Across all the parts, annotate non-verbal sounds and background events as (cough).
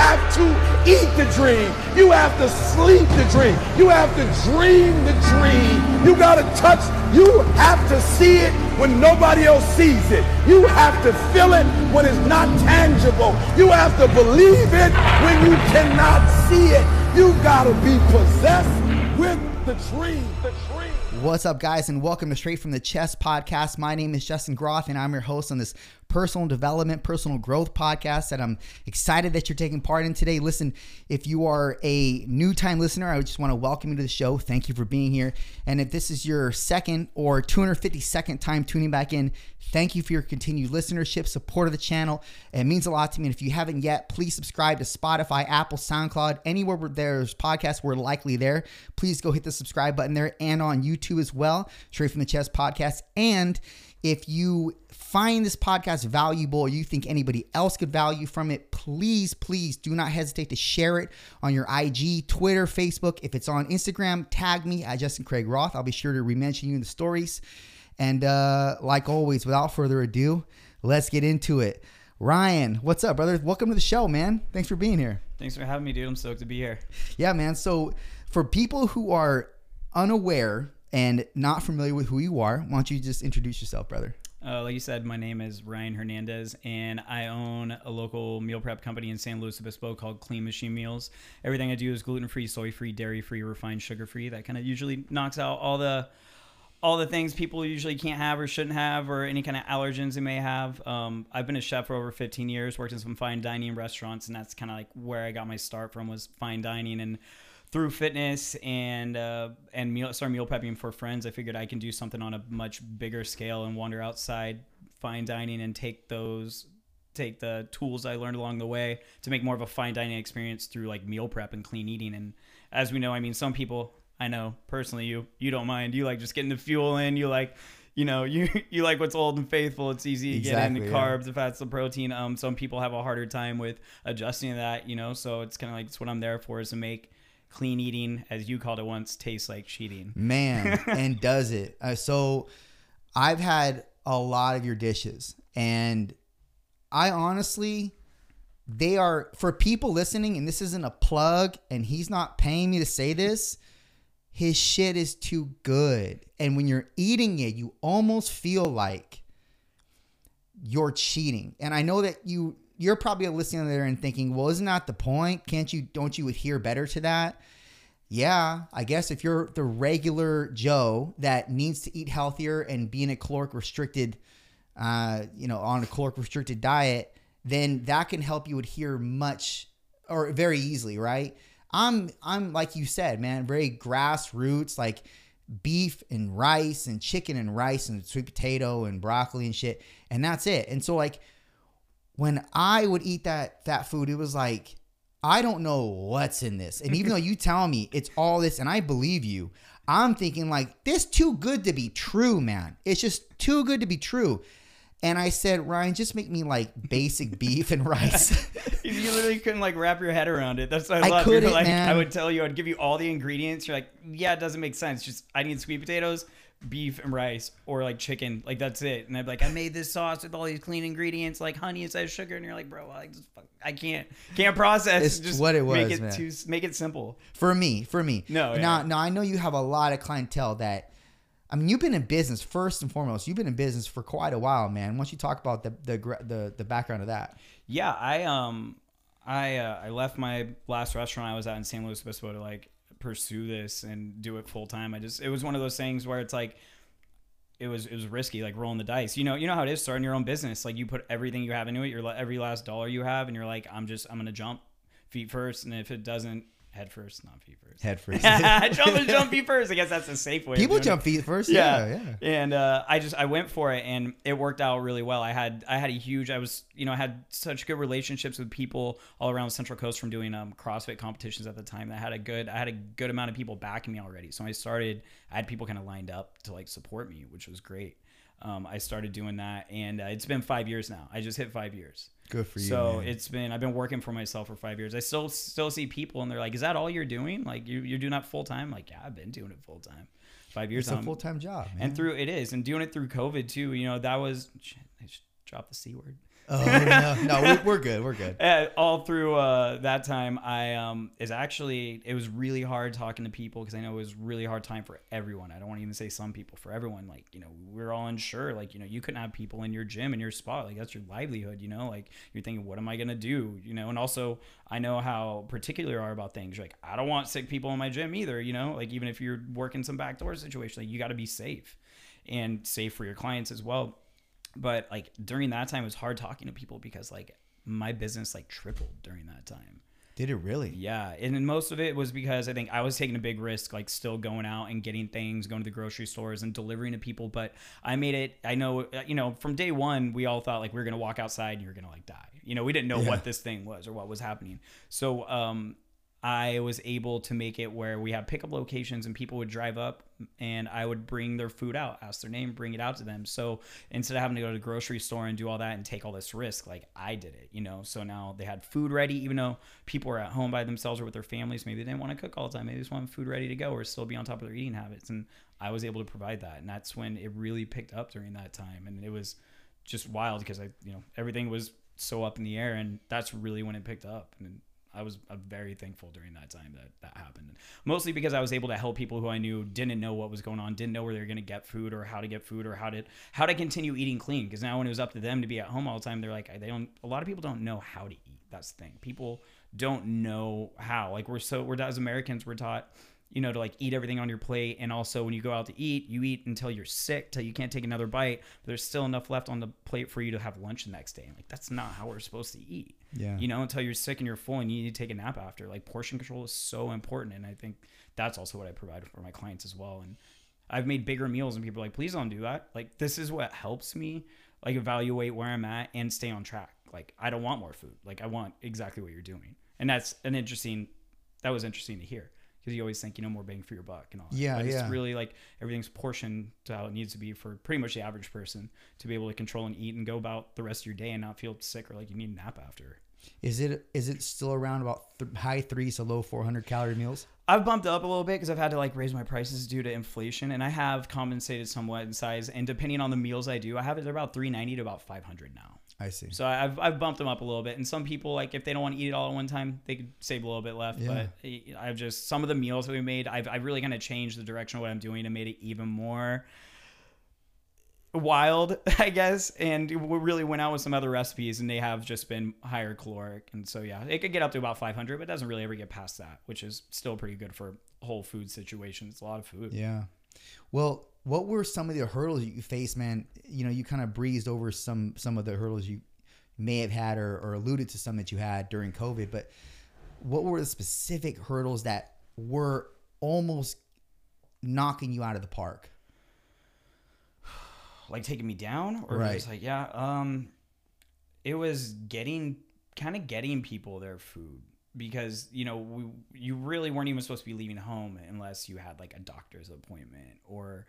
have to eat the dream. You have to sleep the dream. You have to dream the dream. You got to touch. You have to see it when nobody else sees it. You have to feel it when it's not tangible. You have to believe it when you cannot see it. You got to be possessed with the dream. The dream. What's up, guys, and welcome to Straight from the Chest podcast. My name is Justin Groth, and I'm your host on this personal development, personal growth podcast that I'm excited that you're taking part in today. Listen, if you are a new time listener, I just want to welcome you to the show. Thank you for being here. And if this is your second or 252nd time tuning back in, thank you for your continued listenership, support of the channel. It means a lot to me. And if you haven't yet, please subscribe to Spotify, Apple, SoundCloud, anywhere where there's podcasts, we're likely there. Please go hit the subscribe button there and on YouTube as well, Straight from the Chest podcast. And if you find this podcast valuable or you think anybody else could value from it, please, please do not hesitate to share it on your IG, Twitter, Facebook. If it's on Instagram, tag me at Justin Craig Roth. I'll be sure to re-mention you in the stories. And uh, like always, without further ado, let's get into it. Ryan, what's up, brother? Welcome to the show, man. Thanks for being here. Thanks for having me, dude. I'm stoked to be here. Yeah, man. So for people who are unaware and not familiar with who you are, why don't you just introduce yourself, brother? Uh, like you said, my name is Ryan Hernandez, and I own a local meal prep company in San Luis Obispo called Clean Machine Meals. Everything I do is gluten free, soy free, dairy free, refined sugar free. That kind of usually knocks out all the all the things people usually can't have or shouldn't have, or any kind of allergens they may have. Um, I've been a chef for over 15 years, worked in some fine dining restaurants, and that's kind of like where I got my start from was fine dining and through fitness and uh, and meal start meal prepping for friends, I figured I can do something on a much bigger scale and wander outside fine dining and take those take the tools I learned along the way to make more of a fine dining experience through like meal prep and clean eating. And as we know, I mean, some people I know personally, you you don't mind. You like just getting the fuel in. You like you know, (laughs) you you like what's old and faithful. It's easy to Exactly, get in the yeah. carbs, the fats, the protein. Um, some people have a harder time with adjusting to that. You know, so it's kind of like it's what I'm there for is to make clean eating, as you called it once, tastes like cheating. man (laughs) and does it. Uh, so i've had a lot of your dishes and i honestly they are for people listening and this isn't a plug and he's not paying me to say this his shit is too good. And when you're eating it you almost feel like you're cheating. And i know that you you're probably listening there and thinking well isn't that the point can't you don't you adhere better to that yeah, I guess if you're the regular Joe that needs to eat healthier and be in a caloric restricted, uh, you know, on a caloric restricted diet, then that can help you adhere much or very easily, right? I'm I'm like you said, man, very grassroots, like beef and rice and chicken and rice and sweet potato and broccoli and shit, and that's it. And so like when I would eat that that food, it was like I don't know what's in this. And even though you tell me it's all this and I believe you, I'm thinking like this too good to be true, man. It's just too good to be true. And I said, Ryan, just make me like basic (laughs) beef and rice. (laughs) you literally couldn't like wrap your head around it. That's what I, I love. Couldn't, like, man. I would tell you, I'd give you all the ingredients. You're like, yeah, it doesn't make sense. Just I need sweet potatoes, beef and rice, or like chicken. Like that's it. And I'd be like, I made this sauce with all these clean ingredients, like honey instead of sugar. And you're like, bro, I just fuck, I can't can't process. It's just what it Make was, it man. too make it simple. for me, for me. No, Now, yeah. now I know you have a lot of clientele that. I mean, you've been in business first and foremost. You've been in business for quite a while, man. Once you talk about the the the, the background of that? Yeah, I um I uh, I left my last restaurant I was at in San Luis Obispo to like pursue this and do it full time. I just it was one of those things where it's like it was it was risky like rolling the dice. You know, you know how it is starting your own business. Like you put everything you have into it, your every last dollar you have and you're like I'm just I'm to jump feet first and if it doesn't head first, not feet first. Head first. (laughs) jump and jump (laughs) feet first. I guess that's a safe way. People doing it jump feet first. Yeah, yeah. and uh, I just I went for it, and it worked out really well. I had I had a huge I was you know I had such good relationships with people all around the Central Coast from doing um, CrossFit competitions at the time. That had a good I had a good amount of people backing me already. So I started I had people kind of lined up to like support me, which was great. Um, I started doing that, and uh, it's been five years now. I just hit five years. Good for you. So man. it's been I've been working for myself for five years. I still still see people and they're like, "Is that all you're doing? Like you you're doing that full time?" Like, yeah, I've been doing it full time. Five years it's a full time job, man. and through it is and doing it through COVID too. You know that was shit, I just dropped the c word. Oh no, no, we're, good. We're good. (laughs) All through uh, that time, I um is actually it was really hard talking to people because I know it was really hard time for everyone. I don't want to even say some people for everyone. Like you know we're all unsure. Like you know you couldn't have people in your gym in your spot. Like that's your livelihood. You know like you're thinking what am I gonna do? You know and also I know how particular are about things. You're like I don't want sick people in my gym either. You know like even if you're working some backdoor situation, like you got to be safe and safe for your clients as well but like during that time it was hard talking to people because like my business like tripled during that time Did it really? yeah and then most of it was because i think i was taking a big risk like still going out and getting things going to the grocery stores and delivering to people but i made it i know uh, you know from day one we all thought like we were gonna walk outside and you're gonna like die you know we didn't know Yeah. what this thing was or what was happening so um I was able to make it where we had pickup locations and people would drive up and I would bring their food out, ask their name, bring it out to them. So instead of having to go to the grocery store and do all that and take all this risk, like I did it, you know. So now they had food ready, even though people were at home by themselves or with their families. Maybe they didn't want to cook all the time. Maybe they just wanted food ready to go or still be on top of their eating habits. And I was able to provide that. And that's when it really picked up during that time. And it was just wild because I, you know, everything was so up in the air. And that's really when it picked up. And I was uh, very thankful during that time that that happened. Mostly because I was able to help people who I knew didn't know what was going on, didn't know where they were going to get food or how to get food or how to how to continue eating clean. Because now when it was up to them to be at home all the time, they're like they don't. A lot of people don't know how to eat. That's the thing. People don't know how. Like we're so we're as Americans we're taught you know, to like eat everything on your plate. And also when you go out to eat, you eat until you're sick, till you can't take another bite. But there's still enough left on the plate for you to have lunch the next day. And like that's not how we're supposed to eat. Yeah. You know, until you're sick and you're full and you need to take a nap after. Like portion control is so important. And I think that's also what I provide for my clients as well. And I've made bigger meals and people are like, please don't do that. Like this is what helps me like evaluate where I'm at and stay on track. Like I don't want more food. Like I want exactly what you're doing. And that's an interesting that was interesting to hear because you always think you know more bang for your buck and all that. Yeah, but yeah. it's really like everything's portioned to how it needs to be for pretty much the average person to be able to control and eat and go about the rest of your day and not feel sick or like you need a nap after. Is it is it still around about th- high threes to low 400 calorie meals? I've bumped up a little bit because I've had to like raise my prices due to inflation, and I have compensated somewhat in size. And depending on the meals I do, I have it at about 390 to about 500 now. I see. So I've, I've bumped them up a little bit. And some people, like, if they don't want to eat it all at one time, they could save a little bit left. Yeah. But eh, I've just, some of the meals that we made, I've, I've really kind of changed the direction of what I'm doing and made it even more wild, (laughs) I guess. And we really went out with some other recipes and they have just been higher caloric. And so, yeah, it could get up to about 500, but it doesn't really ever get past that, which is still pretty good for whole food situations. It's a lot of food. Yeah. Well, what were some of the hurdles you faced, man? You know, you kind of breezed over some some of the hurdles you may have had or, or alluded to some that you had during COVID, but what were the specific hurdles that were almost knocking you out of the park? (sighs) like taking me down or Right. just like yeah um it was getting kind of getting people their food because you know we, you really weren't even supposed to be leaving home unless you had like a doctor's appointment or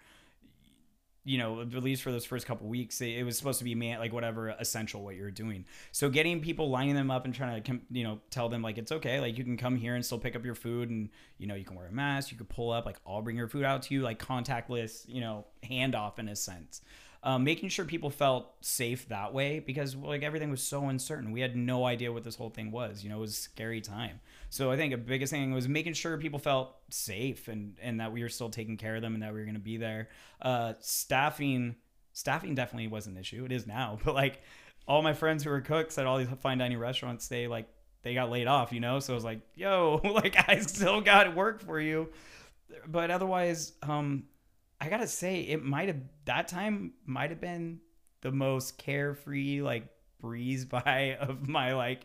you know at least for those first couple weeks it, was supposed to be man like whatever essential what you're doing so getting people lining them up and trying to you know tell them like it's okay like you can come here and still pick up your food and you know you can wear a mask you could pull up like i'll bring your food out to you like contactless you know handoff in a sense um, making sure people felt safe that way because like everything was so uncertain. We had no idea what this whole thing was. You know, it was a scary time. So I think the biggest thing was making sure people felt safe and and that we were still taking care of them and that we were going to be there. Uh, staffing staffing definitely was an issue. It is now, (laughs) but like all my friends who are cooks at all these fine dining restaurants, they like they got laid off. You know, so I was like, yo, (laughs) like I still got work for you. But otherwise, um, I gotta say, it might have that time might have been the most carefree, like breeze (laughs) by of my like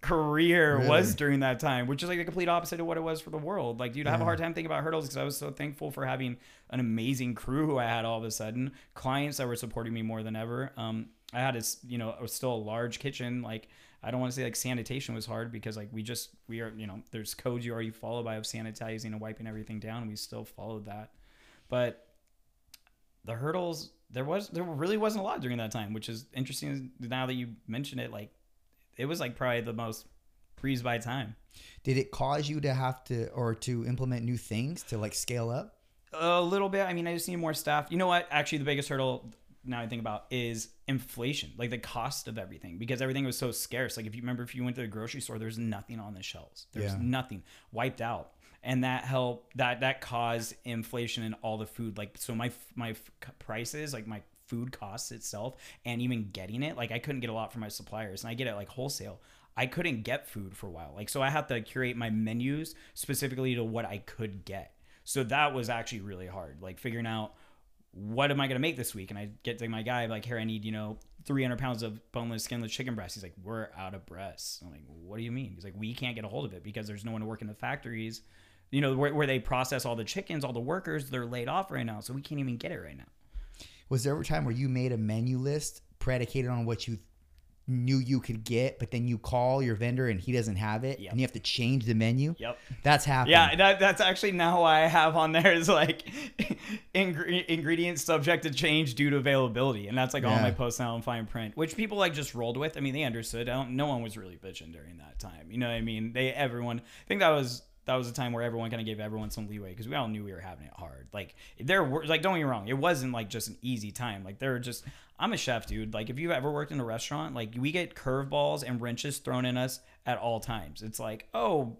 career Really? was during that time, which is like the complete opposite of what it was for the world. Like, dude, I have a hard time thinking about hurdles because I was so thankful for having an amazing crew who I had all of a sudden, clients that were supporting me more than ever. Um, I had a, you know, it was still a large kitchen. Like, I don't want to say like sanitation was hard because like we just we are, you know, there's codes you already follow by of sanitizing and wiping everything down. We still followed that, but the hurdles there was there really wasn't a lot during that time, which is interesting now that you mention it. Like, it was like probably the most freeze by time. Did it cause you to have to or to implement new things to like scale up? A little bit. I mean, I just need more staff. You know what? Actually, the biggest hurdle now I think about is inflation, like the cost of everything, because everything was so scarce. Like if you remember, if you went to the grocery store, there's nothing on the shelves. There's Yeah. nothing wiped out, and that helped that that caused inflation in all the food. Like so, my my prices, like my food costs itself, and even getting it, like I couldn't get a lot from my suppliers, and I get it like wholesale. I couldn't get food for a while, like so I have to curate my menus specifically to what I could get. So that was actually really hard, like figuring out what am I going to make this week? And I get to my guy, like, here, I need, you know, 300 pounds of boneless, skinless chicken breast. He's like, we're out of breasts. I'm like, what do you mean? He's like, we can't get a hold of it because there's no one to work in the factories, you know, where, where they process all the chickens, all the workers, they're laid off right now. So we can't even get it right now. Was there ever a time where you made a menu list predicated on what you knew you could get, but then you call your vendor and he doesn't have it, Yep. and you have to change the menu? Yep. That's happened. Yeah, that, that's actually now why I have on there is like (laughs) ingre- ingredients subject to change due to availability, and that's like all my posts now in fine print, which people like just rolled with. I mean, they understood. I don't, no one was really bitching during that time. You know what I mean? They everyone. I think that was that was a time where everyone kind of gave everyone some leeway because we all knew we were having it hard. Like there were like don't get me wrong, it wasn't like just an easy time. Like there were just I'm a chef, dude. Like if you've ever worked in a restaurant, like we get curveballs and wrenches thrown in us at all times. It's like oh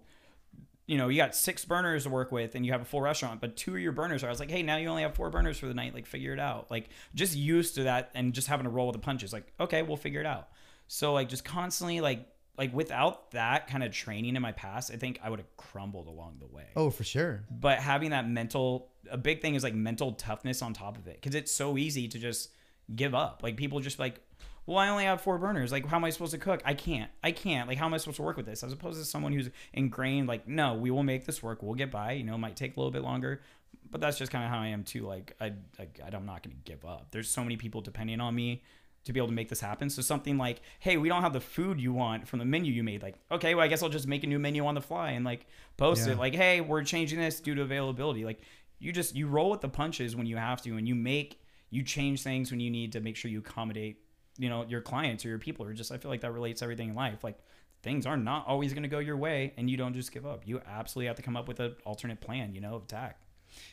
you know, you got six burners to work with and you have a full restaurant, but two of your burners are, I was like, hey, now you only have four burners for the night. Like, figure it out. Like, just used to that and just having to roll with the punches. Like, okay, we'll figure it out. So, like, just constantly, like, like without that kind of training in my past, I think I would have crumbled along the way. Oh, for sure. But having that mental, a big thing is like mental toughness on top of it. Cause it's so easy to just give up. Like, people just like, well, I only have four burners. Like, how am I supposed to cook? I can't. I can't. Like, how am I supposed to work with this? As opposed to someone who's ingrained, like, no, we will make this work. We'll get by. You know, it might take a little bit longer, but that's just kind of how I am too. Like, I, I, I'm not going to give up. There's so many people depending on me to be able to make this happen. So something like, hey, we don't have the food you want from the menu you made. Like, okay, well, I guess I'll just make a new menu on the fly and like post Yeah. it. Like, hey, we're changing this due to availability. Like, you just you roll with the punches when you have to, and you make you change things when you need to make sure you accommodate you know your clients or your people or just i feel like that relates to everything in life like things are not always going to go your way and you don't just give up you absolutely have to come up with an alternate plan you know of attack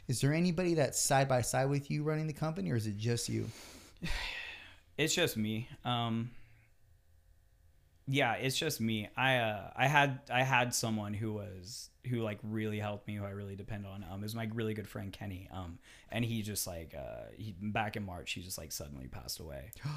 Is there anybody that's side by side with you running the company, or is it just you? It's just me. Um yeah it's just me. I uh i had i had someone who was who like really helped me who i really depend on. Um it was my really good friend kenny. Um and he just like uh he back in march he just like suddenly passed away. (gasps)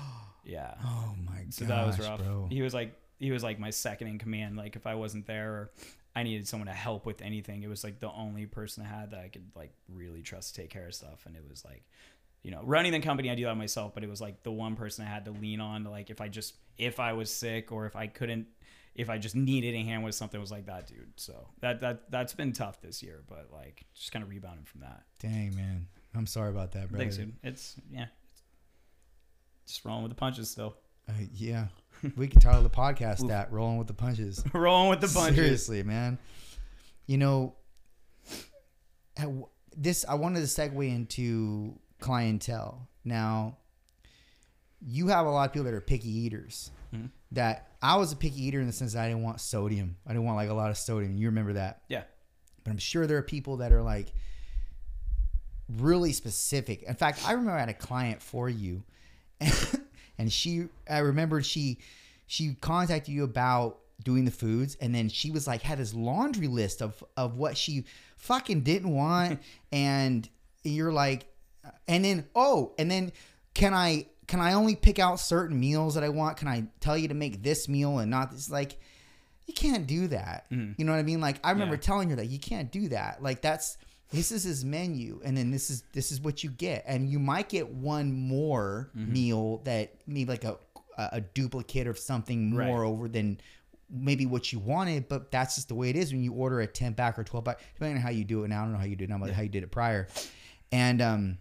Yeah. Oh my god. so that was rough. bro. he was like he was like my second in command. Like if i wasn't there or i needed someone to help with anything. It was like the only person i had that i could like really trust to take care of stuff. And it was like you know running the company i do that myself but it was like the one person i had to lean on to like if i just if i was sick or if i couldn't if i just needed a hand with something was like that dude. So that that that's been tough this year but like just kind of rebounding from that. Dang man, I'm sorry about that, brother. thanks dude. It's yeah. It's just rolling with the punches still. Uh, yeah, (laughs) we could title the podcast that "Rolling with the Punches." (laughs) rolling with the punches. Seriously, man. You know, this I wanted to segue into clientele. Now, you have a lot of people that are picky eaters. Mhm. That I was a picky eater in the sense that I didn't want sodium. I didn't want like a lot of sodium. You remember that? yeah But I'm sure there are people that are like really specific. In fact, I remember I had a client for you, (laughs) and she, I remembered she, she contacted you about doing the foods, and then she was like had this laundry list of of what she fucking didn't want, (laughs) and you're like, and then oh, and then can I can I only pick out certain meals that I want? Can I tell you to make this meal and not this? Like, you can't do that. You know what I mean? Like I remember Yeah. telling her that you can't do that. Like that's this is his menu, and then this is this is what you get, and you might get one more meal that maybe like a a duplicate of something more Right. over than maybe what you wanted, but that's just the way it is when you order a 10 pack or 12 pack, depending on how you do it now. I don't know how you do it now, but how you did it prior. And um,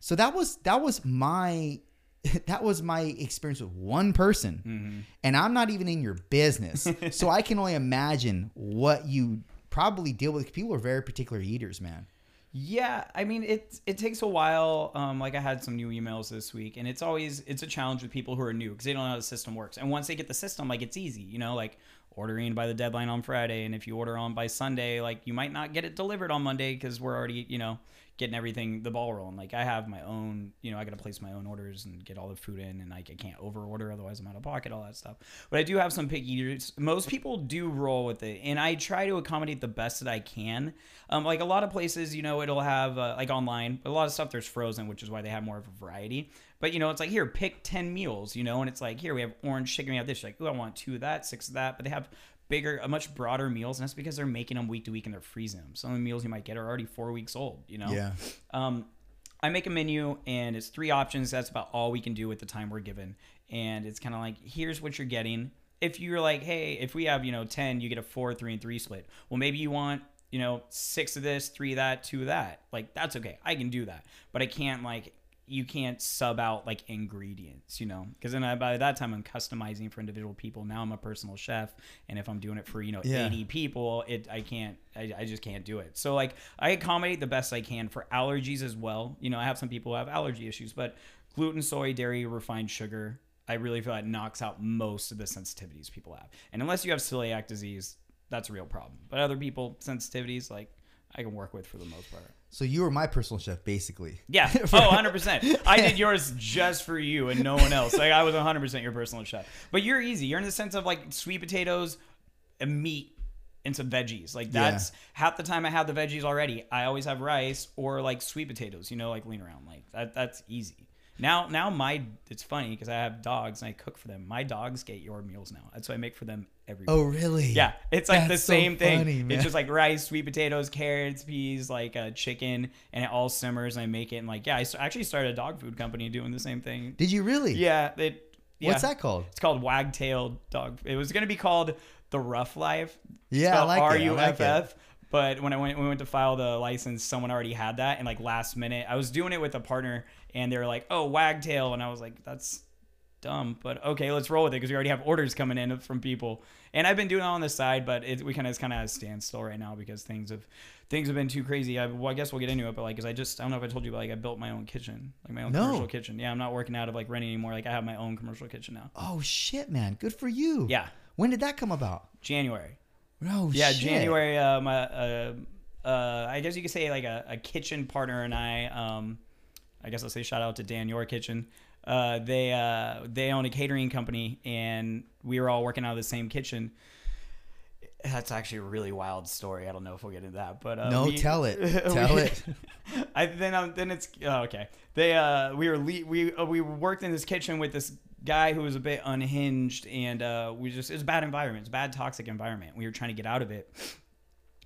so that was that was my (laughs) that was my experience with one person. And I'm not even in your business. (laughs) so I can only imagine what you probably deal with. People are very particular eaters, man. Yeah, I mean it. It takes a while. Um, like I had some new emails this week, and it's always it's a challenge with people who are new because they don't know how the system works. And once they get the system, like it's easy, you know, like ordering by the deadline on Friday, and if you order on by Sunday, like you might not get it delivered on Monday because we're already, you know, getting everything the ball rolling. Like I have my own, you know, I got to place my own orders and get all the food in, and like I can't over order, otherwise I'm out of pocket, all that stuff. But I do have some picky eaters. Most people do roll with it, and I try to accommodate the best that I can. Um, like a lot of places, you know, it'll have uh, like online, a lot of stuff there's frozen, which is why they have more of a variety. But you know, it's like here, pick ten meals, you know, and it's like here we have orange chicken, we have this. You're like, oh, I want two of that, six of that. But they have bigger, a much broader meals, and that's because they're making them week to week and they're freezing them. Some of the meals you might get are already four weeks old, you know. Yeah. Um, I make a menu and it's three options. That's about all we can do with the time we're given. And it's kind of like, here's what you're getting. If you're like, hey, if we have, you know, 10, you get a four, three, and three split. Well, maybe you want, you know, six of this, three of that, two of that. Like, that's okay. I can do that. But I can't, like, you can't sub out like ingredients, you know, because then I, by that time I'm customizing for individual people. Now I'm a personal chef, and if I'm doing it for you know Yeah. 80 people, it I can't, I, I just can't do it. So like I accommodate the best I can for allergies as well. You know, I have some people who have allergy issues, but gluten, soy, dairy, refined sugar, I really feel that knocks out most of the sensitivities people have. And unless you have celiac disease, that's a real problem. But other people sensitivities like I can work with for the most part. So you were my personal chef, basically. Yeah. (laughs) Oh, 100%. I did (laughs) yours just for you and no one else. Like I was 100% your personal chef. But you're easy. You're in the sense of like sweet potatoes and meat and some veggies. Like Yeah. that's half the time I have the veggies already. I always have rice or like sweet potatoes, you know, like lean around. Like that that's easy. Now now my it's funny because I have dogs and I cook for them. My dogs get your meals now. That's what I make for them every Oh, week. really? Yeah, it's like the That's so same thing. funny. It's just like rice, sweet potatoes, carrots, peas, like uh, chicken, and it all simmers. And I make it. And like, yeah, I actually started a dog food company doing the same thing. Did you really? Yeah, it. Yeah. What's that called? It's called Wagtail Dog. It was gonna be called the Ruff Life. Yeah, I like R U F. F. But when I went, we went to file the license, someone already had that, and like last minute, I was doing it with a partner, and they were like, "Oh, Wagtail," and I was like, "That's dumb," but okay, let's roll with it because we already have orders coming in from people, and I've been doing it on the side, but it, we kind of it's kind of standstill right now because things have things have been too crazy. I, well, I guess we'll get into it, but like, cause I just I don't know if I told you, but like I built my own kitchen, like my own No. commercial kitchen. Yeah, I'm not working out of like renting anymore. Like I have my own commercial kitchen now. Oh shit, man! Good for you. Yeah, When did that come about? January. Oh Yeah, shit. January. Uh, my, uh, uh, I guess you could say like a, a kitchen partner and I. Um, I guess I'll say shout out to Dan Your Kitchen. Uh, they uh, they own a catering company and we were all working out of the same kitchen. That's actually a really wild story. I don't know if we'll get into that, but uh, No, we- tell it. (laughs) Tell we- it. (laughs) I then um, then it's oh, okay. They uh we were le- we uh, we worked in this kitchen with this guy who was a bit unhinged and uh we just it was a bad environment. It's a bad toxic environment. We were trying to get out of it.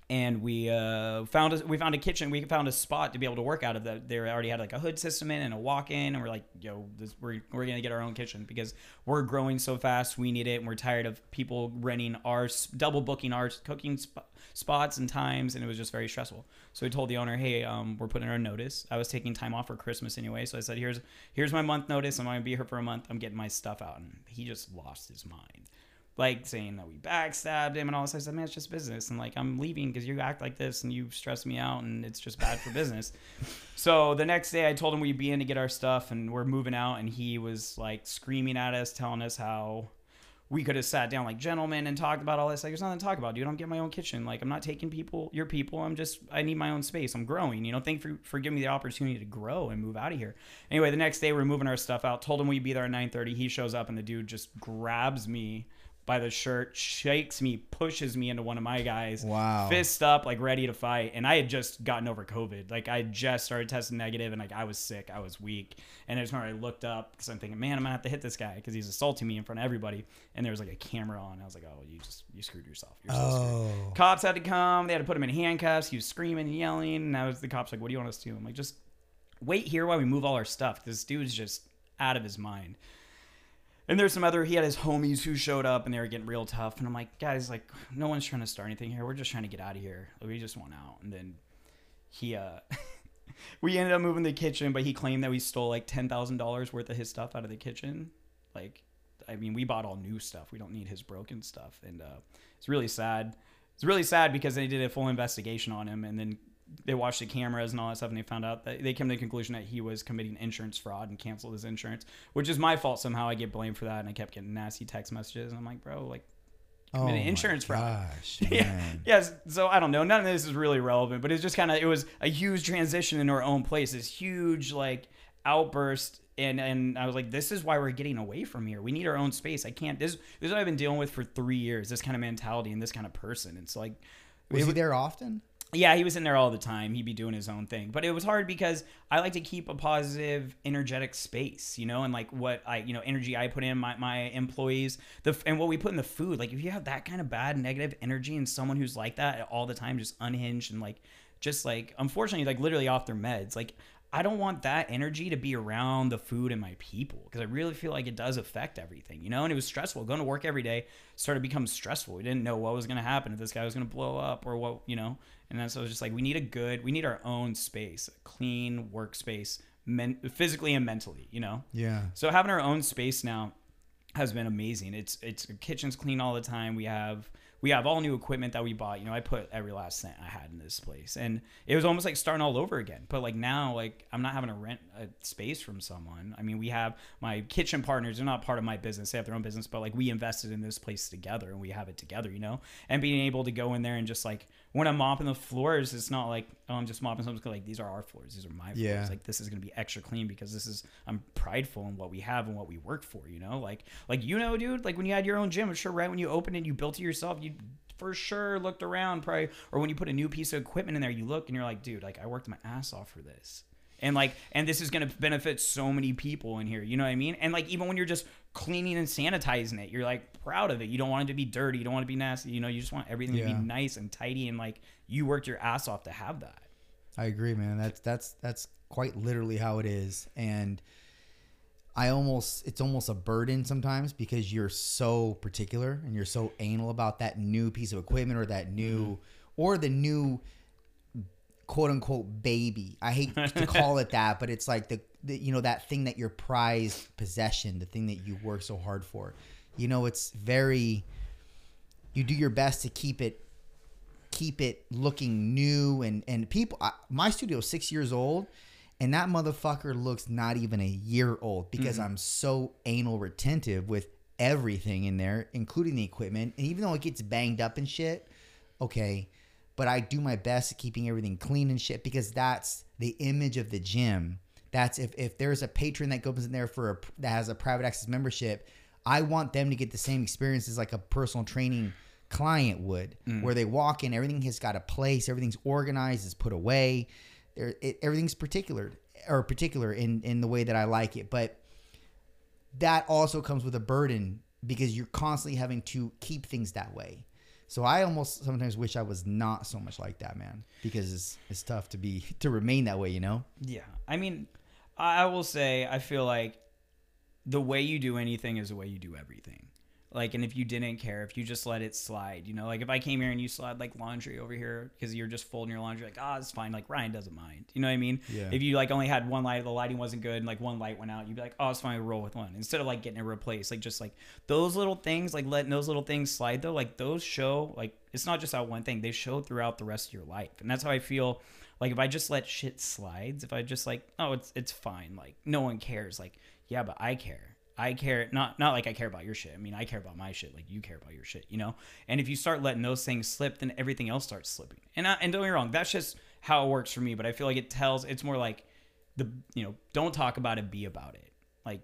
And we uh, found a, we found a kitchen. We found a spot to be able to work out of. That they already had like a hood system in and a walk-in. And we're like, yo, this, we're we're gonna get our own kitchen because we're growing so fast. We need it, and we're tired of people renting our double booking our cooking sp- spots and times, and it was just very stressful. So we told the owner, hey, um, we're putting our notice. I was taking time off for Christmas anyway, so I said, here's here's my month notice. I'm gonna be here for a month. I'm getting my stuff out, and he just lost his mind. Like saying that we backstabbed him and all this. I said, man, it's just business. And like, I'm leaving because you act like this and you stress me out and it's just bad for business. (laughs) So the next day, I told him we'd be in to get our stuff and we're moving out. And he was like screaming at us, telling us how we could have sat down like gentlemen and talked about all this. Like, there's nothing to talk about, dude. I'm getting my own kitchen. Like, I'm not taking people, your people. I'm just, I need my own space. I'm growing. You know, thank for for giving me the opportunity to grow and move out of here. Anyway, the next day we're moving our stuff out. Told him we'd be there at 9:30. He shows up and the dude just grabs me by the shirt, shakes me, pushes me into one of my guys. Wow. Fist up, like ready to fight. And I had just gotten over COVID. Like I just started testing negative and like I was sick. I was weak. And I just remember I looked up because I'm thinking, man, I'm gonna have to hit this guy because he's assaulting me in front of everybody. And there was like a camera on. I was like, oh, you just you screwed yourself. You're so screwed. Oh. Cops had to come. They had to put him in handcuffs. He was screaming and yelling. And I was the cops like, "What do you want us to do?" I'm like, "Just wait here while we move all our stuff." This dude's just out of his mind. And there's some other. He had his homies who showed up, and they were getting real tough. And I'm like, guys, like, no one's trying to start anything here. We're just trying to get out of here. We just want out. And then he, uh, (laughs) we ended up moving the kitchen, but he claimed that we stole like ten thousand dollars worth of his stuff out of the kitchen. Like, I mean, we bought all new stuff. We don't need his broken stuff, and uh, it's really sad. It's really sad because they did a full investigation on him, and then they watched the cameras and all that stuff, and they found out that they came to the conclusion that he was committing insurance fraud and canceled his insurance, which is my fault somehow. I get blamed for that, and I kept getting nasty text messages, and I'm like, bro, like, commit Oh insurance fraud. gosh, (laughs) Yeah. Yes. So I don't know. None of this is really relevant, but it's just kind of it was a huge transition in our own place. This huge like outburst, and and I was like, this is why we're getting away from here. We need our own space. I can't. This, this is what I've been dealing with for three years. This kind of mentality and this kind of person. It's like. Was it he there often? Yeah, he was in there all the time. He'd be doing his own thing. But it was hard because I like to keep a positive, energetic space, you know, and like what I, you know, energy I put in my, my employees, the and what we put in the food. Like if you have that kind of bad negative energy and someone who's like that all the time, just unhinged and like just like unfortunately like literally off their meds, like I don't want that energy to be around the food and my people because I really feel like it does affect everything, you know. And it was stressful. Going to work every day started to become stressful. We didn't know what was going to happen if this guy was going to blow up or what, you know. And then so I was just like we need a good, we need our own space, a clean workspace, men- physically and mentally, you know. Yeah. So having our own space now has been amazing. It's it's kitchen's clean all the time. We have we have all new equipment that we bought. You know, I put every last cent I had in this place, and it was almost like starting all over again. But like now, like I'm not having to rent a space from someone. I mean, we have my kitchen partners. They're not part of my business. They have their own business, but like we invested in this place together, and we have it together. You know, and being able to go in there and just like when I'm mopping the floors, it's not like oh I'm just mopping something. Like these are our floors. These are my floors. Like this is gonna be extra clean because this is I'm prideful in what we have and what we work for. You know, like like you know, dude. Like when you had your own gym, I'm sure right when you opened it, you built it yourself. You for sure looked around, probably, or when you put a new piece of equipment in there, you look and you're like, dude, like I worked my ass off for this. And like, and this is gonna benefit so many people in here. You know what I mean? And like, even when you're just cleaning and sanitizing it, you're like proud of it. You don't want it to be dirty. You don't want it to be nasty. You know, you just want everything to be nice and tidy. And like, you worked your ass off to have that. I agree, man. That's that's that's quite literally how it is, and I almost it's almost a burden sometimes because you're so particular and you're so anal about that new piece of equipment or that new mm-hmm. or the new quote unquote baby. I hate to call it that, but it's like the, the you know that thing that your prized possession, the thing that you work so hard for. You know, it's very you do your best to keep it keep it looking new and and people I, my studio is six years old and that motherfucker looks not even a year old because mm-hmm. i'm so anal retentive with everything in there including the equipment. And even though it gets banged up and shit okay but i do my best at keeping everything clean and shit because that's the image of the gym. That's if, if there's a patron that goes in there for a that has a private access membership i want them to get the same experience as like a personal training client would, mm. where they walk in, everything has got a place, everything's organized, is put away, there, it, everything's particular or particular in in the way that I like it. But that also comes with a burden because you're constantly having to keep things that way. So I almost sometimes wish I was not so much like that, man, because it's it's tough to be (laughs) to remain that way, you know. Yeah. I mean, I will say, I feel like the way you do anything is the way you do everything. Like, and if you didn't care, if you just let it slide, you know, like if I came here and you slide like laundry over here because you're just folding your laundry, like, ah, it's fine. Like Ryan doesn't mind. You know what I mean? Yeah. If you like only had one light, the lighting wasn't good, and like one light went out, you'd be like, oh, it's fine. We'll roll with one instead of like getting it replaced. Like just like those little things, like letting those little things slide though, like those show like it's not just that one thing. They show throughout the rest of your life, and that's how I feel. Like if I just let shit slides, if I just like, oh, it's it's fine. Like no one cares. Like yeah, but I care. I care not not like I care about your shit. I mean, I care about my shit. Like you care about your shit, you know. And if you start letting those things slip, then everything else starts slipping. And I, and don't get me wrong, that's just how it works for me. But I feel like it tells. It's more like the you know, don't talk about it, be about it. Like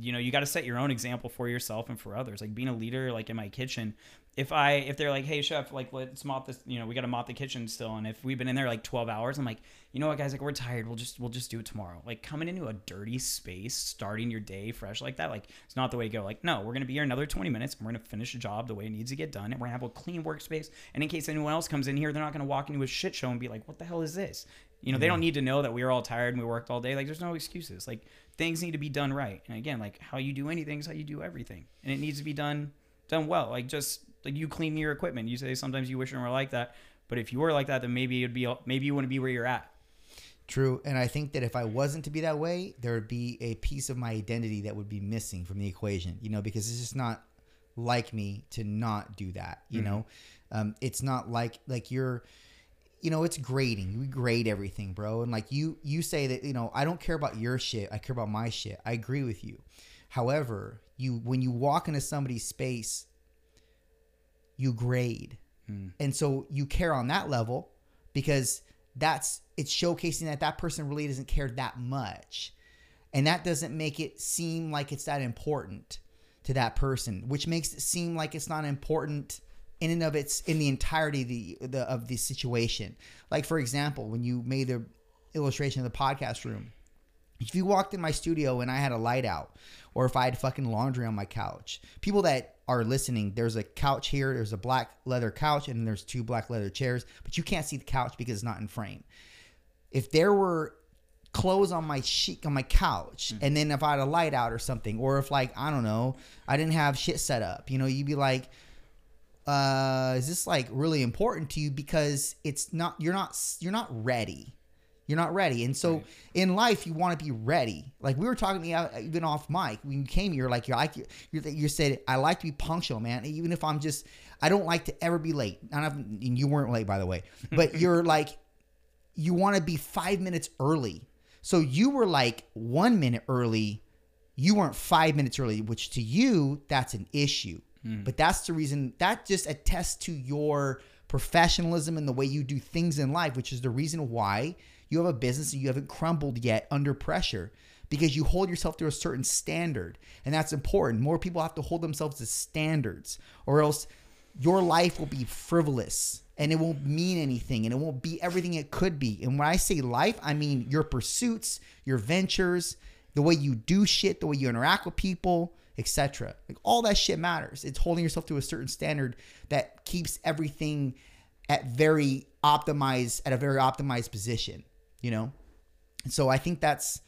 you know, you got to set your own example for yourself and for others. Like being a leader, like in my kitchen, if I if they're like, hey chef, like let's mop this, you know, we got to mop the kitchen still. And if we've been in there like twelve hours, I'm like, you know what, guys, like we're tired. We'll just we'll just do it tomorrow. Like coming into a dirty space, starting your day fresh like that, like it's not the way to go. Like no, we're gonna be here another twenty minutes. And we're gonna finish the job the way it needs to get done, and we're gonna have a clean workspace. And in case anyone else comes in here, they're not gonna walk into a shit show and be like, what the hell is this? You know, they don't need to know that we were all tired and we worked all day. Like, there's no excuses. Like, things need to be done right. And again, like how you do anything is how you do everything, and it needs to be done done well. Like just like you clean your equipment. You say sometimes you wish you were like that, but if you were like that, then maybe it'd be maybe you wouldn't be where you're at. True, and I think that if I wasn't to be that way, there would be a piece of my identity that would be missing from the equation. You know, because it's just not like me to not do that. You know, um, it's not like like you're. You know, it's grading. We grade everything, bro. And like you, you say that you know I don't care about your shit. I care about my shit. I agree with you. However, you when you walk into somebody's space, you grade. And so you care on that level because that's it's showcasing that that person really doesn't care that much. And that doesn't make it seem like it's that important to that person, which makes it seem like it's not important in and of its in the entirety of the, the of the situation. Like for example, when you made the illustration of the podcast room, if you walked in my studio and I had a light out, or if I had fucking laundry on my couch, people that are listening, there's a couch here, there's a black leather couch, and there's two black leather chairs, but you can't see the couch because it's not in frame. If there were clothes on my sheet on my couch, and then if I had a light out or something, or if like I don't know, I didn't have shit set up, you know, you'd be like, uh, is this like really important to you because it's not you're not you're not ready you're not ready. And so in life you want to be ready. Like we were talking even off mic when you came here like you're like you you said i like to be punctual man. Even if i'm just i don't like to ever be late. I've, and you weren't late by the way. (laughs) But you're like you want to be five minutes early. So you were like one minute early. You weren't five minutes early which to you that's an issue. Hmm. But that's the reason that just attests to your professionalism and the way you do things in life, which is the reason why you have a business and you haven't crumbled yet under pressure because you hold yourself to a certain standard. And that's important. More people have to hold themselves to standards, or else your life will be frivolous and it won't mean anything and it won't be everything it could be. And when I say life, I mean your pursuits, your ventures, the way you do shit, the way you interact with people, etc. Like all that shit matters. It's holding yourself to a certain standard that keeps everything at very optimized at a very optimized position, you know? So I think that's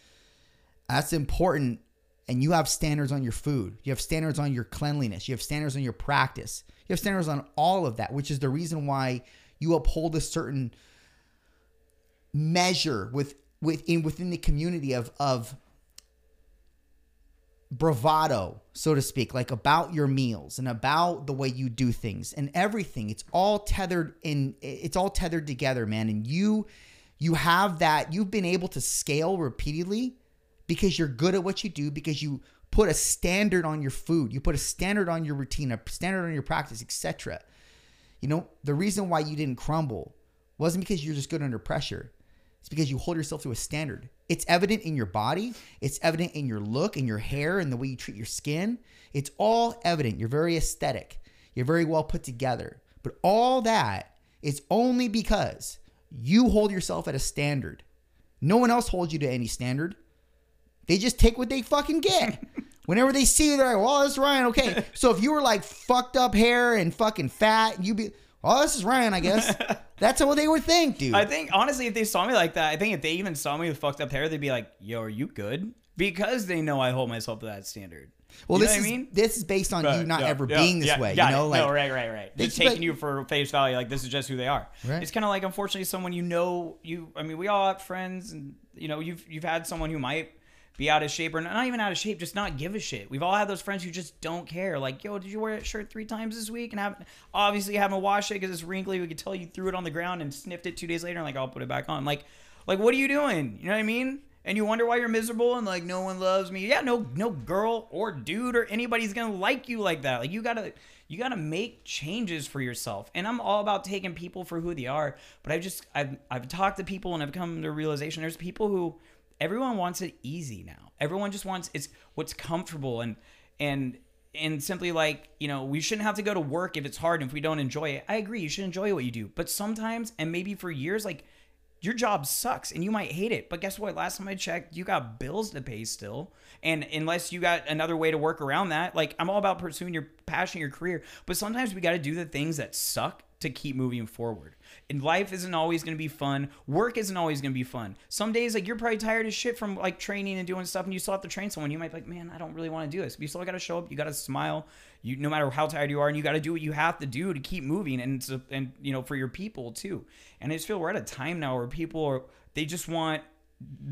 that's important and you have standards on your food. You have standards on your cleanliness. You have standards on your practice. You have standards on all of that, which is the reason why you uphold a certain measure with within within the community of of bravado, so to speak, like about your meals and about the way you do things and everything. It's all tethered in it's all tethered together, man. And you you have that you've been able to scale repeatedly because you're good at what you do because you put a standard on your food, you put a standard on your routine, a standard on your practice, etc. You know, the reason why you didn't crumble wasn't because you're just good under pressure. It's because you hold yourself to a standard. It's evident in your body, it's evident in your look, in your hair, and the way you treat your skin. It's all evident. You're very aesthetic. You're very well put together. But all that is only because you hold yourself at a standard. No one else holds you to any standard. They just take what they fucking get. (laughs) Whenever they see you, they're like, well, this is Ryan. Okay. (laughs) So if you were like fucked up hair and fucking fat, you'd be, oh, this is Ryan, I guess. (laughs) That's what they would think, dude. I think honestly, if they saw me like that, I think if they even saw me with fucked up hair, they'd be like, "Yo, are you good?" Because they know I hold myself to that standard. well, You know this what is I mean? this is based on you not yeah, ever yeah, being this yeah, way. got You know, it. like no, right, right, right. They Just expect- taking you for face value, like this is just who they are. Right. It's kind of like, unfortunately, someone you know. You, I mean, we all have friends, and you know, you've you've had someone who might be out of shape or not even out of shape, just not give a shit. We've all had those friends who just don't care. Like, yo, did you wear that shirt three times this week? And have obviously haven't washed it because it's wrinkly. We could tell you threw it on the ground and sniffed it two days later, and like, I'll put it back on. Like, like what are you doing? You know what I mean? And you wonder why you're miserable and like no one loves me. Yeah, no, no girl or dude or anybody's gonna like you like that. Like you gotta, you gotta make changes for yourself. And I'm all about taking people for who they are. But I've just, I've, I've talked to people and I've come to a realization. There's people who, everyone wants it easy now. Everyone just wants it's what's comfortable and and and simply like you know we shouldn't have to go to work if it's hard and if we don't enjoy it. I agree, you should enjoy what you do. But sometimes and maybe for years, like your job sucks and you might hate it. But guess what? Last time I checked, you got bills to pay still. And unless you got another way to work around that, like I'm all about pursuing your passion, your career. But sometimes we got to do the things that suck to keep moving forward. And life isn't always going to be fun. Work isn't always going to be fun. Some days, like you're probably tired as shit from like training and doing stuff, and you still have to train someone. You might be like, man, I don't really want to do this. But you still got to show up. You got to smile. You no matter how tired you are, and you got to do what you have to do to keep moving, and so- and you know for your people too. And I just feel we're at a time now where people are they just want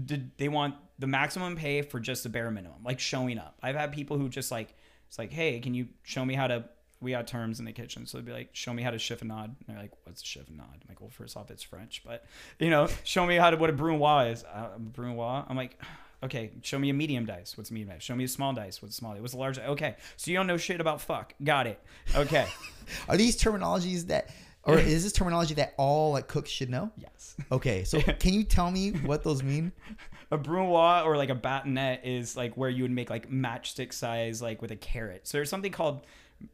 the, they want the maximum pay for just the bare minimum, like showing up. I've had people who just like it's like, hey, can you show me how to we got terms in the kitchen, so they'd be like, "Show me how to chiffonade." And they're like, "What's a chiffonade?" I'm like, "Well, first off, it's French, but you know, (laughs) show me how to what a brunoise is." Uh, brunoise. I'm like, Okay, show me a medium dice. What's a medium dice? Show me a small dice. What's a small dice? What's a large? Okay, so you don't know shit about fuck. Got it. Okay. (laughs) Are these terminologies that, or (laughs) is this terminology that all like cooks should know? yes. Okay, so can you tell me what those mean? A brunoise or like a batonette is like where you would make like matchstick size like with a carrot. So there's something called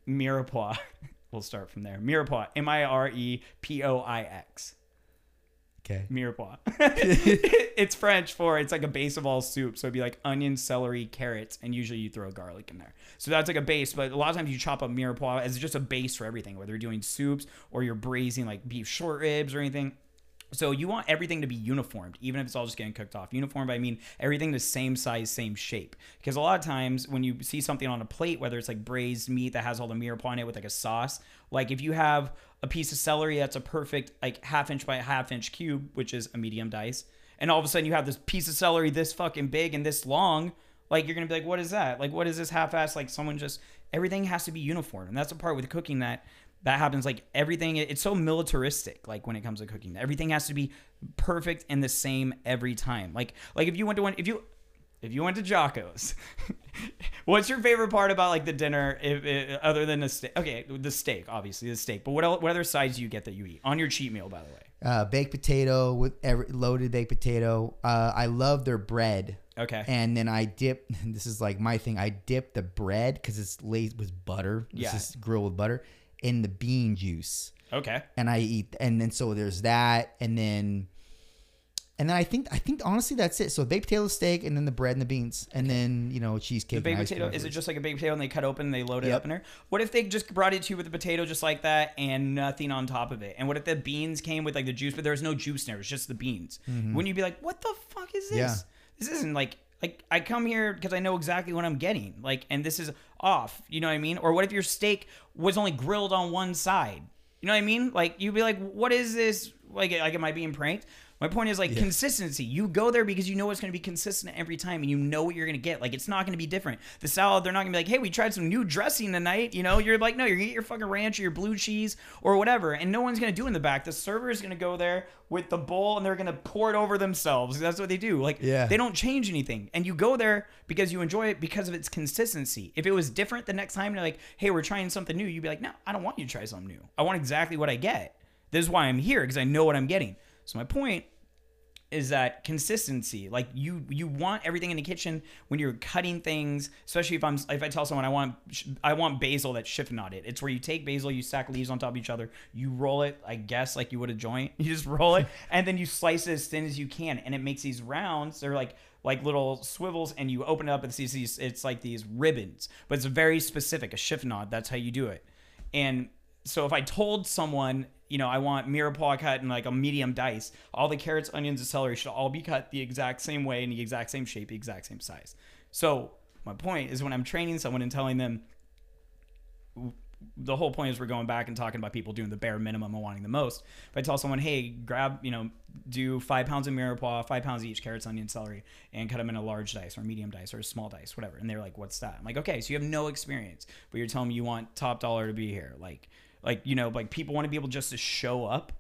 mirepoix. (laughs) we'll start from there. Mirepoix. M I R E P O I X. Okay. Mirepoix. (laughs) (laughs) it's French for it's like a base of all soup. So it'd be like onion, celery, carrots, and usually you throw garlic in there. So that's like a base. But a lot of times you chop up mirepoix as just a base for everything, whether you're doing soups or you're braising like beef short ribs or anything. So you want everything to be uniformed, even if it's all just getting cooked off. Uniformed, I mean everything the same size, same shape. Because a lot of times when you see something on a plate, whether it's like braised meat that has all the mirepoix in it with like a sauce, like if you have a piece of celery that's a perfect like half inch by half inch cube, which is a medium dice, and all of a sudden you have this piece of celery this fucking big and this long, like you're gonna be like, what is that? Like what is this half-ass? Like someone just everything has to be uniform, and that's the part with cooking that that happens like everything it's so militaristic like when it comes to cooking everything has to be perfect and the same every time like like if you went to one if you if you went to Jocko's, (laughs) what's your favorite part about like the dinner, if, if, other than the steak? Okay, the steak, obviously the steak. But what el what other sides do you get that you eat on your cheat meal, by the way? Uh, baked potato with every, loaded baked potato. Uh, I love their bread. Okay. And then I dip. (laughs) This is like my thing. I dip the bread because it's laced with butter. It's Yeah. just grilled with butter in the bean juice, Okay. and I eat. And then so there's that, and then. And then I think I think honestly that's it. So baked potato steak, and then the bread and the beans, and then you know cheesecake. The baked potato is it just like a baked potato and they cut open and they load it Yep. up in there? What if they just brought it to you with the potato just like that and nothing on top of it? And what if the beans came with like the juice, but there was no juice in there? It was just the beans. Wouldn't you be like, what the fuck is this? Mm-hmm. Yeah. This isn't like like I come here because I know exactly what I'm getting. Like, and this is off. You know what I mean? Or what if your steak was only grilled on one side? You know what I mean? Like you'd be like, what is this? Like, like am I being pranked? My point is like consistency. You go there because you know it's going to be consistent every time, and you know what you're going to get. Like it's not going to be different. The salad, they're not going to be like, "Hey, we tried some new dressing tonight." You know, you're like, no, you're going to get your fucking ranch or your blue cheese or whatever, and no one's going to do it in the back. The server is going to go there with the bowl and they're going to pour it over themselves. That's what they do. Like Yeah. they don't change anything, and you go there because you enjoy it because of its consistency. If it was different the next time, you're like, "Hey, we're trying something new," you'd be like, "No, I don't want you to try something new. I want exactly what I get. This is why I'm here because I know what I'm getting." So my point is that consistency like you you want everything in the kitchen when you're cutting things especially if i'm if i tell someone i want i want basil that's chiffonaded. It's where you take basil you stack leaves on top of each other you roll it i guess like you would a joint (laughs) you just roll it (laughs) and then you slice it as thin as you can and it makes these rounds they're like like little swivels and you open it up and see these it's like these ribbons but it's very specific a chiffonade that's how you do it. And so if I told someone, you know, I want mirepoix cut in like a medium dice, all the carrots, onions, and celery should all be cut the exact same way in the exact same shape, the exact same size. So my point is when I'm training someone and telling them the whole point is we're going back and talking about people doing the bare minimum and wanting the most. If I tell someone, hey, grab, you know, do five pounds of mirepoix, five pounds each, carrots, onion, celery, and cut them in a large dice or medium dice or a small dice, whatever. And they're like, what's that? I'm like, okay, so you have no experience, but you're telling me you want top dollar to be here. Like, like, you know, like people want to be able just to show up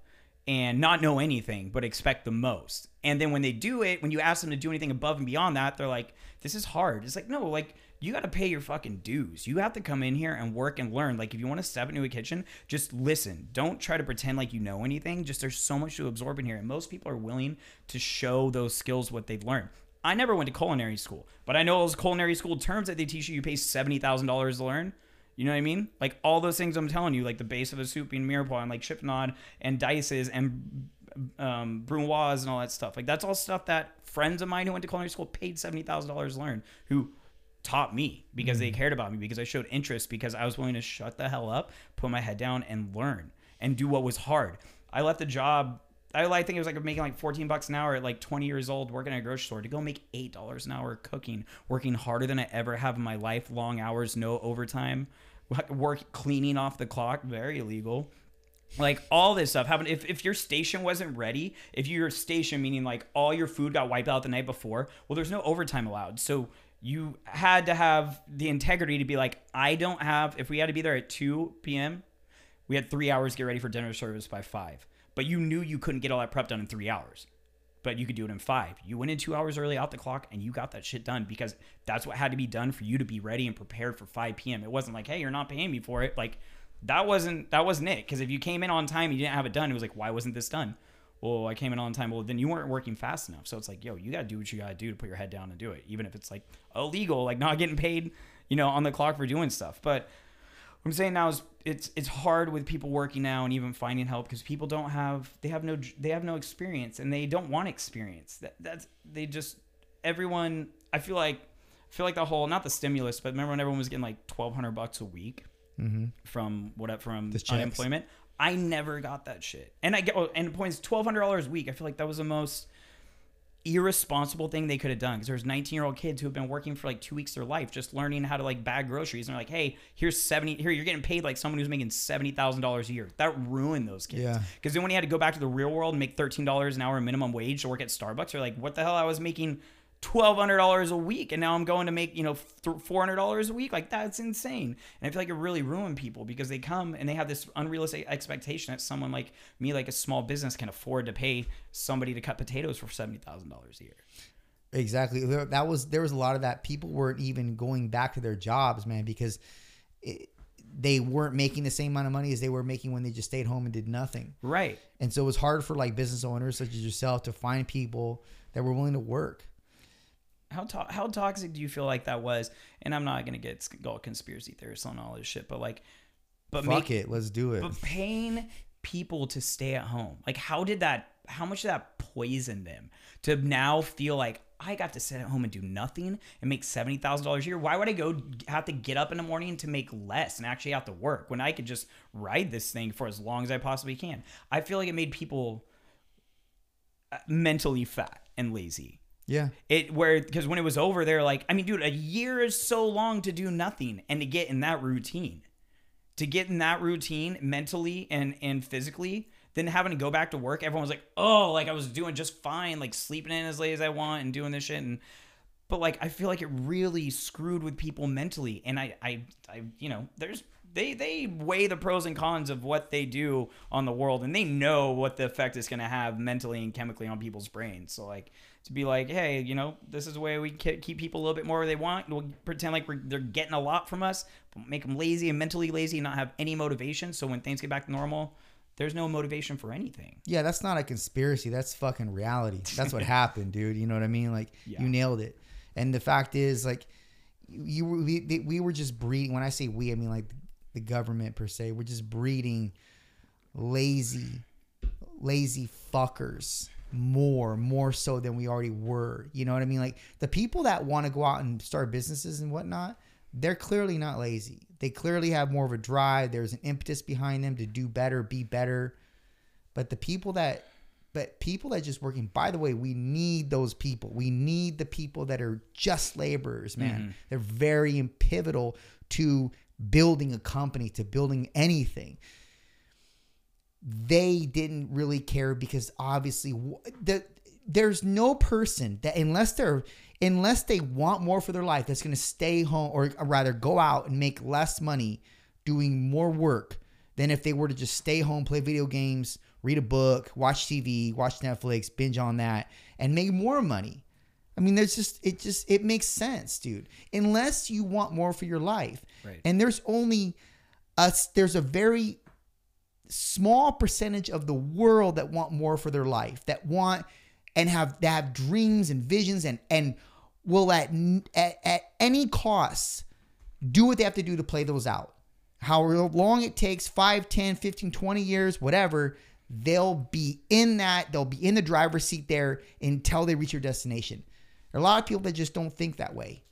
and not know anything but expect the most. And then when they do it, when you ask them to do anything above and beyond that, they're like, this is hard. It's like, no, like you got to pay your fucking dues. You have to come in here and work and learn. Like if you want to step into a kitchen, just listen. Don't try to pretend like you know anything. Just there's so much to absorb in here. And most people are willing to show those skills what they've learned. I never went to culinary school, but I know those culinary school terms that they teach you, you pay $70,000 to learn. You know what I mean? Like all those things I'm telling you, like the base of a soup being mirepoix and like chiffonade and dices and um, brunoise and all that stuff. Like that's all stuff that friends of mine who went to culinary school paid seventy thousand dollars to learn. Who taught me because they cared about me because I showed interest because I was willing to shut the hell up, put my head down, and learn and do what was hard. I left a job. I like think it was like making like 14 bucks an hour at like 20 years old working at a grocery store to go make eight dollars an hour cooking, working harder than I ever have in my life, long hours, no overtime, work cleaning off the clock, very illegal. Like all this stuff happened. If, if your station wasn't ready if your station meaning like all your food got wiped out the night before well there's no overtime allowed. So you had to have the integrity to be like i don't have if we had to be there at 2 p.m we had three hours to get ready for dinner service by five. But you knew you couldn't get all that prep done in three hours but you could do it in five. You went in two hours early out the clock and you got that shit done because that's what had to be done for you to be ready and prepared for 5 p.m. It wasn't like, hey, you're not paying me for it. Like that wasn't that wasn't it. Because if you came in on time and you didn't have it done, it was like, why wasn't this done? Well, I came in on time. Well, then you weren't working fast enough. So it's like, yo, you got to do what you got to do to put your head down and do it, even if it's like illegal, like not getting paid, you know, on the clock for doing stuff. But I'm saying now is it's it's hard with people working now and even finding help because people don't have they have no they have no experience and they don't want experience. That that's they just everyone. I feel like I feel like the whole not the stimulus, but remember when everyone was getting like twelve hundred bucks a week mm-hmm. from what from The checks. unemployment. I never got that shit, and I get oh, and the point is twelve hundred dollars a week. I feel like that was the most irresponsible thing they could have done because there's 19 year old kids who have been working for like two weeks of their life just learning how to like bag groceries and they're like hey here's 70 here you're getting paid like someone who's making $70000 a year that ruined those kids Yeah. because then when you had to go back to the real world and make $13 an hour minimum wage to work at starbucks you're like what the hell i was making $1200 a week and now i'm going to make you know $400 a week like that's insane and i feel like it really ruined people because they come and they have this unrealistic expectation that someone like me like a small business can afford to pay somebody to cut potatoes for $70000 a year Exactly. That was there was a lot of that. People weren't even going back to their jobs, man, because it, they weren't making the same amount of money as they were making when they just stayed home and did nothing. right And so it was hard for like business owners such as yourself to find people that were willing to work. How to- how toxic do you feel like that was? And I'm not gonna get go conspiracy theorists on all this shit, but like, but Fuck make it, let's do it. but paying people to stay at home, like, how did that? How much did that poison them to now feel like I got to sit at home and do nothing and make seventy thousand dollars a year? Why would I go have to get up in the morning to make less and actually have to work when I could just ride this thing for as long as I possibly can? I feel like it made people uh, mentally fat and lazy. Yeah. It where because when it was over, they're like, I mean, dude, a year is so long to do nothing and to get in that routine, to get in that routine mentally and and physically, then having to go back to work, everyone was like, oh, like I was doing just fine, like sleeping in as late as I want and doing this shit and. But like, I feel like it really screwed with people mentally, and I, I, I, you know, there's they they weigh the pros and cons of what they do on the world, and they know what the effect it's going to have mentally and chemically on people's brains. So like, to be like, hey, you know, this is the way we ke- keep people a little bit more where they want. We'll pretend like we're, they're getting a lot from us, but make them lazy and mentally lazy and not have any motivation. So when things get back to normal, there's no motivation for anything. Yeah, that's not a conspiracy. That's fucking reality. That's what (laughs) happened, dude. You know what I mean? Like Yeah. you nailed it. And the fact is, like you, you we, we were just breeding. When I say we, I mean like the government per se. We're just breeding lazy, lazy fuckers more, more so than we already were. You know what I mean? Like the people that want to go out and start businesses and whatnot, they're clearly not lazy. They clearly have more of a drive. There's an impetus behind them to do better, be better. But the people that but people that just working by the way we need those people we need the people that are just laborers man mm-hmm. they're very pivotal to building a company to building anything they didn't really care because obviously the, there's no person that unless they're unless they want more for their life that's going to stay home or rather go out and make less money doing more work than if they were to just stay home play video games read a book watch tv watch netflix binge on that and make more money. I mean there's just it just it makes sense dude. Unless you want more for your life. Right. and there's only us there's a very small percentage of the world that want more for their life, that want and have that have dreams and visions and and will at at, at any cost do what they have to do to play those out. However long it takes 5, 10, 15, 20 years, whatever, they'll be in that, they'll be in the driver's seat there until they reach their destination. There are a lot of people that just don't think that way.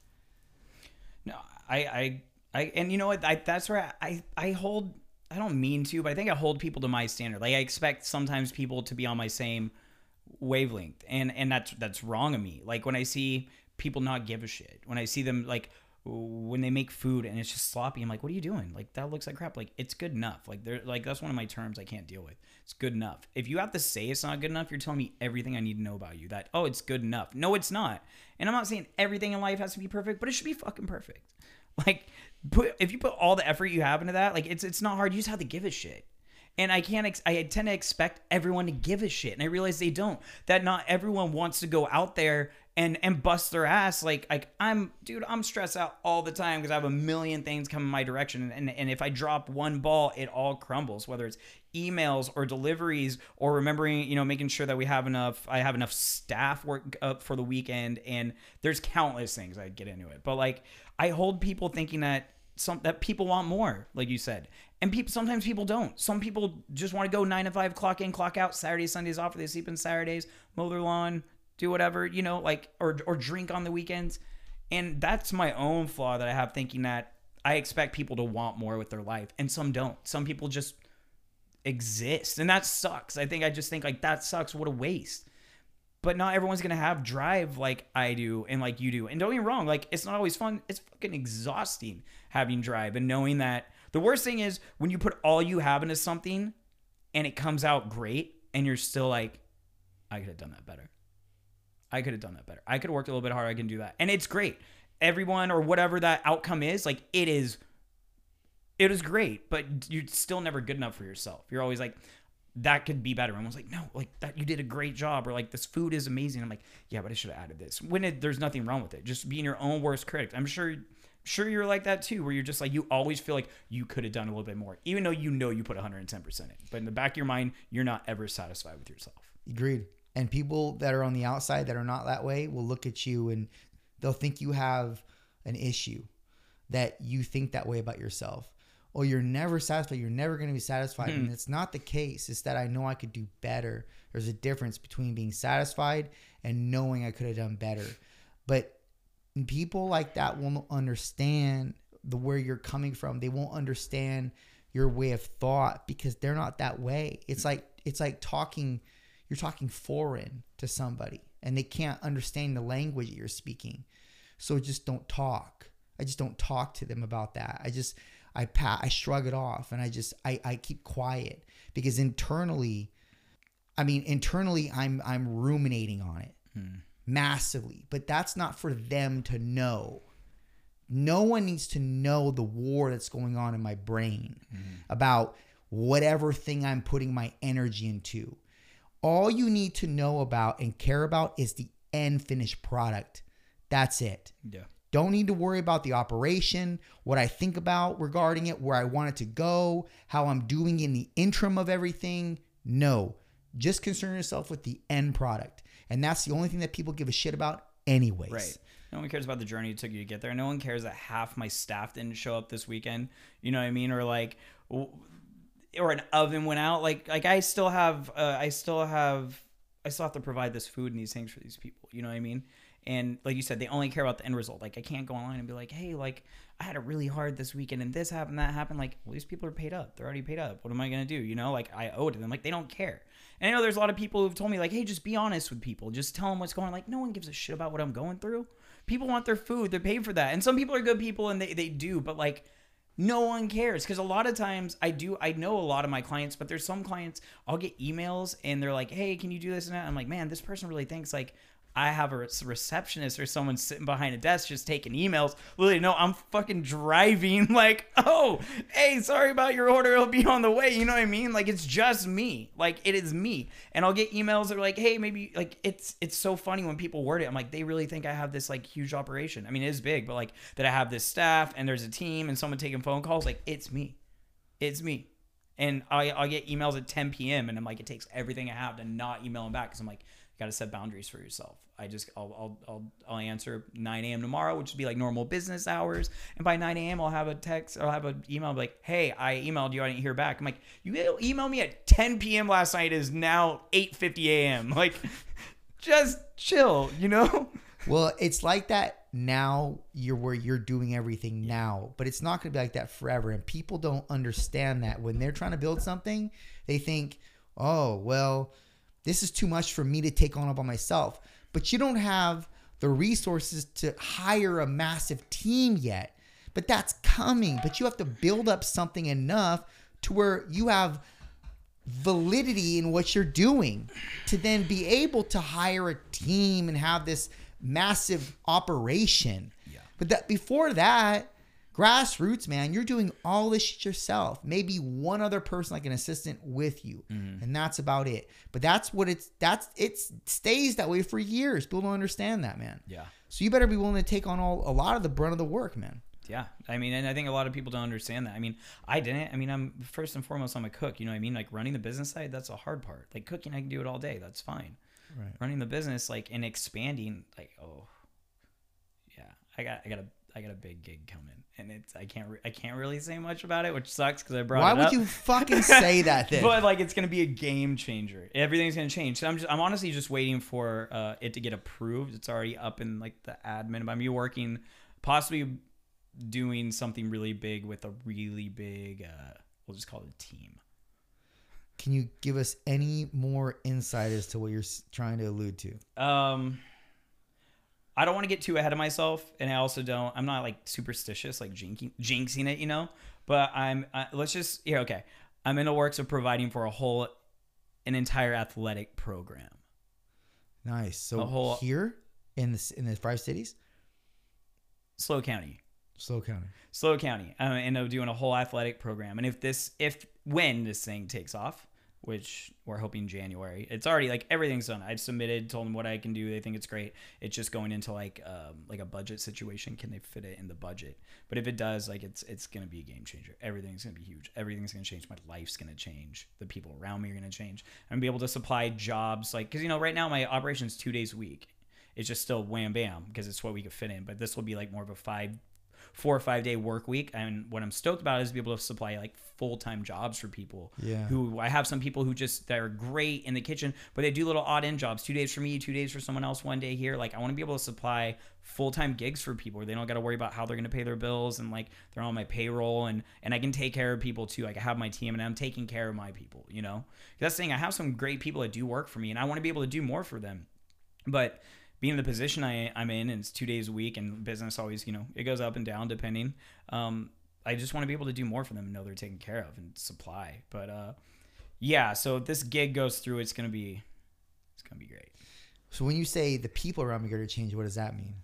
No, I, I, I, and you know what? I, that's where I, I hold. I don't mean to, but I think I hold people to my standard. Like I expect sometimes people to be on my same wavelength, and and that's that's wrong of me. Like when I see people not give a shit, when I see them like when they make food and it's just sloppy, I'm like, what are you doing? Like that looks like crap. Like it's good enough. Like they're like that's one of my terms I can't deal with. It's good enough. If you have to say it's not good enough, you're telling me everything I need to know about you. That oh, it's good enough. No, it's not. And I'm not saying everything in life has to be perfect, but it should be fucking perfect. (laughs) Like put if you put all the effort you have into that, like it's it's not hard. You just have to give a shit. And I can't. Ex- I tend to expect everyone to give a shit, and I realize they don't. That not everyone wants to go out there and and bust their ass. Like like I'm, dude. I'm stressed out all the time because I have a million things coming my direction, and and if I drop one ball, it all crumbles. Whether it's emails or deliveries or remembering, you know, making sure that we have enough. I have enough staff work up for the weekend, and there's countless things I get into it. But like I hold people thinking that some that people want more, like you said, and people sometimes people don't. Some people just want to go nine to five, clock in, clock out, Saturdays, Sundays off. They sleep in Saturdays, mow their lawn, do whatever, you know, like or or drink on the weekends. And that's my own flaw that I have thinking that I expect people to want more with their life, and some don't. Some people just exist, and that sucks. I think I just think like that sucks. What a waste but not everyone's gonna have drive like I do and like you do. And don't get me wrong, like it's not always fun. It's fucking exhausting having drive and knowing that the worst thing is when you put all you have into something and it comes out great and you're still like, I could have done that better. I could have done that better. I could have worked a little bit harder. I can do that. And it's great. Everyone or whatever that outcome is, like it is it is great, but you're still never good enough for yourself. You're always like, that could be better. And I was like, no, like that you did a great job, or like this food is amazing. I'm like, yeah, but I should have added this. When it, there's nothing wrong with it, just being your own worst critic. I'm sure, sure you're like that too, where you're just like you always feel like you could have done a little bit more, even though you know you put 110 percent in. But in the back of your mind, you're not ever satisfied with yourself. Agreed. And people that are on the outside that are not that way will look at you and they'll think you have an issue that you think that way about yourself oh, you're never satisfied. You're never going to be satisfied. Mm-hmm. And it's not the case. It's that I know I could do better. There's a difference between being satisfied and knowing I could have done better. But people like that won't understand the where you're coming from. They won't understand your way of thought because they're not that way. It's like it's like talking you're talking foreign to somebody and they can't understand the language you're speaking. So just don't talk. I just don't talk to them about that. I just I pat, I shrug it off, and I just I, I keep quiet because internally, I mean internally I'm I'm ruminating on it hmm. massively, but that's not for them to know. No one needs to know the war that's going on in my brain hmm. about whatever thing I'm putting my energy into. All you need to know about and care about is the end finished product. That's it. Yeah. Don't need to worry about the operation, what I think about regarding it, where I want it to go, how I'm doing in the interim of everything. No, just concern yourself with the end product. And that's the only thing that people give a shit about, anyways. Right. No one cares about the journey it took you to get there. No one cares that half my staff didn't show up this weekend. You know what I mean? Or like, or an oven went out. Like, like I still have, uh, I still have, I still have to provide this food and these things for these people. You know what I mean? And like you said, they only care about the end result. Like I can't go online and be like, hey, like I had it really hard this weekend and this happened, that happened. Like, well, these people are paid up. They're already paid up. What am I gonna do? You know, like I owe it to them. Like they don't care. And I know there's a lot of people who've told me like, hey, just be honest with people. Just tell them what's going on. Like no one gives a shit about what I'm going through. People want their food. They're paid for that. And some people are good people and they, they do, but like no one cares because a lot of times i do i know a lot of my clients but there's some clients i'll get emails and they're like hey can you do this and that i'm like man this person really thinks like I have a receptionist or someone sitting behind a desk just taking emails. Literally, no, I'm fucking driving. (laughs) Like, oh, hey, sorry about your order. It'll be on the way. You know what I mean? Like, it's just me. Like, it is me. And I'll get emails that are like, hey, maybe like it's it's so funny when people word it. I'm like, they really think I have this like huge operation. I mean, it is big, but like that I have this staff and there's a team and someone taking phone calls. Like, it's me. It's me. And I I get emails at 10 p.m. and I'm like, it takes everything I have to not email them back because I'm like, you got to set boundaries for yourself. I just I'll, I'll I'll I'll answer 9 a.m. tomorrow, which would be like normal business hours, and by 9 a.m. I'll have a text, I'll have an email like, "Hey, I emailed you, I didn't hear back." I'm like, "You emailed me at 10 p.m. last night. Is now 8:50 a.m. (laughs) Like, just chill, you know." (laughs) Well, it's like that now. You're where you're doing everything now, but it's not going to be like that forever. And people don't understand that when they're trying to build something, they think, "Oh, well." This is too much for me to take on all by myself but you don't have the resources to hire a massive team yet. But that's coming. But you have to build up something enough to where you have validity in what you're doing to then be able to hire a team and have this massive operation. Yeah. But that before that, Grassroots, man, you're doing all this shit yourself. Maybe one other person, like an assistant, with you, Mm-hmm. and that's about it. But that's what it's. That's it stays that way for years. People don't understand that, man. Yeah. So you better be willing to take on all a lot of the brunt of the work, man. Yeah, I mean, and I think a lot of people don't understand that. I mean, I didn't. I mean, I'm first and foremost, I'm a cook. You know what I mean? Like running the business side, that's a hard part. Like cooking, I can do it all day. That's fine. Right. Running the business, like and expanding, like oh, yeah, I got, I got a, I got a big gig coming, and it's, I can't, re- I can't really say much about it, which sucks because I brought. It up. Why would up. you fucking say (laughs) that then? But like, it's gonna be a game changer. Everything's gonna change. So I'm just, I'm honestly just waiting for uh, it to get approved. It's already up in like the admin. But I'm be working, possibly doing something really big with a really big. Uh, we'll just call it a team. Can you give us any more insight as to what you're trying to allude to? Um, I don't want to get too ahead of myself, and I also don't. I'm not like superstitious, like jinxing, jinxing it, you know. But I'm. Uh, let's just yeah, okay. I'm in the works of providing for a whole, an entire athletic program. Nice. So whole- here in the in the five cities, SLO County. SLO County. SLO County, um, and I'm doing a whole athletic program. And if this, if when this thing takes off, which we're hoping January, it's already like everything's done. I've submitted, told them what I can do. They think it's great. It's just going into like um, like a budget situation. Can they fit it in the budget? But if it does, like it's it's gonna be a game changer. Everything's gonna be huge. Everything's gonna change. My life's gonna change. The people around me are gonna change. I'm gonna be able to supply jobs like because you know right now my operation's two days a week. It's just still wham bam because it's what we could fit in. But this will be like more of a five four or five day work week. And what I'm stoked about is to be able to supply like full time jobs for people. Yeah. Who I have some people who just that are great in the kitchen, but they do little odd end jobs. Two days for me, two days for someone else, one day here. Like I want to be able to supply full time gigs for people where they don't got to worry about how they're gonna pay their bills and like they're on my payroll and and I can take care of people too. Like I have my team and I'm taking care of my people. You know, that's the thing. I have some great people that do work for me, and I want to be able to do more for them. But being in the position I, I'm in, and it's two days a week, and business always, you know, it goes up and down depending. Um, I just want to be able to do more for them and know they're taken care of and supply. But uh, yeah, so if this gig goes through, it's gonna be, it's gonna be great. So when you say the people around me are going to change, what does that mean?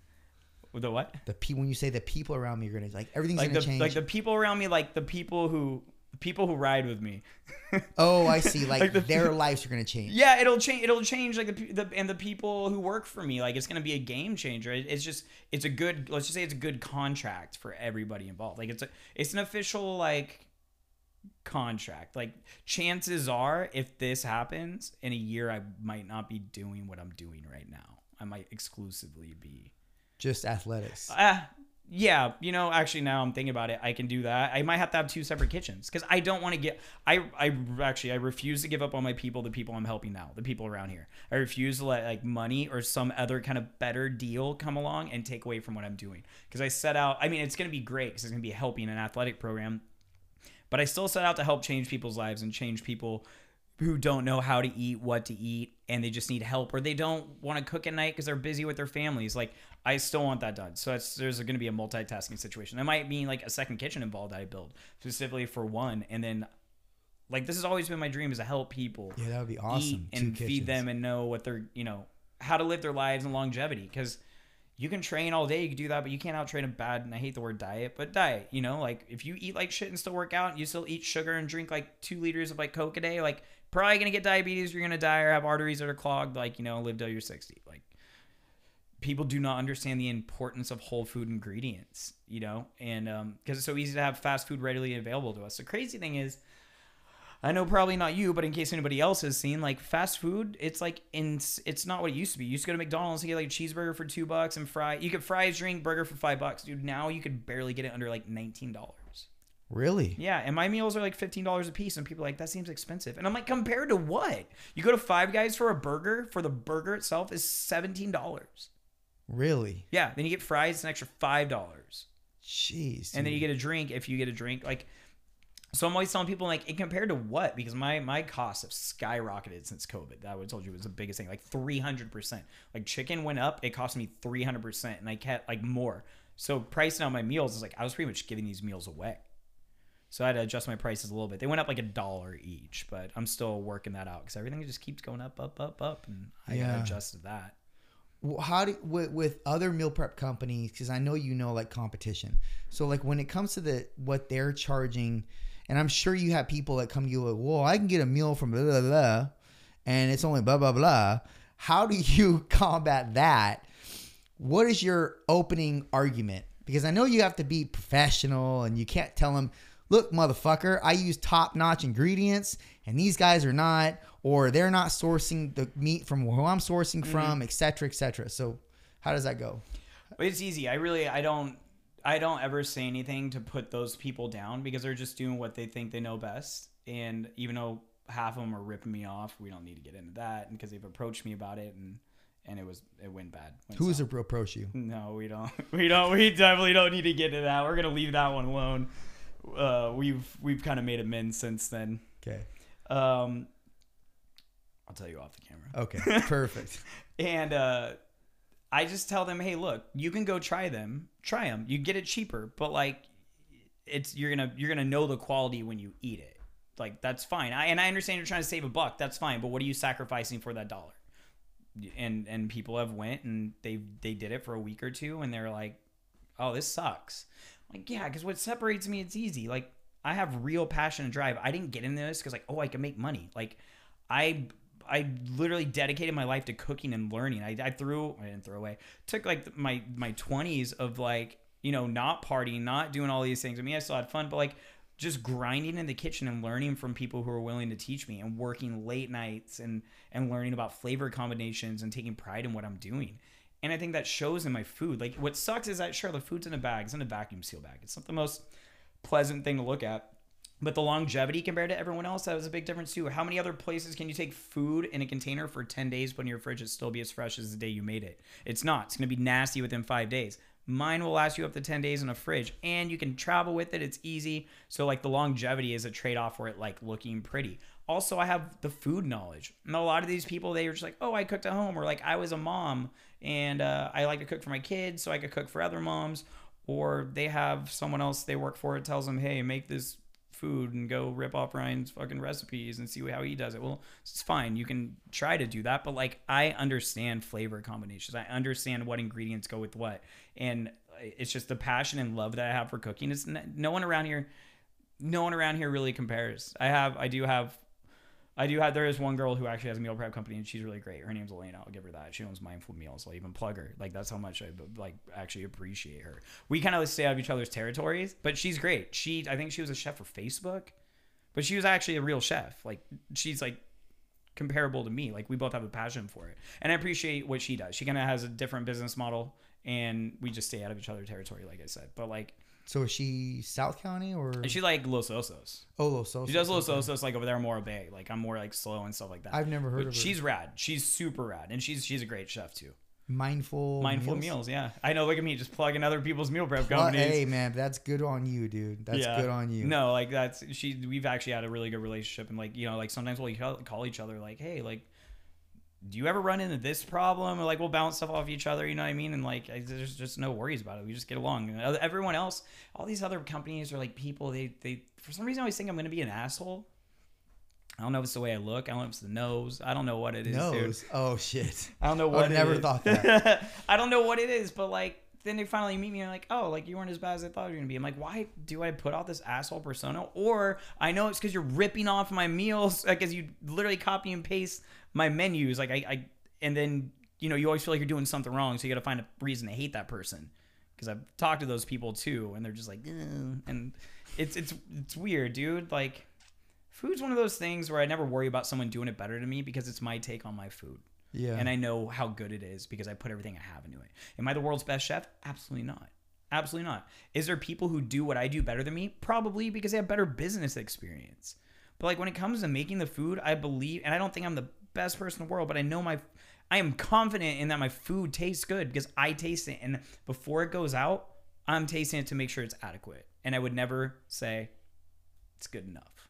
The what? The pe- when you say the people around me are going to like everything's Like going the to change. like the people around me, like the people who people who ride with me. (laughs) oh, I see. Like, Like the- their lives are going to change. Yeah, it'll change. It'll change like the, the and the people who work for me. Like it's gonna be a game changer. It- It's just it's a good. Let's just say it's a good contract for everybody involved. Like it's a it's an official like contract. Like chances are, if this happens in a year, I might not be doing what I'm doing right now. I might exclusively be Just athletics. Ah, yeah, you know, actually now I'm thinking about it, I can do that. I might have to have two separate kitchens because I don't want to get. I I actually I refuse to give up on my people, the people I'm helping now, the people around here. I refuse to let like money or some other kind of better deal come along and take away from what I'm doing because I set out. I mean, it's gonna be great because it's gonna be helping an athletic program, but I still set out to help change people's lives and change people who don't know how to eat, what to eat, and they just need help, or they don't want to cook at night because they're busy with their families. Like, I still want that done. So there's going to be a multitasking situation. That might mean like a second kitchen involved that I build specifically for one, and then like this has always been my dream is to help people yeah, that would be eat awesome. and Two feed kitchens. them and know what they're you know how to live their lives and longevity because you can train all day you can do that but you can't out train a bad and i hate the word diet but diet you know like if you eat like shit and still work out you still eat sugar and drink like two liters of like coke a day like probably gonna get diabetes you're gonna die or have arteries that are clogged like you know live till you're 60 like people do not understand the importance of whole food ingredients you know and um because it's so easy to have fast food readily available to us the crazy thing is I know probably not you, but in case anybody else has seen, like fast food, it's like in it's not what it used to be. You used to go to McDonald's and get like a cheeseburger for two bucks and fry. You could fry fries, drink, burger for five bucks, dude. Now you could barely get it under like nineteen dollars. Really? Yeah, and my meals are like fifteen dollars a piece, and people are like that seems expensive. And I'm like, compared to what? You go to Five Guys for a burger. For the burger itself is seventeen dollars. Really? Yeah, then you get fries, it's an extra five dollars. Jeez. and then you get a drink if you get a drink like so i'm always telling people like it compared to what because my my costs have skyrocketed since covid that would told you was the biggest thing like 300% like chicken went up it cost me 300% and i kept like more so pricing out my meals is like i was pretty much giving these meals away so i had to adjust my prices a little bit they went up like a dollar each but i'm still working that out because everything just keeps going up up up up and i Yeah. gotta adjust that Wh- How do with, with other meal prep companies? Because I know you know like competition. So like when it comes to the what they're charging, and I'm sure you have people that come to you like, well, I can get a meal from blah blah blah, and it's only blah blah blah. How do you (laughs) combat that? What is your opening argument? Because I know you have to be professional and you can't tell them, look, motherfucker, I use top notch ingredients and these guys are not, or they're not sourcing the meat from who I'm sourcing mm-hmm. from, et cetera, et cetera. So, how does that go? It's easy. I really I don't I don't ever say anything to put those people down because they're just doing what they think they know best. And even though half of them are ripping me off, we don't need to get into that because they've approached me about it and and it was it went bad. Went Who's south. approach you? No, we don't. (laughs) We don't. We definitely don't need to get into that. We're gonna leave that one alone. Uh, we've we've kind of made amends since then. Okay. Um, I'll tell you off the camera. Okay. (laughs) Perfect. And uh, I just tell them, hey, look, you can go try them, try them. You get it cheaper, but like, it's you're gonna you're gonna know the quality when you eat it. Like that's fine. I, and I understand you're trying to save a buck. That's fine. But what are you sacrificing for that dollar? And and people have went and they they did it for a week or two, and they're like, oh, this sucks. Like yeah, because what separates me, it's easy. Like I have real passion and drive. I didn't get into this because like oh I can make money. Like I I literally dedicated my life to cooking and learning. I, I threw I didn't throw away. Took like my my twenties of like you know not partying, not doing all these things. I mean I still had fun, but like just grinding in the kitchen and learning from people who are willing to teach me and working late nights and and learning about flavor combinations and taking pride in what I'm doing. And I think that shows in my food. Like what sucks is that sure the food's in a bag, it's in a vacuum seal bag. It's not the most pleasant thing to look at. But the longevity compared to everyone else, that was a big difference too. How many other places can you take food in a container for 10 days, in your fridge, and still be as fresh as the day you made it? It's not. It's to be nasty within five days. Mine will last you up to 10 days in a fridge, and you can travel with it. It's easy. So, like, the longevity is a trade off for it, like, looking pretty. Also, I have the food knowledge. And a lot of these people, they were just like, oh, I cooked at home, or like, I was a mom and uh, I like to cook for my kids, so I could cook for other moms. Or they have someone else they work for, it tells them, hey, make this food and go rip off Ryan's fucking recipes and see how he does it. Well, it's fine. You can try to do that, but like I understand flavor combinations. I understand what ingredients go with what. And it's just the passion and love that I have for cooking. It's no one around here no one around here really compares. I have I do have I do have there is one girl who actually has a meal prep company and she's really great. Her name's Elena. I'll give her that. She owns Mindful Meals. I'll even plug her. Like that's how much I like actually appreciate her. We kind of stay out of each other's territories, but she's great. She I think she was a chef for Facebook, but she was actually a real chef. Like she's like comparable to me. Like we both have a passion for it, and I appreciate what she does. She kind of has a different business model, and we just stay out of each other's territory, like I said. But like So is she South County or and she like Los Osos. oh Los Osos? She does Los okay. Osos like over there Morro Bay. Like I'm more like SLO and stuff like that. I've never heard But of her. She's rad. She's super rad, and she's she's a great chef too. Mindful Mindful meals. meals, yeah. I know. Look at me, just plugging other people's meal prep companies. hey man, that's good on you, dude. That's Yeah. good on you. No, like that's she. We've actually had a really good relationship, and like you know, like sometimes we'll call each other, like, hey, like, do you ever run into this problem? Or like we'll bounce stuff off each other, you know what I mean? And like, I, there's just no worries about it. We just get along. And everyone else, all these other companies are like people. They they for some reason always think I'm gonna be an asshole. I don't know if it's the way I look. I don't know if it's the nose. I don't know what it is, dude. Nose. Oh shit. I don't know what. it never is. thought that. (laughs) I don't know what it is, but like then they finally meet me and like, oh, like you weren't as bad as I thought you were gonna be. I'm like, why do I put out this asshole persona? Or I know it's because you're ripping off my meals, (laughs) like as you literally copy and paste my menus, like I, I, and then you know you always feel like you're doing something wrong, so you got to find a reason to hate that person. Because I've talked to those people too, and they're just like, and it's it's it's weird, dude. Like food's one of those things where I never worry about someone doing it better to me because it's my take on my food. Yeah. And I know how good it is because I put everything I have into it. Am I the world's best chef? Absolutely not. Absolutely not. Is there people who do what I do better than me? Probably because they have better business experience. But like when it comes to making the food, I believe, and I don't think I'm the best person in the world, but I know my, I am confident in that my food tastes good because I taste it, and before it goes out, I'm tasting it to make sure it's adequate. And I would never say it's good enough.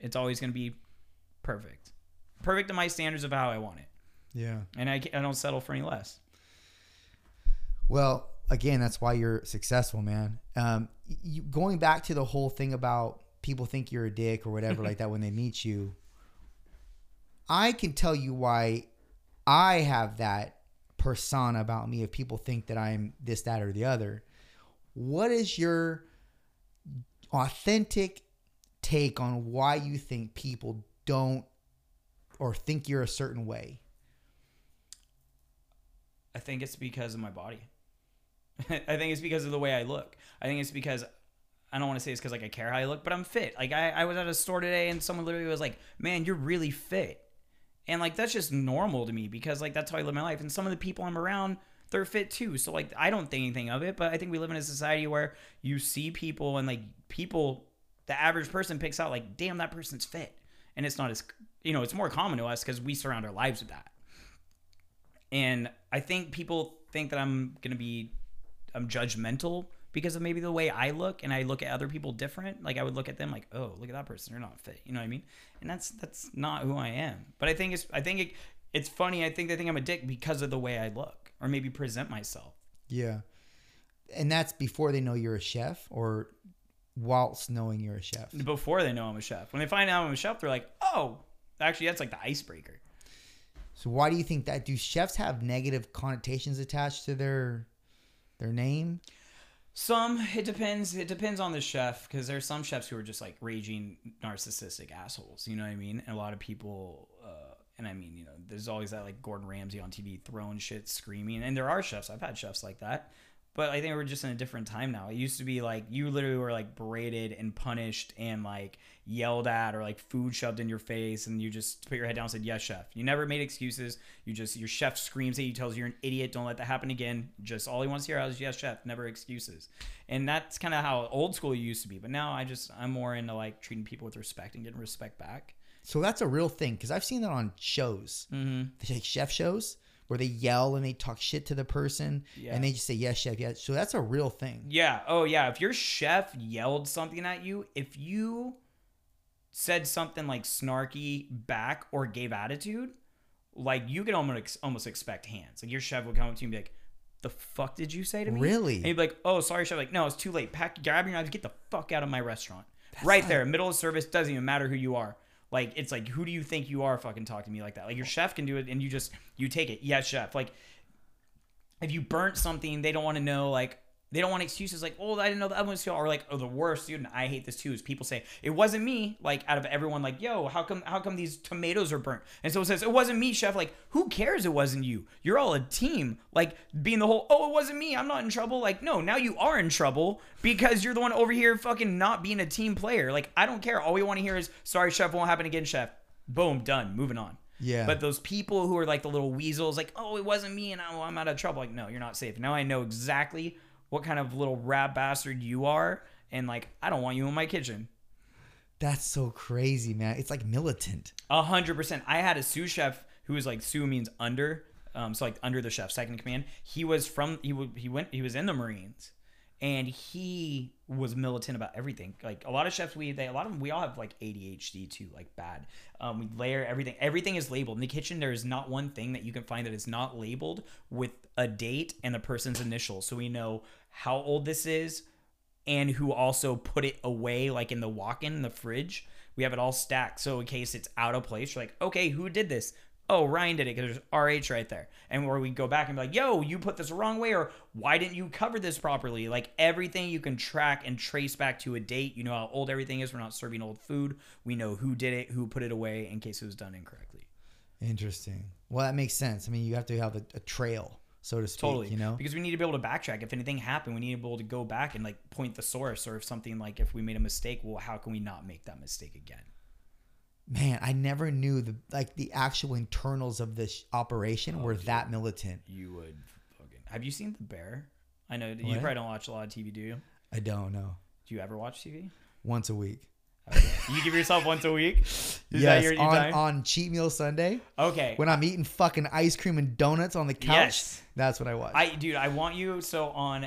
It's always going to be perfect, perfect to my standards of how I want it yeah. and I, I don't settle for any less. Well, again, that's why you're successful, man. Um, you, going back to the whole thing about people think you're a dick or whatever (laughs) like that when they meet you, I can tell you why I have that persona about me if people think that I'm this, that, or the other. What is your authentic take on why you think people don't or think you're a certain way? I think it's because of my body. (laughs) I think it's because of the way I look. I think it's because I don't want to say it's because like I care how I look, but I'm fit. Like I, I was at a store today and someone literally was like, "Man, you're really fit," and like that's just normal to me because like that's how I live my life. And some of the people I'm around, they're fit too. So like I don't think anything of it. But I think we live in a society where you see people and like people, the average person picks out like, "Damn, that person's fit," and it's not as you know, it's more common to us because we surround our lives with that. And I think people think that I'm gonna be I'm judgmental because of maybe the way I look and I look at other people different. Like I would look at them like, oh, look at that person, they're not fit. You know what I mean? And that's that's not who I am. But I think it's I think it, it's funny. I think they think I'm a dick because of the way I look or maybe present myself. Yeah. And that's before they know you're a chef or whilst knowing you're a chef. Before they know I'm a chef. When they find out I'm a chef, they're like, oh, actually, that's like the icebreaker. So why do you think that? Do chefs have negative connotations attached to their their name? Some it depends. It depends on the chef because there's some chefs who are just like raging narcissistic assholes. You know what I mean? And a lot of people, uh, and I mean, you know, there's always that like Gordon Ramsay on TV throwing shit, screaming, and there are chefs. I've had chefs like that. But I think we're just in a different time now. It used to be like you literally were like berated and punished and like yelled at or like food shoved in your face and you just put your head down and said, Yes, chef. You never made excuses. You just your chef screams at you, tells you you're an idiot, don't let that happen again. Just all he wants to hear is yes, chef, never excuses. And that's kind of how old school used to be. But now I just I'm more into like treating people with respect and getting respect back. So that's a real thing because I've seen that on shows, mm-hmm. like chef shows where they yell and they talk shit to the person Yeah. and they just say yes chef yes so that's a real thing Yeah. Oh, yeah. If your chef yelled something at you, if you said something like snarky back or gave attitude, like you could almost almost expect hands. Like your chef would come up to you and be like, "The fuck did you say to me?" Really? And you'd be like, "Oh, sorry, chef." Like, no, it's too late. Pack, grab your knives, get the fuck out of my restaurant. right there, middle of service. Doesn't even matter who you are. Like, it's like, who do you think you are? Fucking talk to me like that. Like your chef can do it, and you just you take it. Yes, chef. Like if you burnt something, they don't want to know like they don't want excuses like, oh, I didn't know the oven was too, or like, oh, the worst, dude. And I hate this too. Is people say it wasn't me. Like out of everyone, like, yo, how come, how come these tomatoes are burnt? And so it says it wasn't me, chef. Like, who cares? It wasn't you. You're all a team. Like being the whole, oh, it wasn't me. I'm not in trouble. Like, no, now you are in trouble because you're the one over here fucking not being a team player. Like, I don't care. All we want to hear is, sorry, chef, won't happen again, chef. Boom, done. Moving on. Yeah. But those people who are like the little weasels, like, oh, it wasn't me and oh, I'm out of trouble. Like, no, you're not safe. Now I know exactly what kind of little rat bastard you are. And like, I don't want you in my kitchen. that's so crazy man it's like militant A hundred percent. I had a sous chef who was like sous means under, um, so like under the chef, second in command. He was from he would he went he was in the Marines, and he was militant about everything. Like a lot of chefs, we they a lot of them we all have like ADHD too, like bad. Um, we layer everything. Everything is labeled in the kitchen. There is not one thing that you can find that is not labeled with a date and the person's initials, so we know how old this is and who also put it away like in the walk-in in the fridge. We have it all stacked so in case it's out of place you're like okay who did this? Oh ryan did it because there's rh right there. And where we go back and be like yo you put this the wrong way or why didn't you cover this properly? Like everything you can track and trace back to a date. You know how old everything is we're not serving old food. We know who did it who put it away in case it was done incorrectly. Interesting. Well that makes sense. I mean you have to have a, a trail so to speak Totally. you know Because we need to be able to backtrack. If anything happened, we need to be able to go back and like point the source or if something like if we made a mistake, well, how can we not make that mistake again? man i never knew the like the actual internals of this operation Oh, were that militant You would fucking Have you seen The Bear? I know you probably don't watch a lot of TV, do you? i don't know Do you ever watch TV? once a week. You give yourself once a week? Is that yes your, your on, time? on cheat meal sunday okay. when i'm eating fucking ice cream and donuts on the couch Yes. that's what i watch I dude, I want you so on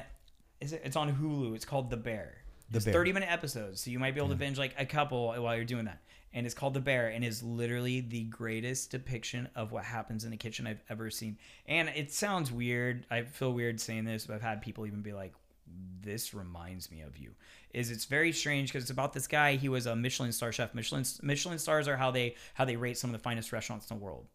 is it it's on Hulu. It's called The Bear. The it's Bear. 30 minute episodes, so you might be able to binge like a couple while you're doing that. And it's called The Bear and is literally the greatest depiction of what happens in the kitchen I've ever seen. And it sounds weird. I feel weird saying this, but I've had people even be like this reminds me of you is it's very strange because it's about this guy he was a michelin star chef michelin michelin stars are how they how they rate some of the finest restaurants in the world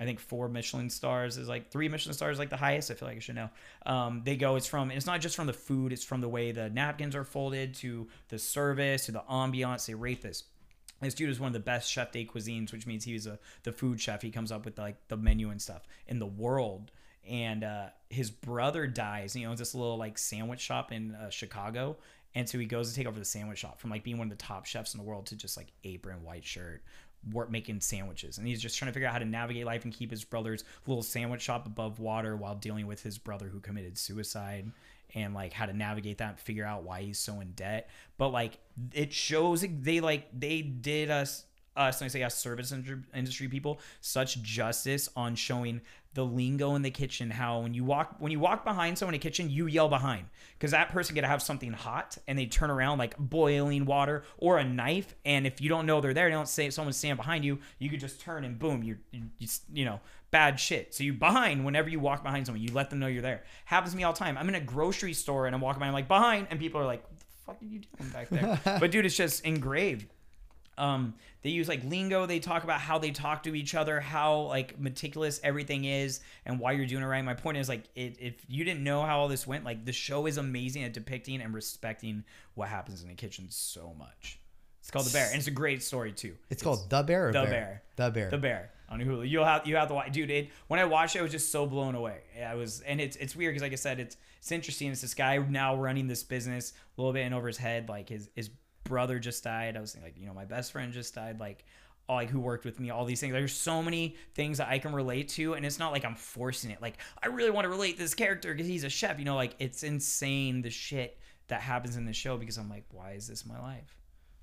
I think four Michelin stars is like three Michelin stars, like the highest. I feel like I should know. Um, they go. It's from. It's not just from the food. It's from the way the napkins are folded to the service to the ambiance. They rate this. This dude is one of the best chef de cuisines, which means he was a the food chef. He comes up with like the menu and stuff in the world. And uh, his brother dies. You know, this little like sandwich shop in uh, Chicago, and so he goes to take over the sandwich shop from like being one of the top chefs in the world to just like apron, white shirt, work making sandwiches. And he's just trying to figure out how to navigate life and keep his brother's little sandwich shop above water while dealing with his brother who committed suicide and like how to navigate that and figure out why he's so in debt. But like it shows they like they did us us, and I say us service industry people, such justice on showing the lingo in the kitchen. How when you walk when you walk behind someone in a kitchen, you yell behind because that person to have something hot and they turn around like boiling water or a knife, and if you don't know they're there, they don't say someone's standing behind you, you could just turn and boom, you're you, you know bad shit. So you behind whenever you walk behind someone, you let them know you're there. Happens to me all the time. I'm in a grocery store and I'm walking by, I'm like behind, and people are like, "What the fuck are you doing back there?" (laughs) but dude, it's just engraved um, they use like lingo. They talk about how they talk to each other, how like meticulous everything is, and why you're doing it right. My point is like, it, if you didn't know how all this went, like the show is amazing at depicting and respecting what happens in the kitchen so much. It's called The Bear, and it's a great story too. It's, it's called The Bear. the Bear? Bear. The Bear. The Bear on Hulu. You'll have you have to watch, dude. It when I watched it, I was just so blown away. I was, and it's it's weird because like I said, it's it's interesting. It's this guy now running this business a little bit in over his head, like his his brother just died. I was thinking, like, you know, my best friend just died. Like, all, like who worked with me, all these things. There's so many things that I can relate to, and it's not like I'm forcing it. Like, I really want to relate this character because he's a chef. You know, like it's insane the shit that happens in the show because I'm like, why is this my life?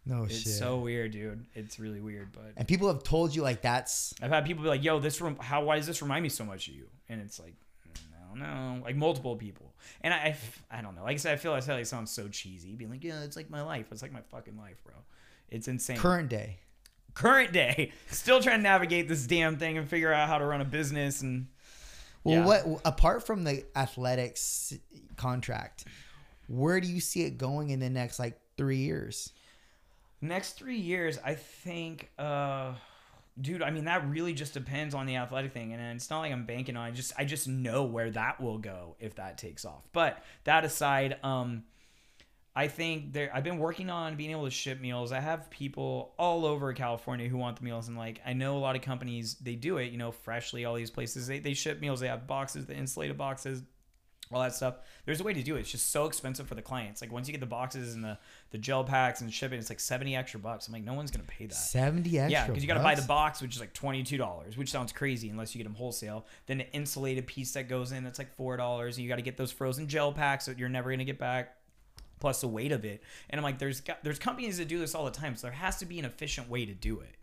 No it's shit. so weird, dude. It's really weird, but and people have told you like that's. I've had people be like, "Yo, this room. How? Why does this remind me so much of you?" And it's like, don't know, like multiple people. And I, I don't know. Like I said, I feel like it sounds so cheesy, being like, "Yeah, it's like my life. It's like my fucking life, bro." It's insane. Current day. Current day. (laughs) Still trying to navigate this damn thing and figure out how to run a business and. Well, yeah. what apart from the athletics contract, where do you see it going in the next like three years? Next three years, I think. uh dude i mean that really just depends on the athletic thing and it's not like i'm banking on it. I just i just know where that will go if that takes off but that aside um I think there I've been working on being able to ship meals. I have people all over California who want the meals and like I know a lot of companies they do it, you know, freshly all these places they, they ship meals, they have boxes, the insulated boxes, all that stuff. There's a way to do it. It's just so expensive for the clients. Like once you get the boxes and the, the gel packs and shipping, it's like 70 extra bucks. I'm like, no one's gonna pay that. 70 extra. Yeah, because you gotta buy the box, which is like $22, which sounds crazy unless you get them wholesale. Then the insulated piece that goes in, that's like four dollars. You gotta get those frozen gel packs that you're never gonna get back plus the weight of it. And I'm like, there's there's companies that do this all the time, so there has to be an efficient way to do it.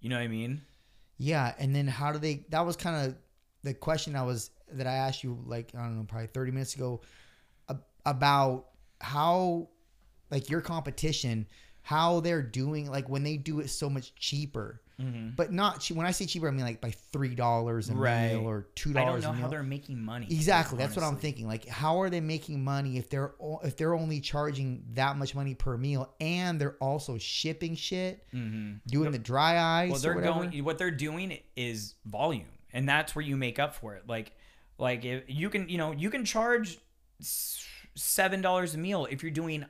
You know what I mean? Yeah, and then how do they? That was kind of the question I was that I asked you like I don't know probably 30 minutes ago about how like your competition how they're doing like when they do it so much cheaper Mm-hmm. But not. When I say cheaper, I mean like by three dollars a right. meal or two dollars. I don't know how they're making money. Exactly, that's what I'm thinking. Like, how are they making money if they're if they're only charging that much money per meal and they're also shipping shit, mm-hmm. doing the dry ice? Well, they're going. What they're doing is volume, and that's where you make up for it. Like, like if you can, you know, you can charge seven dollars a meal if you're doing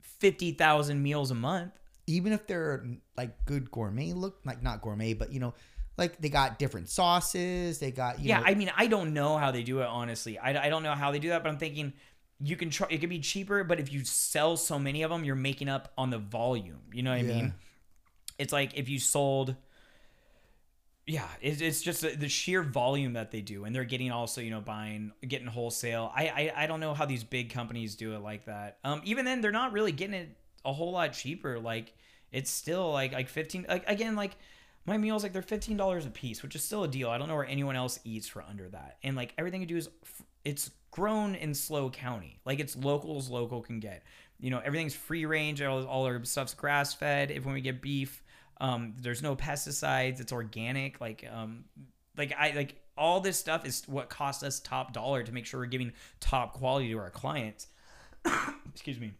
fifty thousand meals a month even if they're like good gourmet look, like not gourmet, but you know, like they got different sauces. They got yeah. Know, I mean, I don't know how they do it honestly. I, I don't know how they do that, but I'm thinking you can try. It could be cheaper, but if you sell so many of them, you're making up on the volume. You know what yeah. I mean? It's like if you sold. Yeah, it's, it's just the sheer volume that they do, and they're getting also, you know, buying, getting wholesale. I, I I don't know how these big companies do it like that. Um, even then, they're not really getting it a whole lot cheaper. Like it's still like like 15 like again like my meals like they're $15 a piece which is still a deal i don't know where anyone else eats for under that and like everything you do is it's grown in SLO County like it's local as local can get you know everything's free range all, all our stuff's grass fed if when we get beef um, there's no pesticides. It's organic. Like um like i like all this stuff is what costs us top dollar to make sure we're giving top quality to our clients. (coughs) Excuse me.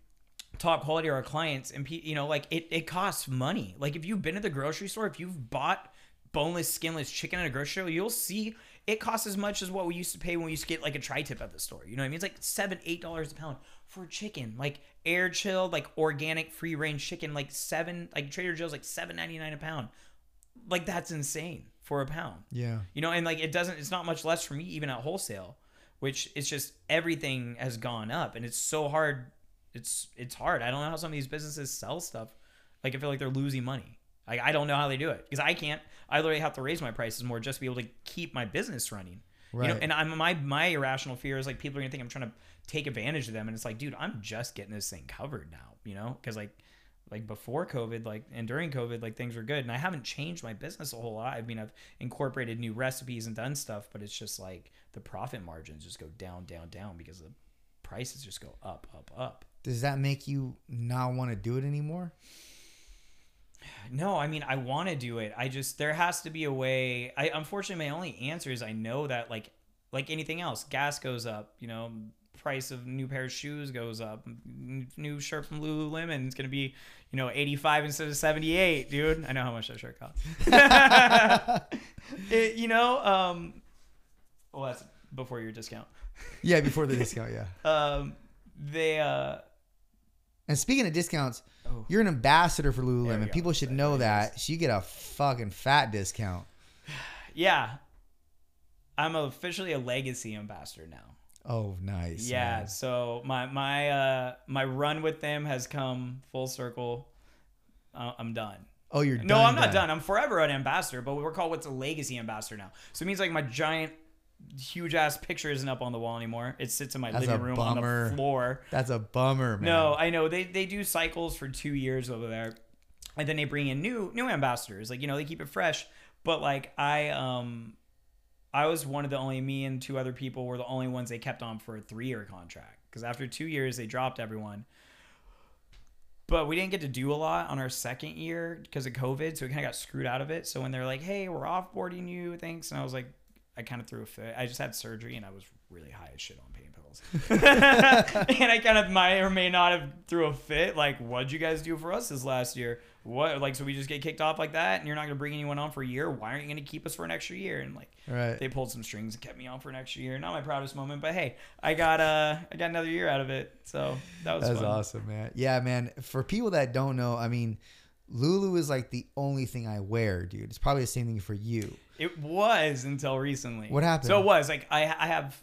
Top quality to our clients. And you know like it, it costs money. Like if you've been to the grocery store if you've bought boneless, skinless chicken at a grocery store, you'll see it costs as much as what we used to pay when we used to get like a tri-tip at the store. You know what I mean? It's like seven, eight dollars a pound for chicken, like air chilled, like organic, free range chicken, like seven, like Trader Joe's, like seven ninety nine a pound. Like that's insane for a pound. Yeah. You know, and like it doesn't, it's not much less for me even at wholesale, which it's just everything has gone up, and it's so hard. It's it's hard. I don't know how some of these businesses sell stuff. Like I feel like they're losing money. Like I don't know how they do it because I can't. I literally have to raise my prices more just to be able to keep my business running. You know, Right. and I'm my my irrational fear is like people are gonna think I'm trying to take advantage of them, and it's like, dude, I'm just getting this thing covered now. You know, because like like before COVID, like and during COVID, like things were good, and I haven't changed my business a whole lot. I mean, I've incorporated new recipes and done stuff, but it's just like the profit margins just go down, down, down because the prices just go up, up, up. Does that make you not want to do it anymore? No, I mean I want to do it. I just there has to be a way. I unfortunately my only answer is I know that like like anything else, gas goes up. You know, price of new pair of shoes goes up. New shirt from Lululemon is gonna be you know eighty five instead of seventy eight, dude. I know how much that shirt costs. (laughs) It- you know, um, well that's before your discount. Yeah, before the discount, yeah. (laughs) Um, they uh, And speaking of discounts, Oh. you're an ambassador for Lululemon. People should know that. So you get a fucking fat discount. (sighs) yeah, I'm officially a legacy ambassador now. Oh, nice. Yeah, man. so my my uh my run with them has come full circle. Uh, I'm done. Oh, you're No, done, I'm not done. I'm forever an ambassador, but we're called what's a legacy ambassador now. So it means like my giant, huge ass picture isn't up on the wall anymore. It sits in my That's living room bummer. on the floor. That's a bummer, man. No, I know they they do cycles for two years over there, and then they bring in new new ambassadors. Like you know they keep it fresh. But like I um, I was one of the only me and two other people were the only ones they kept on for a three year contract because after two years they dropped everyone. But we didn't get to do a lot on our second year because of COVID, so we kind of got screwed out of it. So when they're like, "Hey, we're offboarding you," thanks, and I was like, I kind of threw a fit. I just had surgery and I was really high as shit on pain pills, (laughs) (laughs) and I kind of might or may not have threw a fit. Like, what'd you guys do for us this last year? What like so we just get kicked off like that, and you're not gonna bring anyone on for a year? Why aren't you gonna keep us for an extra year? And like, Right. they pulled some strings and kept me on for an extra year. Not my proudest moment, but hey, I got uh I got another year out of it, so that was That's awesome, man. Yeah, man. For people that don't know, I mean, Lulu is like the only thing I wear, dude. It's probably the same thing for you. It was until recently. What happened? So it was like I I have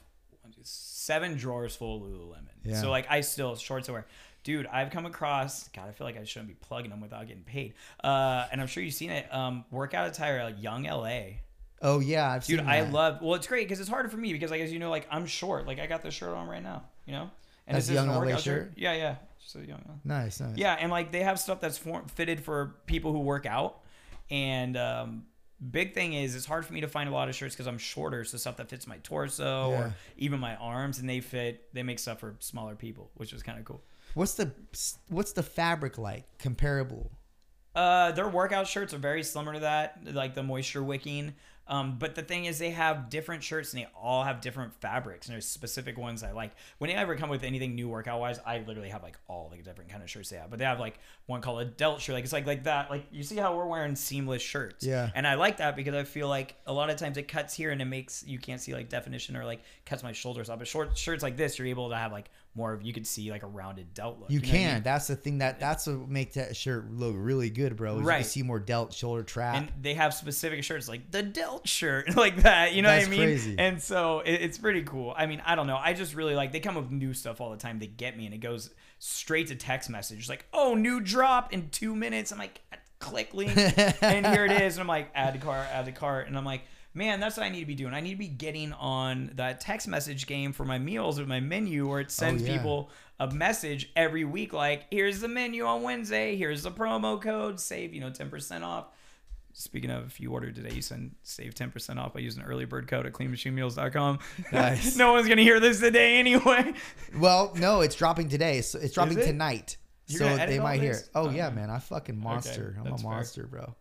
seven drawers full of Lululemon. Yeah. So like I still shorts I wear. Dude, I've come across. God, I feel like I shouldn't be plugging them without getting paid. Uh, and I'm sure you've seen it. Um, workout attire, like Young LA. Oh yeah, I've Dude, I love. Well, it's great because it's harder for me because, like, as you know, like I'm short. Like I got this shirt on right now. You know, and That's this Young a LA workout shirt? Yeah, yeah. A Young. Nice, nice. Yeah, and like they have stuff that's for, fitted for people who work out. And um, big thing is, it's hard for me to find a lot of shirts because I'm shorter. So stuff that fits my torso Yeah. or even my arms, and they fit. They make stuff for smaller people, which is kind of cool. What's the what's the fabric like? Comparable. Uh, their workout shirts are very similar to that, like the moisture wicking. Um, but the thing is, they have different shirts and they all have different fabrics. And there's specific ones I like. When they ever come with anything new workout wise, I literally have like all the different kind of shirts they have. But they have like one called a delt shirt. Like it's like like that. Like you see how we're wearing seamless shirts. Yeah. And I like that because I feel like a lot of times it cuts here and it makes you can't see like definition or like cuts my shoulders off. But short shirts like this, you're able to have like more of you could see like a rounded delt look. You, know what I can. mean? That's the thing that that's what make that shirt look really good, bro. You Right. can see more delt, shoulder trap. and they have specific shirts like the delt shirt (laughs) like that you know That's what i mean crazy. and so it, it's pretty cool i mean i don't know i just really like they come with new stuff all the time they get me and it goes straight to text message like oh new drop in two minutes i'm like click link (laughs) and here it is and i'm like add to cart add to cart and i'm like man that's what i need to be doing i need to be getting on that text message game for my meals with my menu where it oh, sends yeah. people a message every week like here's the menu on wednesday here's the promo code save you know 10% off Speaking of, if you order today, you send save ten percent off by using early bird code at cleanmachinemeals.com. Nice. (laughs) no one's gonna hear this today anyway. (laughs) well, no, it's dropping today. So it's dropping it? tonight. You're so they might hear. this? it. Oh Oh, yeah, man. I fucking monster. I'm a that's fair. monster, bro.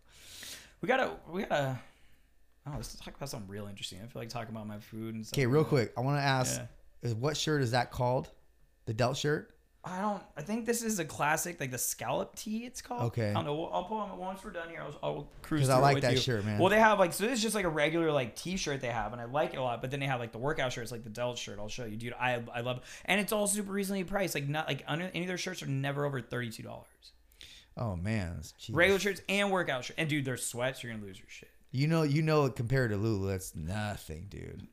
We gotta, we gotta. Oh, let's talk about something real interesting. I feel like talking about my food and stuff. Okay, real like quick. I want to ask, Yeah. is what shirt is that called? The delt shirt? I don't. I think this is a classic, like the scallop tee. It's called. Okay. I don't know. I'll pull them once we're done here. I'll, I'll cruise. 'Cause I like that you. shirt, man. Well, they have like so. This is just like a regular like T-shirt they have, and I like it a lot. But then they have like the workout shirts, like the Delt shirt. I'll show you, dude. I I love, and it's all super reasonably priced. Like not like under, any of their shirts are never over thirty two dollars. Oh man. Regular shirts and workout shirts. And dude, their sweats, you're gonna lose your shit. You know, you know, compared to Lulu, that's nothing, dude.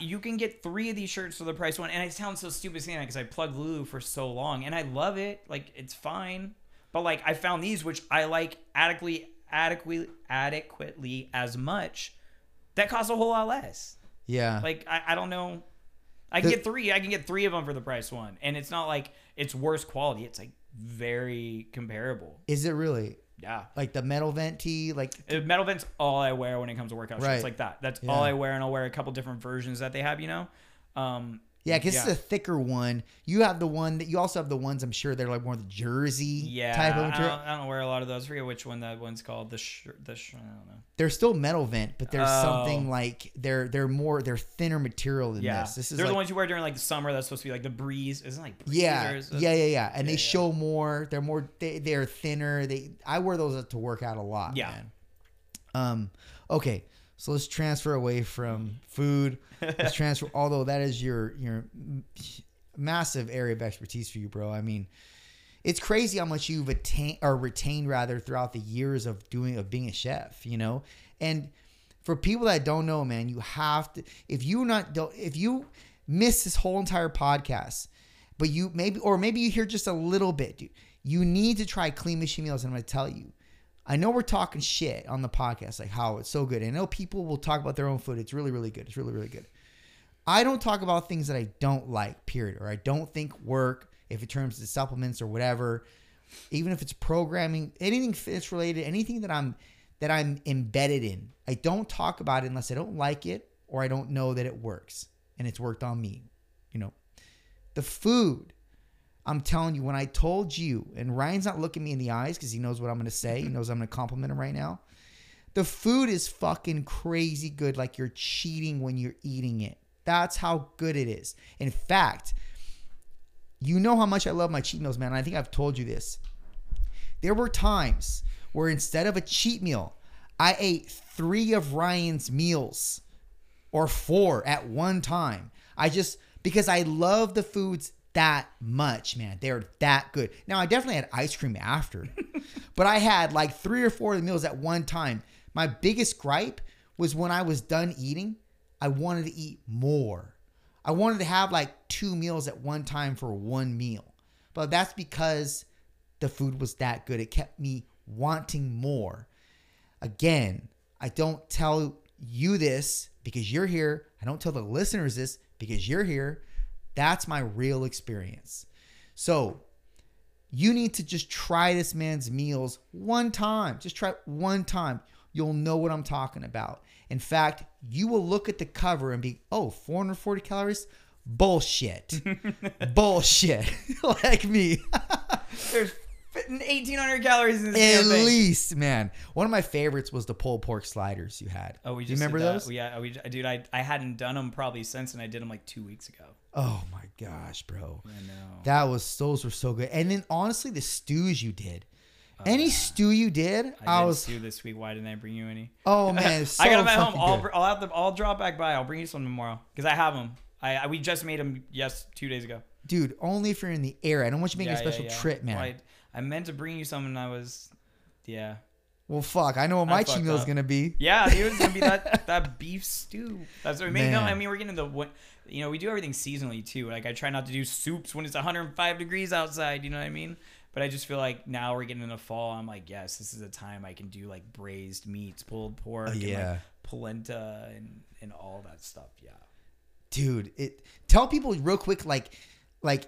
You can get three of these shirts for the price of one, and it sounds so stupid saying that because I plugged Lulu for so long, and I love it. Like it's fine, but like I found these which I like adequately, adequately, adequately as much. That costs a whole lot less. Yeah. Like I, I don't know. I can The- get three. I can get three of them for the price one, and it's not like it's worse quality. It's like very comparable. Is it really Yeah. like the metal vent tee? Like, Uh, Metal Vent's all I wear when it comes to workout Right. shirts like that. That's Yeah. all I wear, and I'll wear a couple different versions that they have. You know, um, yeah, because it's a thicker one. You have the one that you also have the ones I'm sure they're like more the jersey yeah. type of I, material. don't, I don't wear a lot of those. I forget which one that one's called. The shirt. The sh- I don't know. They're still metal vent, but there's Oh. something like they're they're more they're thinner material than Yeah, this. This is they're like, the ones you wear during like the summer. That's supposed to be like the breeze. Isn't like breeze yeah, yeah, yeah, yeah, and they yeah. show more. They're more they they're thinner. They I wear those to work out a lot. Yeah. man. Um. Okay, so let's transfer away from food. Let's (laughs) transfer. Although that is your your massive area of expertise for you, bro. I mean, it's crazy how much you've attained or retained rather throughout the years of doing of being a chef. You know, and for people that don't know, man, you have to. If you not don't, if you miss this whole entire podcast, but you maybe or maybe you hear just a little bit, dude. You need to try Clean Machine Meals. And I'm gonna tell you. I know we're talking shit on the podcast, like how it's so good. I know people will talk about their own food. It's really, really good. It's really, really good. I don't talk about things that I don't like, period, or I don't think work if it terms to supplements or whatever. Even if it's programming, anything fitness related, anything that I'm that I'm embedded in. I don't talk about it unless I don't like it or I don't know that it works and it's worked on me. You know. The food. I'm telling you, when I told you, and Ryan's not looking me in the eyes because he knows what I'm gonna say. He mm-hmm. knows I'm gonna compliment him right now. The food is fucking crazy good, like you're cheating when you're eating it. That's how good it is. In fact, you know how much I love my cheat meals, man. I think I've told you this. There were times where instead of a cheat meal, I ate three of Ryan's meals or four at one time. I just because I love the foods that much, man. They're that good. Now I definitely had ice cream after, (laughs) but I had like three or four of the meals at one time. My biggest gripe was when I was done eating, I wanted to eat more. I wanted to have like two meals at one time for one meal. But that's because the food was that good. It kept me wanting more. Again, I don't tell you this because you're here. I don't tell the listeners this because you're here. That's my real experience. So, you need to just try this man's meals one time. Just try one time. You'll know what I'm talking about. In fact, you will look at the cover and be, oh, 440 calories? Bullshit. (laughs) Bullshit. (laughs) like me. There's 1,800 calories in this At damn thing. least, man. One of my favorites was the pulled pork sliders you had. Oh, we just you remember did that. those? Yeah, we, dude, I, I hadn't done them probably since, and I did them like two weeks ago. Oh my gosh, bro. I know. That was those were so good. And then honestly, the stews you did. Oh, any stew you did, I, Oh, I, was stew this week. Why didn't I bring you any? oh (laughs) man, so I got them at home. I'll, good. I'll have them. I'll drop back by. I'll bring you some tomorrow because I have them. I, I we just made them yes two days ago. dude. Only if you're in the area. I don't want you making Yeah, a special yeah, yeah. trip, man. Well, I, I meant to bring you some, and I was, yeah, Well, fuck. I know what my fucked meal is up. gonna be. yeah. It was gonna be that (laughs) that beef stew. That's what we made. No, I mean we're getting the what. You know, we do everything seasonally too. Like I try not to do soups when it's 105 degrees outside. You know what I mean? But I just feel like now we're getting into fall. I'm like, yes, this is a time I can do like braised meats, pulled pork, and, yeah. like, polenta, and and all that stuff. Yeah. dude it tell people real quick like like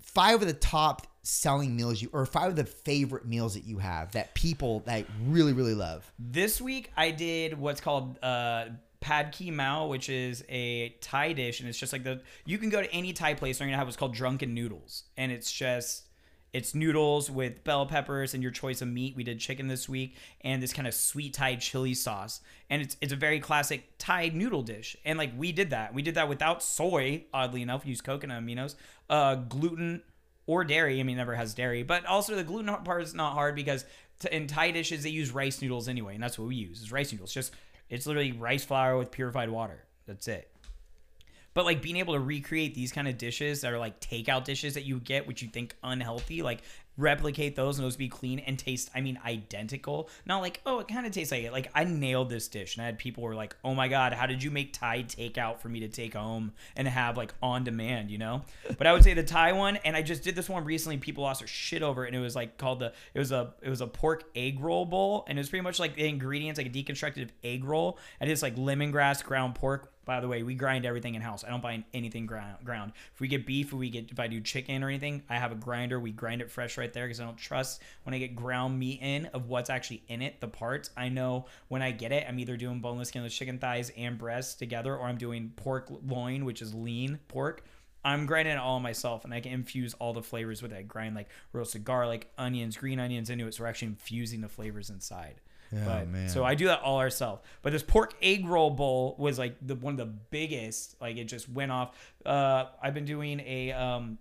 five of the top selling meals you or five of the favorite meals that you have that people that really really love This week I did what's called uh, pad ki mao, which is a Thai dish, and it's just like the you can go to any Thai place and they're gonna have what's called drunken noodles, and it's just it's noodles with bell peppers and your choice of meat. We did chicken this week, and this kind of sweet Thai chili sauce, and it's it's a very classic Thai noodle dish, and like we did that, we did that without soy. Oddly enough, we used coconut aminos, uh, gluten or dairy. I mean, never has dairy, but also the gluten part is not hard because to, in Thai dishes they use rice noodles anyway, and that's what we use is rice noodles. Just it's literally rice flour with purified water. That's it. But like being able to recreate these kind of dishes that are like takeout dishes that you get, which you think unhealthy, like replicate those and those be clean and taste i mean identical. Not like oh it kind of tastes like it. Like i nailed this dish and i had people were like oh my god how did you make thai takeout for me to take home and have like on demand you know? But i would say the thai one and i just did this one recently people lost their shit over it and it was like called the it was a it was a pork egg roll bowl and it was pretty much like the ingredients like a deconstructed egg roll and it's like lemongrass ground pork by the way, we grind everything in house. I don't buy anything ground. If we get beef, if we get if I do chicken or anything, I have a grinder. We grind it fresh right there because I don't trust when I get ground meat in of what's actually in it, the parts. I know when I get it, I'm either doing boneless, skinless chicken thighs and breasts together, or I'm doing pork loin, which is lean pork. I'm grinding it all myself, and I can infuse all the flavors with it. I grind like roasted garlic, onions, green onions into it, so we're actually infusing the flavors inside. Yeah, but, man. So I do that all ourselves. But this pork egg roll bowl was like the one of the biggest. Like it just went off. Uh, I've been doing a um,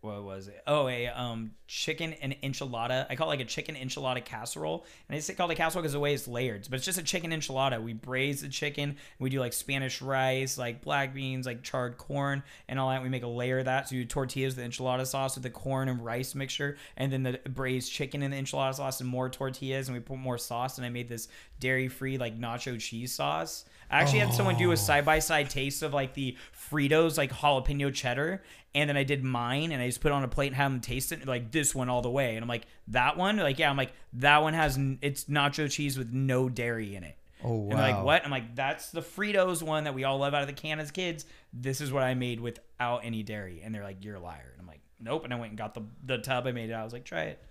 what was it? Oh, a um chicken and enchilada. I call it like a chicken enchilada casserole, and I just call it a casserole because the way it's layered. But it's just a chicken enchilada. We braise the chicken. We do like Spanish rice, like black beans, like charred corn, and all that. We make a layer of that. So you do tortillas, the enchilada sauce with the corn and rice mixture, and then the braised chicken and the enchilada sauce, and more tortillas, and we put more sauce. And I made this dairy-free like nacho cheese sauce. I actually had someone do a side by side taste of like the Fritos like jalapeno cheddar, and then I did mine and I just put it on a plate and have them taste it like this one all the way. And I'm like that one, like yeah, I'm like that one has n- it's nacho cheese with no dairy in it. Oh, And they're like what? I'm like that's the Fritos one that we all love out of the can as kids. This is what I made without any dairy. And they're like you're a liar. And I'm like nope. And I went and got the the tub. I made it. I was like try it.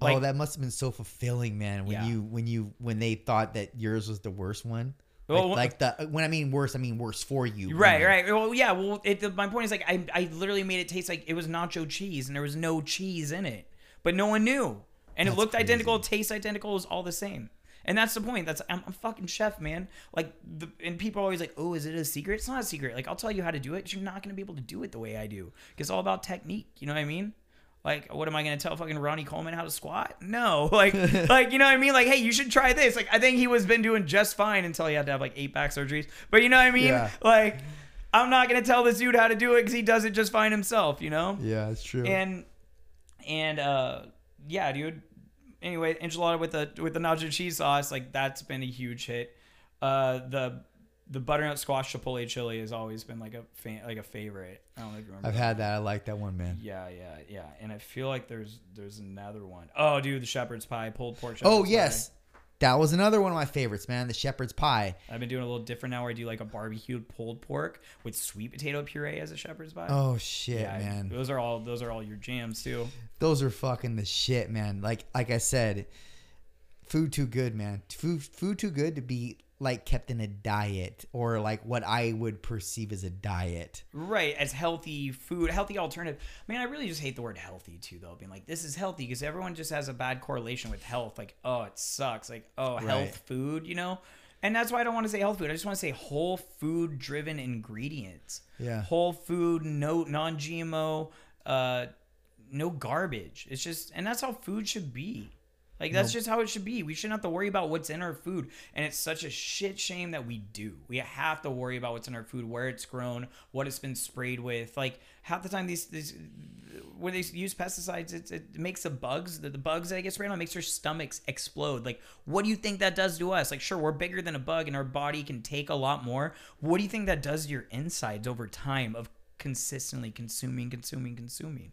oh, that must have been so fulfilling, man. When Yeah. you when you when they thought that yours was the worst one. Well, like, like the when I mean worse, I mean worse for you. Right, right. Well, yeah. Well, it, the, my point is like I, I literally made it taste like it was nacho cheese and there was no cheese in it, but no one knew, and it looked identical, crazy. it tastes identical, it was all the same. And that's the point. That's I'm a fucking chef, man. Like, the, and people are always like, "Oh, is it a secret?" It's not a secret. Like, I'll tell you how to do it. But you're not gonna be able to do it the way I do. 'Cause It's all about technique. You know what I mean? Like, what am I gonna tell fucking Ronnie Coleman how to squat? No, (laughs) like, (laughs) like you know what I mean? Like, hey, you should try this. Like, I think he was been doing just fine until he had to have like eight back surgeries. But you know what I mean? Yeah. Like, I'm not gonna tell this dude how to do it because he does it just fine himself. You know? Yeah, it's true. And and uh, yeah, dude. Anyway, enchilada with the with the nacho cheese sauce, like that's been a huge hit. Uh, the the butternut squash chipotle chili has always been like a fan, like a favorite. I don't know if you remember. I've that. had that. I like that one, man. Yeah, yeah, yeah. And I feel like there's there's another one. Oh, dude, the shepherd's pie, pulled pork. Oh yes, pie. that was another one of my favorites, man. The shepherd's pie. I've been doing a little different now, where I do like a barbecued pulled pork with sweet potato puree as a shepherd's pie. Oh shit, yeah, man. Those are all those are all your jams too. Those are fucking the shit, man. Like like I said, food too good, man. Food food too good to be like kept in a diet or like what I would perceive as a diet. Right, as healthy food, healthy alternative. Man, I really just hate the word healthy too, though. Being like, this is healthy because everyone just has a bad correlation with health. Like, oh, it sucks. Like, oh, Right. health food, you know? And that's why I don't want to say health food. I just want to say whole food driven ingredients. Yeah. Whole food, no non GMO, uh, no garbage. It's just, and that's how food should be. Like that's just how it should be. We shouldn't have to worry about what's in our food, and it's such a shit shame that we do. We have to worry about what's in our food, where it's grown, what it's been sprayed with. Like half the time, these, these when they use pesticides, it, it makes the bugs, the, the bugs that get sprayed on, makes their stomachs explode. Like, what do you think that does to us? Like, sure, we're bigger than a bug, and our body can take a lot more. What do you think that does to your insides over time of consistently consuming, consuming, consuming?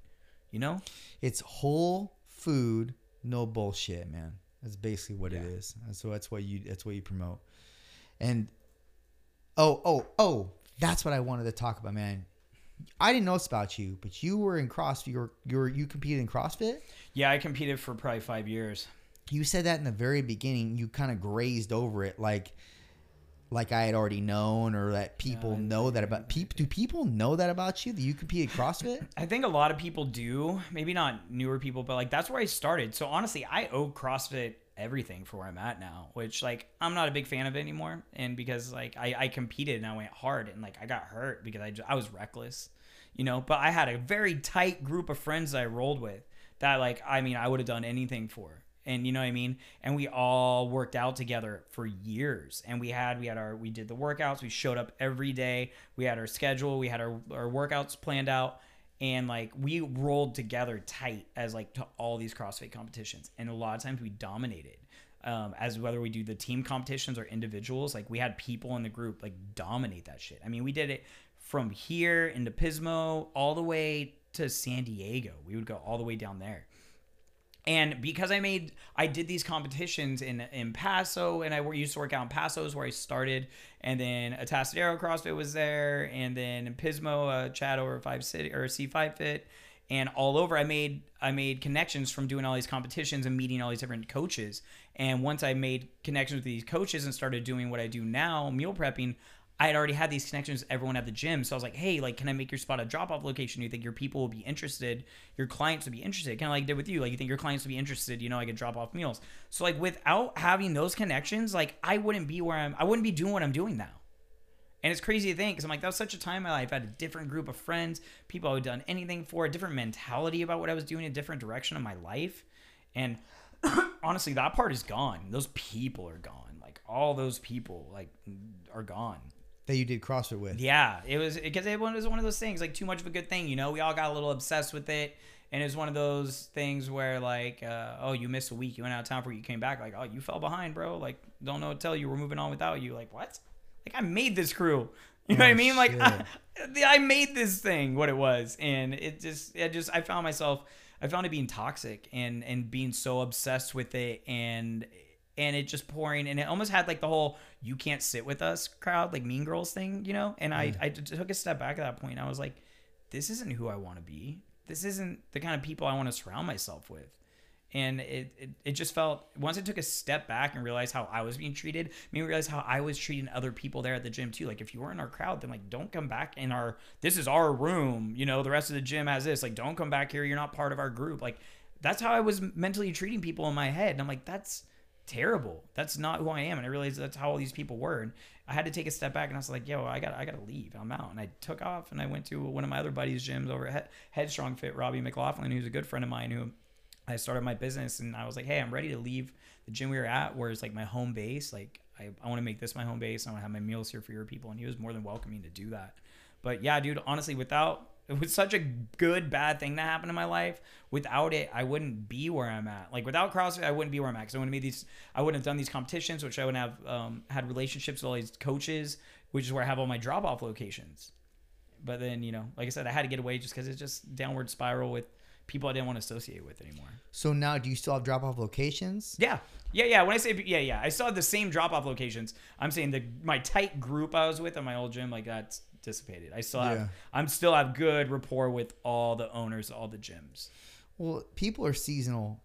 You know? It's whole food, no bullshit, man. That's basically what it Yeah. is. And so that's what you that's what you promote. And oh, oh, oh, that's what I wanted to talk about, man. I didn't know this about you, but you were in CrossFit. You were, you were you competed in CrossFit. Yeah, I competed for probably five years. You said that in the very beginning. You kind of grazed over it, like like I had already known, or that people know that about people. Do people know that about you that you competed CrossFit? I think a lot of people do. Maybe not newer people, but like that's where I started. So honestly, I owe CrossFit everything for where I'm at now, which like I'm not a big fan of it anymore. And because like I, I competed and I went hard and like I got hurt because I, just, I was reckless, you know, but I had a very tight group of friends that I rolled with that like, I mean, I would have done anything for. And you know what I mean? And we all worked out together for years. And we had, we had our, we did the workouts. We showed up every day. We had our schedule. We had our, our workouts planned out and like we rolled together tight as like to all these CrossFit competitions, and a lot of times we dominated. Um, as whether we do the team competitions or individuals, like we had people in the group like dominate that shit. I mean, we did it from here into Pismo all the way to San Diego. We would go all the way down there. And because I made, I did these competitions in in Paso, and I used to work out in Paso is where I started, and then Atascadero CrossFit was there, and then Pismo, uh, Chad over Five City or C5 Fit, and all over. I made I made connections from doing all these competitions and meeting all these different coaches. And once I made connections with these coaches and started doing what I do now, meal prepping, I had already had these connections with everyone at the gym. So I was like, hey, like, can I make your spot a drop off location? Do You think your people will be interested? Your clients would be interested? Kind of like I did with you. Like, you think your clients would be interested? You know, I could drop off meals. So, like, without having those connections, like, I wouldn't be where I'm, I wouldn't be doing what I'm doing now. And it's crazy to think because I'm like, that was such a time in my life. I had a different group of friends, people I had done anything for, a different mentality about what I was doing, a different direction of my life. And (coughs) honestly, that part is gone. Those people are gone. Like, all those people, like, are gone that you did CrossFit with. Yeah, it was because it was one of those things like too much of a good thing. You know, we all got a little obsessed with it, and it was one of those things where like, uh, oh, you missed a week, you went out of town for you came back, like, oh, you fell behind, bro. Like, don't know what to tell you. We're moving on without you. Like, what? Like, I made this crew. You know oh, what I mean? Like, I, (laughs) I made this thing what it was, and it just, it just, I found myself. I found it being toxic and and being so obsessed with it and and it just pouring and it almost had like the whole you can't sit with us crowd like mean girls thing you know? And i i took a step back at that point i was like this isn't who i want to be. This isn't the kind of people i want to surround myself with. And it, it, it just felt once i took a step back and realized how i was being treated made me realize how i was treating other people there at the gym too. Like if you were in our crowd then like don't come back in our this is our room you know the rest of the gym has this. Like don't come back here you're not part of our group. Like that's how i was mentally treating people in my head and i'm like that's terrible. That's not who I am. And I realized that's how all these people were. And I had to take a step back and I was like, yo, I got I got to leave. I'm out. And I took off and I went to one of my other buddies' gyms over at Headstrong Fit, Robbie McLaughlin, who's a good friend of mine who I started my business and I was like, hey, I'm ready to leave the gym we were at, where it's like my home base. Like I, I want to make this my home base. I want to have my meals here for your people. And he was more than welcoming to do that. But yeah, dude, honestly, without it was such a good bad thing to happen in my life. Without it, I wouldn't be where I'm at. Like without CrossFit, I wouldn't be where I'm at because I wouldn't have made these. I wouldn't have done these competitions, which I wouldn't have um, had relationships with all these coaches, which is where I have all my drop off locations. But then you know, like I said, I had to get away just because it's just downward spiral with people I didn't want to associate with anymore. So now, do you still have drop off locations? Yeah, yeah, yeah. When I say yeah, yeah, I still have the same drop off locations. I'm saying the my tight group I was with at my old gym, like that's dissipated. I still have yeah. I'm still have good rapport with all the owners, all the gyms. Well, people are seasonal.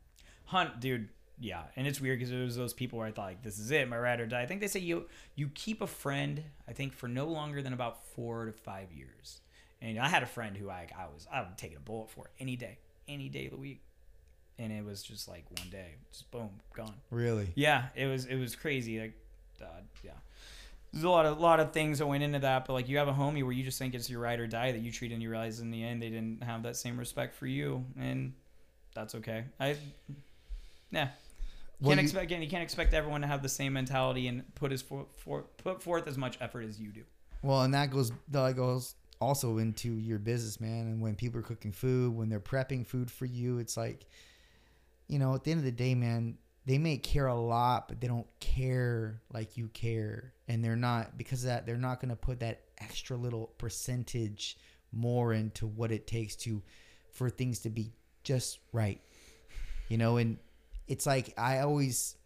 Hunt, dude. Yeah, and it's weird because it was those people where I thought like this is it, my ride or die. I think they say you you keep a friend. I think for no longer than about four to five years. And I had a friend who I I was I would take a bullet for any day, any day of the week, and it was just like one day, just boom, gone. Really? Yeah, it was it was crazy. Like, uh, yeah there's a lot of lot of things that went into that, but like you have a homie where you just think it's your ride or die that you treat, and you realize in the end they didn't have that same respect for you, and that's okay. I yeah. Well, can't you, expect again. You can't expect everyone to have the same mentality and put as for, for put forth as much effort as you do. Well, and that goes that goes also into your business, man. And when people are cooking food, when they're prepping food for you, it's like, you know, at the end of the day, man, they may care a lot, but they don't care like you care. And they're not, because of that, they're not going to put that extra little percentage more into what it takes to, for things to be just right. You know, and it's like I always,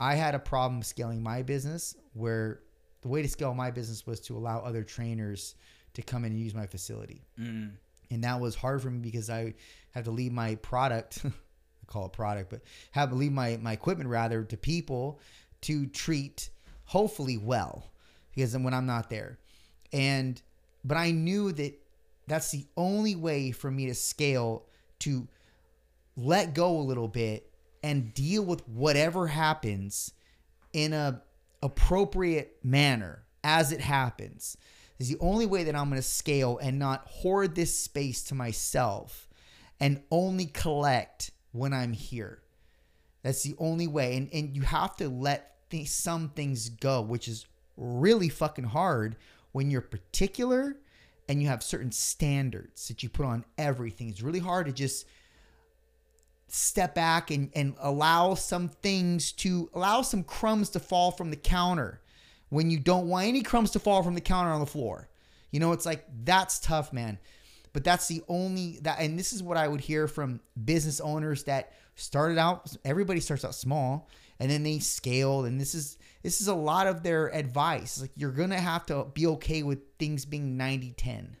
I had a problem scaling my business where the way to scale my business was to allow other trainers to come in and use my facility. Mm. And that was hard for me because I had to leave my product (laughs) call it product, but have leave my my equipment rather to people to treat hopefully well because when I'm not there. And but I knew that that's the only way for me to scale to let go a little bit and deal with whatever happens in a appropriate manner as it happens is the only way that I'm going to scale and not hoard this space to myself and only collect when I'm here. That's the only way. And, and you have to let th- some things go, which is really fucking hard when you're particular and you have certain standards that you put on everything. It's really hard to just step back and, and allow some things to allow some crumbs to fall from the counter when you don't want any crumbs to fall from the counter on the floor. You know, it's like that's tough, man. But that's the only that and this is what I would hear from business owners that started out everybody starts out small and then they scale and this is this is a lot of their advice. Like you're going to have to be okay with things being 90-10.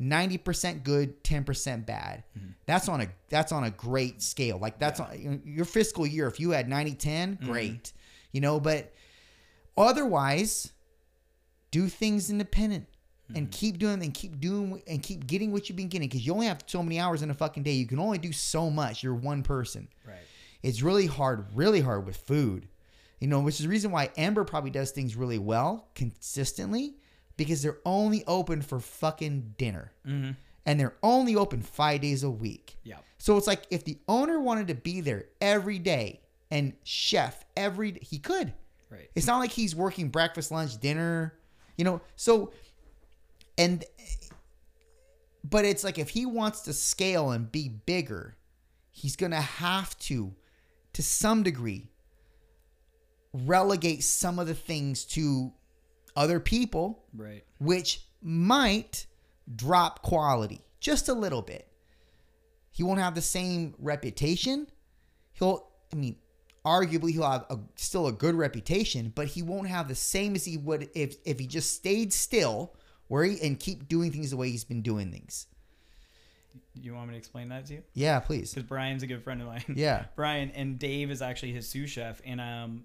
90% mm-hmm. good, 10% bad. Mm-hmm. That's on a that's on a great scale. Like that's on your fiscal year if you had 90-10, mm-hmm. great. You know, but otherwise do things independent and mm-hmm. keep doing and keep doing and keep getting what you've been getting because you only have so many hours in a fucking day. You can only do so much. You're one person. Right. It's really hard, really hard with food. You know, which is the reason why Ember probably does things really well consistently because they're only open for fucking dinner. Mm-hmm. And they're only open five days a week. Yeah. So it's like if the owner wanted to be there every day and chef every he could. Right. It's not like he's working breakfast, lunch, dinner, you know. So and but it's like if he wants to scale and be bigger, he's going to have to to some degree relegate some of the things to other people Right. which might drop quality just a little bit. He won't have the same reputation. He'll, I mean, arguably he'll have a, still a good reputation, but he won't have the same as he would if if he just stayed still where he and keep doing things the way he's been doing things. You want me to explain that to you? Yeah, please. Because Brian's a good friend of mine. Yeah. (laughs) Brian and Dave is actually his sous chef. And um,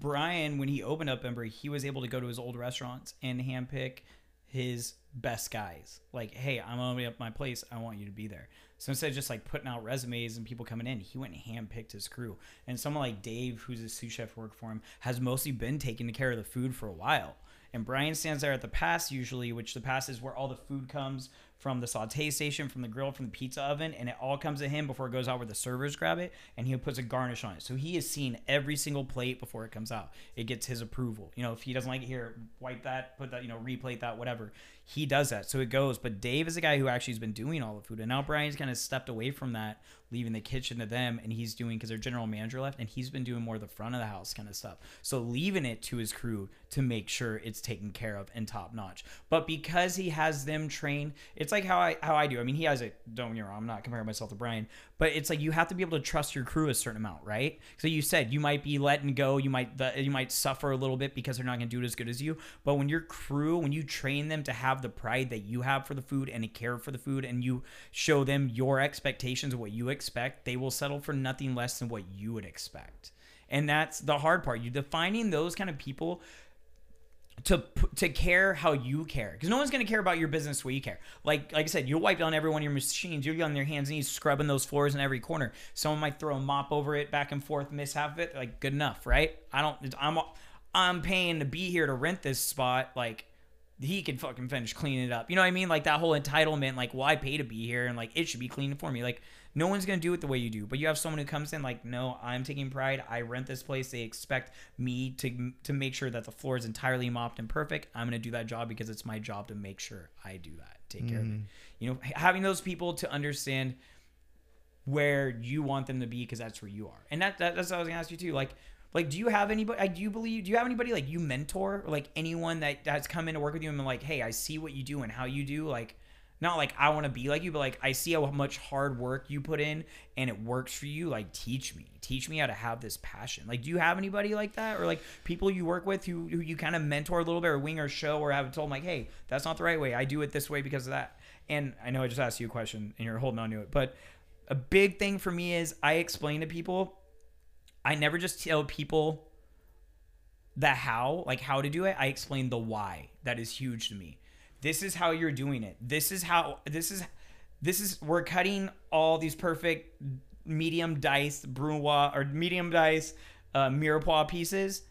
Brian, when he opened up Ember, he was able to go to his old restaurants and handpick his best guys. Like, hey, I'm opening up my place. I want you to be there. So instead of just like putting out resumes and people coming in, he went and handpicked his crew. And someone like Dave, who's a sous chef work for him, has mostly been taking care of the food for a while. And Brian stands there at the pass usually, which the pass is where all the food comes from the saute station, from the grill, from the pizza oven, and it all comes to him before it goes out where the servers grab it, and he puts a garnish on it. So he has seen every single plate before it comes out. It gets his approval. You know, if he doesn't like it here, wipe that, put that, you know, replate that, whatever. He does that. So it goes. But Dave is a guy who actually has been doing all the food. And now Brian's kind of stepped away from that, leaving the kitchen to them, and he's doing because their general manager left, and he's been doing more of the front of the house kind of stuff. So leaving it to his crew to make sure it's taken care of and top notch. But because he has them trained, it's like how I how I do. I mean, he has a don't me wrong, I'm not comparing myself to Brian, but it's like you have to be able to trust your crew a certain amount, right? So you said you might be letting go, you might the, you might suffer a little bit because they're not going to do it as good as you. But when your crew, when you train them to have the pride that you have for the food and a care for the food, and you show them your expectations of what you expect, they will settle for nothing less than what you would expect. And that's the hard part. You defining those kind of people to to care how you care because no one's going to care about your business the way you care. Like like i said you'll wipe down every one of your machines you'll be on their hands and knees scrubbing those floors in every corner. Someone might throw a mop over it back and forth miss half of it like good enough right? I don't i'm i'm paying to be here to rent this spot like he can fucking finish cleaning it up. You know what i mean? Like that whole entitlement like well pay to be here? And like it should be clean for me. Like no one's gonna do it the way you do but you have someone who comes in like no i'm taking pride. I rent this place. They expect me to to make sure that the floor is entirely mopped and perfect. I'm gonna do that job because it's my job to make sure i do that. Take care of it. Mm. You know having those people to understand where you want them to be because that's where you are. And that, that that's what i was gonna ask you too like like do you have anybody like do you believe do you have anybody like you mentor? Or like anyone that has come in to work with you and been like hey i see what you do and how you do like not like I want to be like you, but like I see how much hard work you put in and it works for you. Like teach me, teach me how to have this passion. Like, do you have anybody like that, or like people you work with who, who you kind of mentor a little bit, or wing or show, or have told them like, hey, that's not the right way. I do it this way because of that. And I know I just asked you a question and you're holding on to it, but a big thing for me is I explain to people. I never just tell people the how, like how to do it. I explain the why. That is huge to me. This is how you're doing it. This is how this is this is we're cutting all these perfect medium diced brunoise or medium diced uh, mirepoix pieces.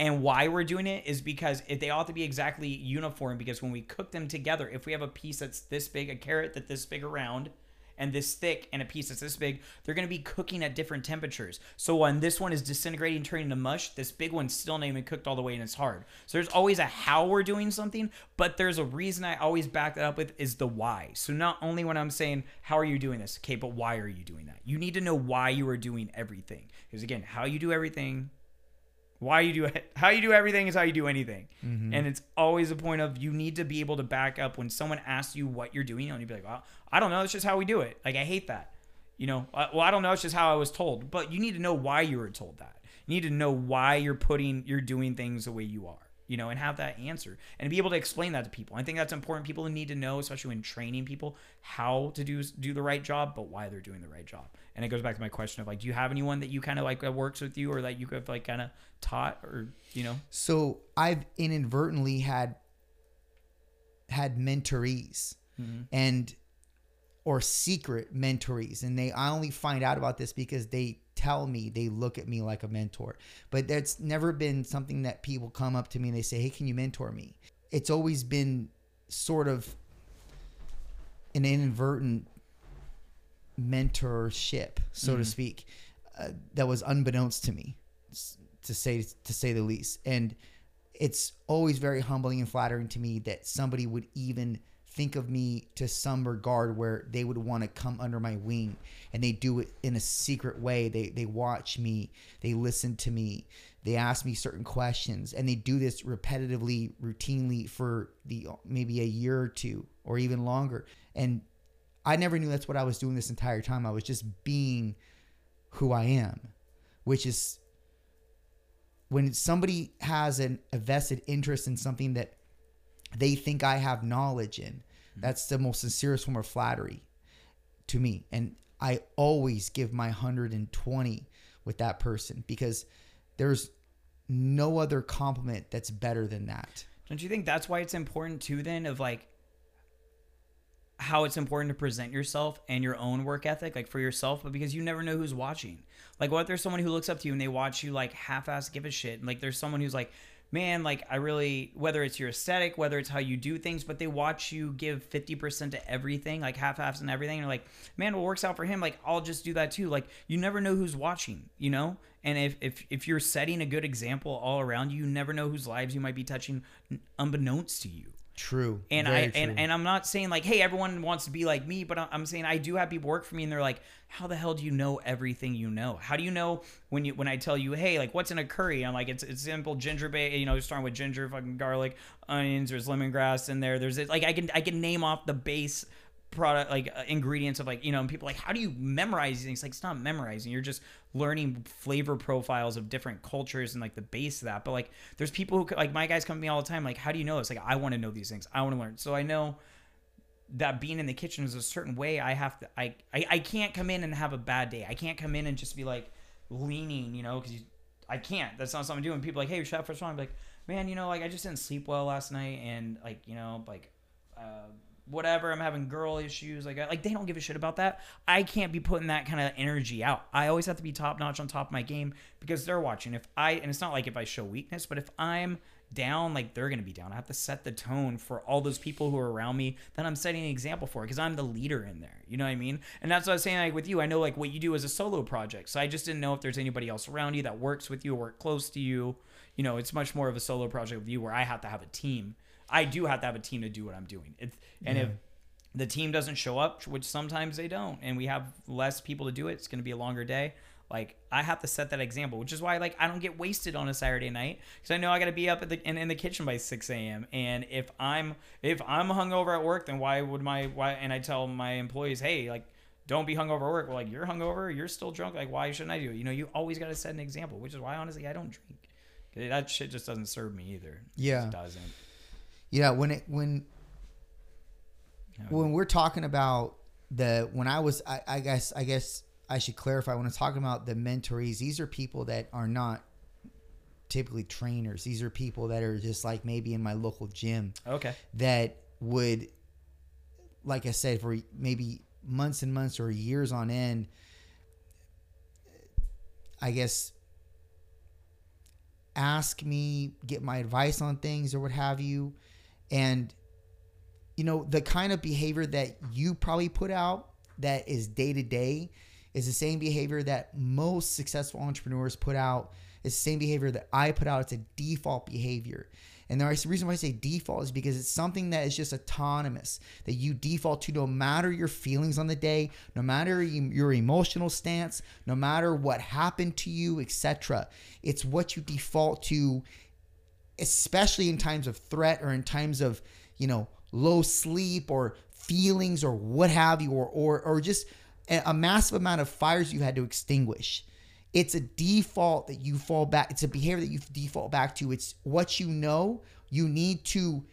And why we're doing it is because if they ought to be exactly uniform. Because when we cook them together, if we have a piece that's this big, a carrot that's this big around, and this thick, and a piece that's this big, they're going to be cooking at different temperatures. So when this one is disintegrating, turning to mush, this big one's still not even cooked all the way, and it's hard. So there's always a how we're doing something, but there's a reason I always back that up with is the why. So not only when I'm saying how are you doing this, okay, but why are you doing that? You need to know why you are doing everything. Because again, how you do everything why you do it how you do everything is how you do anything. Mm-hmm. and it's always a point of you need to be able to back up when someone asks you what you're doing and you'd be like well i don't know. It's just how we do it. Like i hate that. You know well i don't know. It's just how i was told. But you need to know why you were told that. You need to know why you're putting you're doing things the way you are you know and have that answer and be able to explain that to people. I think that's important. People need to know especially when training people how to do do the right job but why they're doing the right job. And it goes back to my question of like do you have anyone that you kind of like that works with you or that you could have like kind of taught or you know? So I've inadvertently had had mentorees mm-hmm. and or secret mentorees. And they I only find out about this because they tell me they look at me like a mentor. But that's never been something that people come up to me and they say, "Hey, can you mentor me?" It's always been sort of an inadvertent mentorship, so to speak, uh, that was unbeknownst to me, to say to say the least. And it's always very humbling and flattering to me that somebody would even think of me to some regard where they would want to come under my wing and they do it in a secret way. They they watch me they listen to me they ask me certain questions and they do this repetitively routinely for the maybe a year or two or even longer. And i never knew that's what i was doing this entire time. I was just being who i am which is when somebody has an, a vested interest in something that they think I have knowledge in, that's the most sincerest form of flattery to me. And I always give my 120 with that person because there's no other compliment that's better than that. Don't you think that's why it's important too then of like how it's important to present yourself and your own work ethic like for yourself but because you never know who's watching. Like what if there's someone who looks up to you and they watch you like half-ass give a shit and like there's someone who's like man like I really whether it's your aesthetic whether it's how you do things but they watch you give 50% to everything like half-halves and everything and you're like man what works out for him? Like I'll just do that too. Like you never know who's watching you know? And if, if if you're setting a good example all around you, you never know whose lives you might be touching unbeknownst to you. True. And Very I true. and, and I'm not saying like, hey, everyone wants to be like me, but I'm saying I do have people work for me, and they're like, how the hell do you know everything you know? How do you know when you when I tell you, hey, like what's in a curry? I'm like, it's it's simple ginger bait, you know, starting with ginger, fucking garlic, onions. There's lemongrass in there. There's like I can I can name off the base product like uh, ingredients of like you know and people like how do you memorize these things? Like it's not memorizing. You're just learning flavor profiles of different cultures and like the base of that. But like there's people who like my guys come to me all the time like how do you know this? Like i want to know these things. I want to learn. So i know that being in the kitchen is a certain way i have to I, I i can't come in and have a bad day. I can't come in and just be like leaning you know because i can't. That's not something i'm doing people are like hey chef what's wrong I'm like man you know like i just didn't sleep well last night and like you know like uh whatever i'm having girl issues like like they don't give a shit about that. I can't be putting that kind of energy out. I always have to be top notch on top of my game because they're watching. If i and it's not like if i show weakness but if i'm down like they're gonna be down. I have to set the tone for all those people who are around me that i'm setting an example for because i'm the leader in there. You know what i mean? And that's what i was saying like with you. I know like what you do as a solo project so i just didn't know if there's anybody else around you that works with you or work close to you. You know it's much more of a solo project with you where i have to have a team i do have to have a team to do what i'm doing it's, and if the team doesn't show up, which sometimes they don't, and we have less people to do it, it's going to be a longer day. Like I have to set that example, which is why like I don't get wasted on a Saturday night because I know I got to be up at the in, in the kitchen by six a.m. And if I'm if I'm hungover at work, then why would my why? And I tell my employees, hey, like don't be hungover at work. Well, like you're hungover, you're still drunk. Like why shouldn't I do it? You know, you always got to set an example, which is why honestly I don't drink. That shit just doesn't serve me either. Yeah. It Yeah. just doesn't. Yeah, when it when when we're talking about the when I was I, I guess I guess I should clarify when I'm talking about the mentorees, these are people that are not typically trainers. These are people that are just like maybe in my local gym Okay. that would like I said for maybe months and months or years on end I guess, ask me, get my advice on things or what have you. And, you know, the kind of behavior that you probably put out that is day to day is the same behavior that most successful entrepreneurs put out. It's the same behavior that I put out. It's a default behavior. And the reason why I say default is because it's something that is just autonomous that you default to no matter your feelings on the day, no matter your emotional stance, no matter what happened to you, etc. It's what you default to, especially in times of threat or in times of, you know, low sleep or feelings or what have you, or or or just a massive amount of fires you had to extinguish. It's a default that you fall back it's a behavior that you default back to. It's what you know you need to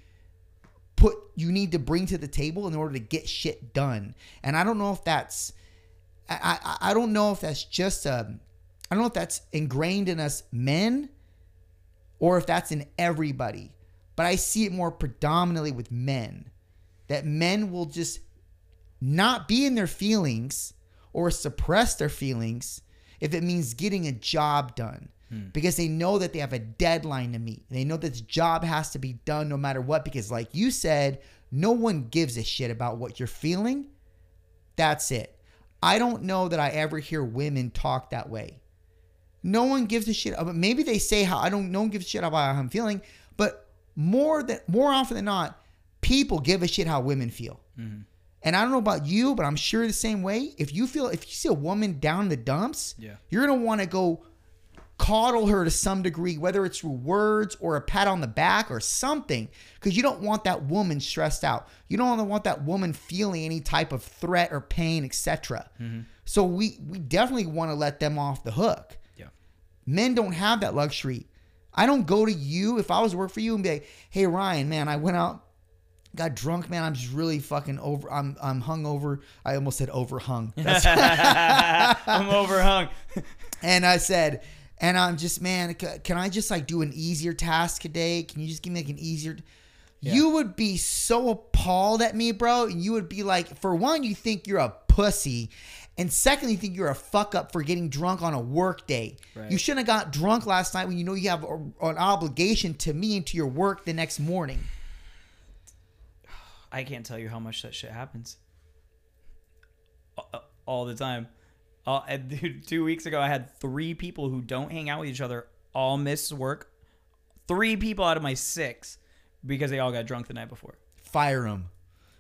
put you need to bring to the table in order to get shit done. And i don't know if that's i i, I don't know if that's just um i don't know if that's ingrained in us men or if that's in everybody but i see it more predominantly with men that men will just not be in their feelings or suppress their feelings if it means getting a job done hmm. because they know that they have a deadline to meet. They know that the job has to be done no matter what because, like you said, no one gives a shit about what you're feeling. That's it. I don't know that I ever hear women talk that way. No one gives a shit about. Maybe they say how I don't. No one gives a shit about how I'm feeling, but more than more often than not, people give a shit how women feel. Mm-hmm. And I don't know about you, but I'm sure the same way. If you feel if you see a woman down the dumps, yeah. you're gonna want to go coddle her to some degree, whether it's through words or a pat on the back or something, because you don't want that woman stressed out. You don't want that woman feeling any type of threat or pain, etc. Mm-hmm. So we we definitely want to let them off the hook. Men don't have that luxury. I don't go to you if I was to work for you and be like, "Hey Ryan, man, I went out got drunk, man. I'm just really fucking over. I'm I'm hung over. I almost said overhung. (laughs) (laughs) I'm overhung. and I said, and I'm just, man, can I just like do an easier task today? Can you just give me like an easier? Yeah. You would be so appalled at me, bro. And you would be like, for one, you think you're a pussy. And secondly, you think you're a fuck up for getting drunk on a work day. Right. You shouldn't have got drunk last night when you know you have a, an obligation to me and to your work the next morning. I can't tell you how much that shit happens. All the time. Uh, (laughs) dude, two weeks ago, I had three people who don't hang out with each other all miss work. Three people out of my six because they all got drunk the night before. Fire them.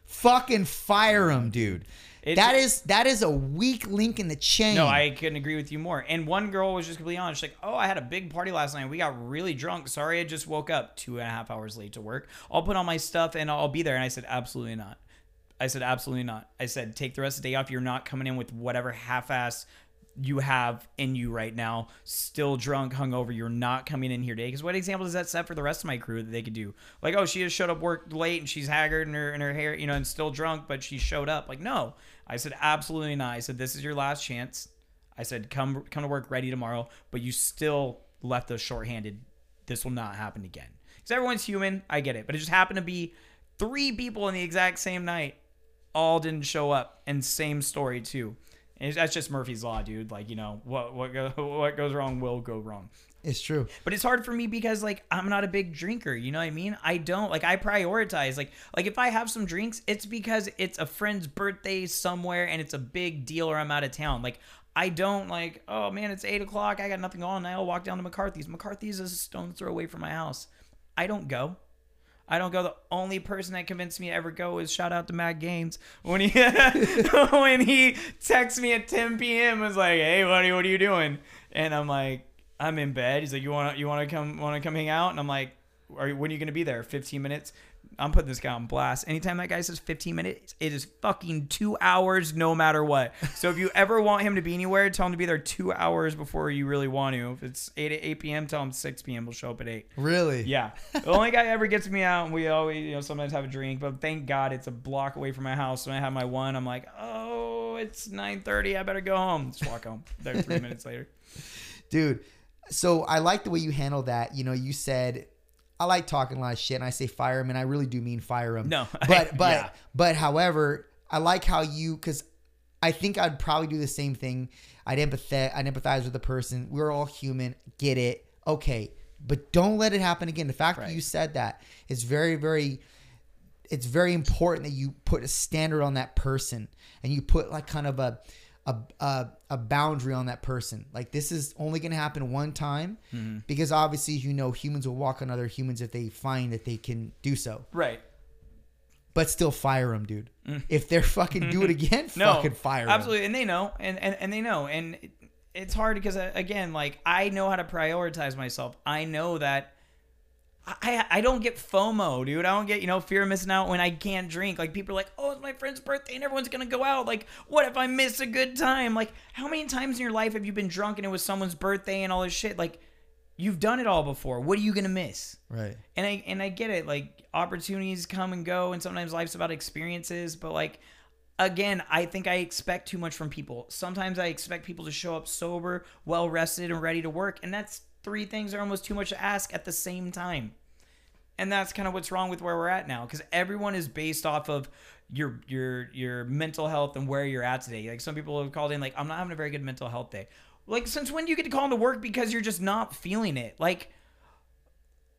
Fucking fire them, dude. It's, that is that is a weak link in the chain. No, I couldn't agree with you more. And one girl was just completely honest. She's like, "Oh, I had a big party last night. We got really drunk. Sorry, I just woke up two and a half hours late to work. I'll put on my stuff and I'll be there." And I said, "Absolutely not." I said, "Absolutely not." I said, "Take the rest of the day off. You're not coming in with whatever half-ass you have in you right now, still drunk, hungover. You're not coming in here today. Because what example does that set for the rest of my crew that they could do? Like, oh, she just showed up work late and she's haggard and her and her hair, you know, and still drunk, but she showed up. Like, no, I said, absolutely not. I said, this is your last chance. I said, come come to work ready tomorrow, but you still left us shorthanded. This will not happen again. Because everyone's human. I get it. But it just happened to be three people in the exact same night. All didn't show up. And same story, too. And that's just Murphy's Law, dude. Like, you know, what, what, go, (laughs) what goes wrong will go wrong. It's true. But it's hard for me because like I'm not a big drinker, you know what I mean? I don't like I prioritize like like if I have some drinks, it's because it's a friend's birthday somewhere and it's a big deal or I'm out of town. Like I don't like, oh man, it's eight o'clock, I got nothing on, I'll walk down to McCarthy's. McCarthy's is a stone's throw away from my house. I don't go. I don't go. The only person that convinced me to ever go is shout out to Matt Gaines when he (laughs) when he texts me at 10 p.m. was like, "Hey, buddy, what are you doing?" And I'm like, I'm in bed. He's like, you want to you want to come want to come hang out? And I'm like, are when are you gonna be there? 15 minutes. I'm putting this guy on blast. Anytime that guy says 15 minutes, it is fucking two hours, no matter what. (laughs) So if you ever want him to be anywhere, tell him to be there two hours before you really want to. If it's 8 at 8 p.m., tell him 6 p.m. We'll show up at 8. Really? Yeah. The only guy ever gets me out, and we always, you know, sometimes have a drink. But thank God it's a block away from my house. When I have my one, I'm like, oh, it's 9:30. I better go home. Just walk home. There three (laughs) minutes later. Dude, so I like the way you handle that. You know, you said I like talking a lot of shit, and I say fire him, and I really do mean fire him. No, (laughs) but but yeah. but however, I like how you because I think I'd probably do the same thing. I'd empathize. I'd empathize with the person. We're all human. Get it? Okay, but don't let it happen again. The fact that you said that is very, very. It's very important that you put a standard on that person and you put like kind of a a a, a boundary on that person. Like this is only going to happen one time Mm-hmm. because obviously you know humans will walk on other humans if they find that they can do so. Right. But still fire them, dude. If they're fucking do it (laughs) again, Mm. No. fucking fire. Absolutely, and they know, and and, and they know, and it's hard because uh, again, like I know how to prioritize myself. I know that. I, I don't get FOMO, dude. I don't get, you know, fear of missing out when I can't drink. Like, people are like, oh, it's my friend's birthday and everyone's going to go out. Like, what if I miss a good time? Like, how many times in your life have you been drunk and it was someone's birthday and all this shit? Like, you've done it all before. What are you going to miss? Right. and I and I get it. Like opportunities come and go, and sometimes life's about experiences. But like again, I think I expect too much from people. Sometimes I expect people to show up sober, well rested, and ready to work, and that's three things are almost too much to ask at the same time. And that's kind of what's wrong with where we're at now, because everyone is based off of your your your mental health and where you're at today. Like some people have called in, like I'm not having a very good mental health day. Like since when do you get to call into work because you're just not feeling it? Like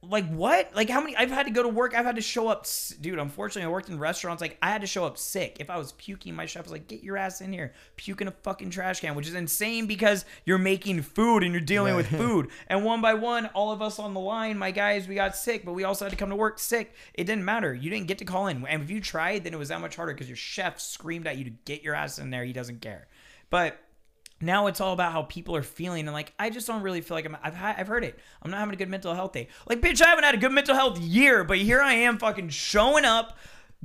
like what? Like how many? I've had to go to work. I've had to show up, dude. Unfortunately, I worked in restaurants. Like I had to show up sick. If I was puking, my chef was like, "Get your ass in here, puke in a fucking trash can," which is insane because you're making food and you're dealing with (laughs) food. And one by one, all of us on the line, my guys, we got sick, but we also had to come to work sick. It didn't matter. You didn't get to call in. And if you tried, then it was that much harder because your chef screamed at you to get your ass in there. He doesn't care. But now it's all about how people are feeling and like i just don't really feel like i'm i've, I've heard it. I'm not having a good mental health day. Like bitch i haven't had a good mental health year but here i am fucking showing up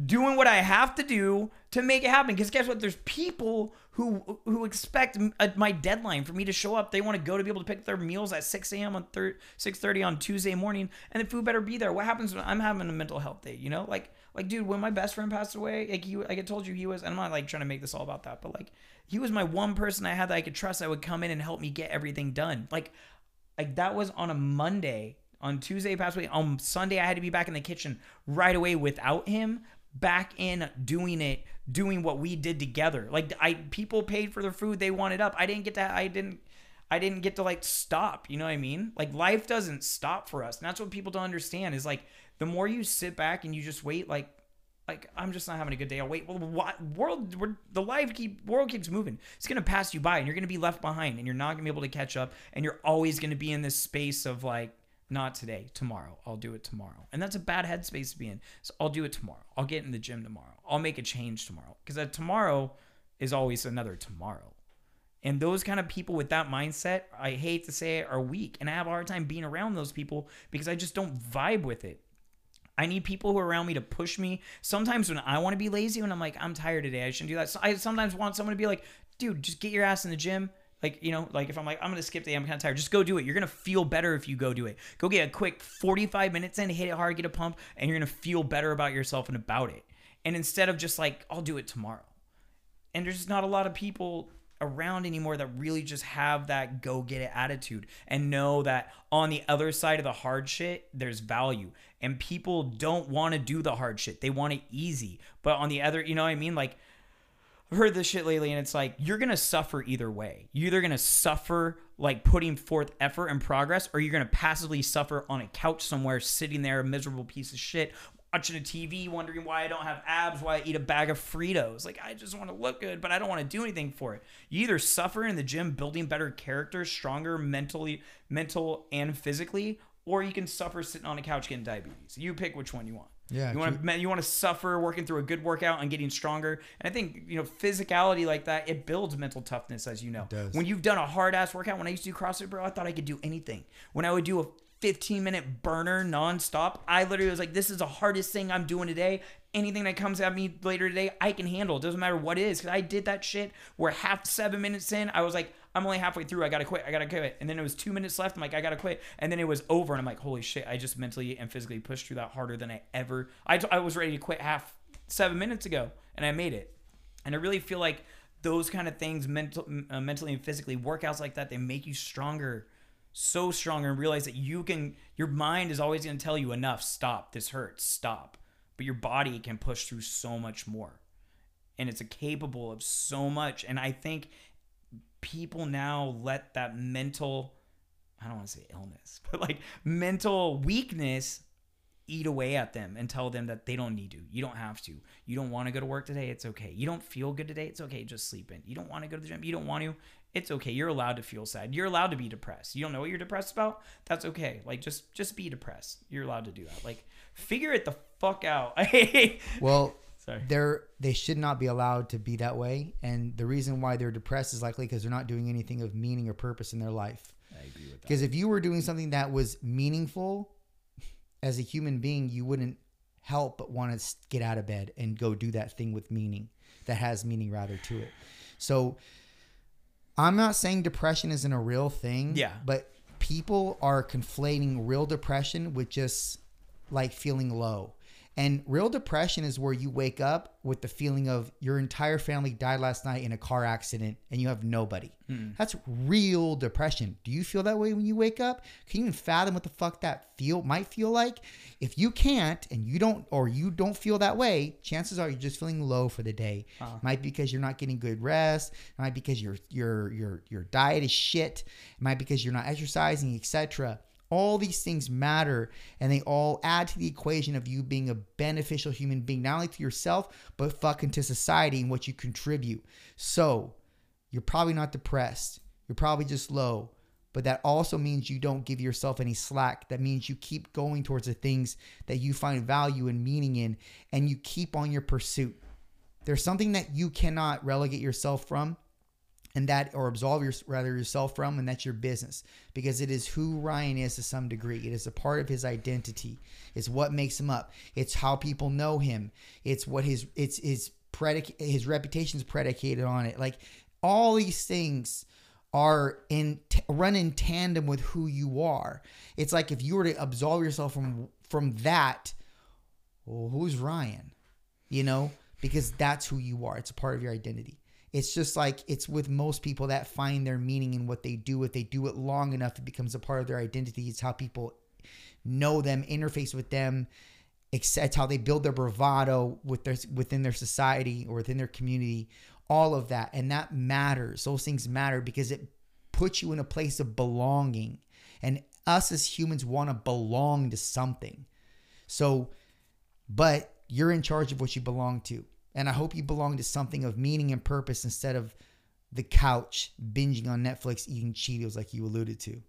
doing what i have to do to make it happen. Because guess what? There's people who who expect uh, my deadline for me to show up. They want to go to be able to pick their meals at 6 a.m on thir- 6.30 on tuesday morning and the food better be there. What happens when i'm having a mental health day you know? Like like dude when my best friend passed away like he like i told you he was and i'm not like trying to make this all about that but like he was my one person i had that i could trust that would come in and help me get everything done like like that was on a monday on tuesday passed away on sunday i had to be back in the kitchen right away without him back in doing it doing what we did together like i people paid for their food they wanted up i didn't get to i didn't I didn't get to like stop. You know what I mean? Like life doesn't stop for us. And that's what people don't understand is like the more you sit back and you just wait, like, like I'm just not having a good day. I'll wait. Well, what world? The life keep world keeps moving. It's gonna pass you by, and you're gonna be left behind, and you're not gonna be able to catch up, and you're always gonna be in this space of like, not today, tomorrow. I'll do it tomorrow, and that's a bad headspace to be in. So I'll do it tomorrow. I'll get in the gym tomorrow. I'll make a change tomorrow, because tomorrow is always another tomorrow. And those kind of people with that mindset, I hate to say it, are weak. And I have a hard time being around those people because I just don't vibe with it. I need people who are around me to push me. Sometimes when I want to be lazy, when I'm like, I'm tired today, I shouldn't do that. So I sometimes want someone to be like, dude, just get your ass in the gym. Like, you know, like if I'm like, I'm to skip today, I'm kind of tired, just go do it. You're to feel better if you go do it. Go get a quick 45 minutes in, hit it hard, get a pump, and you're to feel better about yourself and about it. And instead of just like, I'll do it tomorrow and there's not a lot of people around anymore that really just have that go get it attitude and know that on the other side of the hard shit there's value. And people don't want to do the hard shit. They want it easy. But on the other you know what i mean? Like I've heard this shit lately, and it's like you're gonna suffer either way. You're either gonna suffer like putting forth effort and progress, or you're gonna passively suffer on a couch somewhere, sitting there, a miserable piece of shit, watching a TV, wondering why I don't have abs, why I eat a bag of Fritos. Like I just want to look good, but I don't want to do anything for it. You either suffer in the gym, building better character, stronger mentally, mental and physically, or you can suffer sitting on a couch getting diabetes. You pick which one you want. Yeah, You want to you want to suffer working through a good workout and getting stronger. And I think you know physicality like that it builds mental toughness, as you know. does. When you've done a hard ass workout, when I used to do CrossFit, bro, I thought I could do anything. When I would do a 15 minute burner nonstop, I literally was like, this is the hardest thing I'm doing today. Anything that comes at me later today, I can handle. It doesn't matter what it is. Because I did that shit where half seven minutes in, I was like, I'm only halfway through. I gotta quit. I gotta quit. And then it was two minutes left. I'm like, I gotta quit. And then it was over. And I'm like, holy shit! I just mentally and physically pushed through that harder than I ever. I, I was ready to quit half seven minutes ago, and I made it. And I really feel like those kind of things, mental, uh, mentally and physically, workouts like that, they make you stronger, so strong and realize that you can. Your mind is always gonna tell you enough. Stop. This hurts. Stop. But your body can push through so much more and it's capable of so much. And I think people now let that mental, I don't want to say illness, (laughs) but like mental weakness eat away at them and tell them that they don't need to. You don't have to. You don't want to go to work today. It's okay. You don't feel good today. It's okay. Just sleep in. You don't want to go to the gym. You don't want to. It's okay. You're allowed to feel sad. You're allowed to be depressed. You don't know what you're depressed about. That's okay. Like just just be depressed. You're allowed to do that. Like figure it the fuck out. (laughs) well, Sorry. they're they should not be allowed to be that way, and the reason why they're depressed is likely because they're not doing anything of meaning or purpose in their life. I agree with that. Because if you were doing something that was meaningful as a human being, you wouldn't help but want to get out of bed and go do that thing with meaning that has meaning rather to it. So I'm not saying depression isn't a real thing. Yeah. But people are conflating real depression with just like feeling low. And real depression is where you wake up with the feeling of your entire family died last night in a car accident and you have nobody. Hmm. That's real depression. Do you feel that way when you wake up? Can you even fathom what the fuck that feel might feel like? If you can't and you don't or you don't feel that way, chances are you're just feeling low for the day. Might be because you're not getting good rest. Might be because your your your your diet is shit. Might be because you're not exercising, etc. All these things matter and they all add to the equation of you being a beneficial human being, not only to yourself, but fucking to society and what you contribute. So, you're probably not depressed. You're probably just low. But that also means you don't give yourself any slack. That means you keep going towards the things that you find value and meaning in and you keep on your pursuit. There's something that you cannot relegate yourself from and that or absolve your, rather yourself from and that's your business. Because it is who Ryan is to some degree. It is a part of his identity. It's what makes him up. It's how people know him. It's what his it's his predic his reputation is predicated on it. Like all these things are in t- run in tandem with who you are. It's like if you were to absolve yourself from from that well who's Ryan? You know? Because that's who you are. It's a part of your identity it's just like it's with most people that find their meaning in what they do. If they do it long enough, it becomes a part of their identity. It's how people know them, interface with them. It's how they build their bravado with their within their society or within their community. All of that, and that matters. Those things matter because it puts you in a place of belonging. And us as humans want to belong to something. So, but you're in charge of what you belong to. And I hope you belong to something of meaning and purpose instead of the couch binging on Netflix eating Cheetos like you alluded to.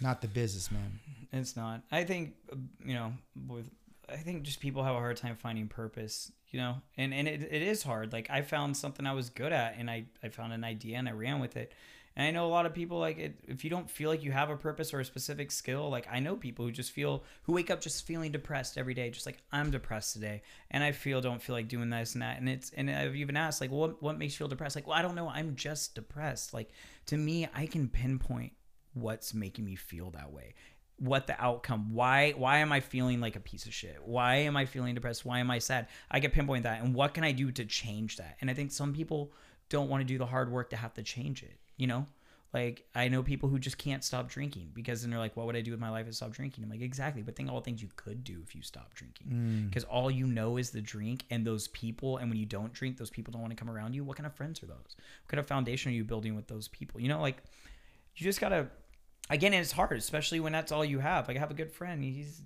Not the business, man. It's not. I think uh, you know with I think just people have a hard time finding purpose, you know, and and it, it is hard. Like I found something I was good at, and I I found an idea and I ran with it. And I know a lot of people like it, if you don't feel like you have a purpose or a specific skill, like I know people who just feel who wake up just feeling depressed every day, just like I'm depressed today, and I feel don't feel like doing this and that, and it's and I've even asked like, what what makes you feel depressed? Like, well, I don't know, I'm just depressed. Like to me, I can pinpoint what's making me feel that way what the outcome why why am i feeling like a piece of shit? Why am i feeling depressed? Why am i sad? I can pinpoint that and what can i do to change that? And i think some people don't want to do the hard work to have to change it you know? Like i know people who just can't stop drinking because then they're like what would i do with my life if i stop drinking? I'm like exactly but think all the things you could do if you stop drinking. Mm. Because all you know is the drink and those people and when you don't drink those people don't want to come around you. What kind of friends are those? What kind of foundation are you building with those people? You know like you just gotta again it's hard especially when that's all you have. Like i have a good friend he's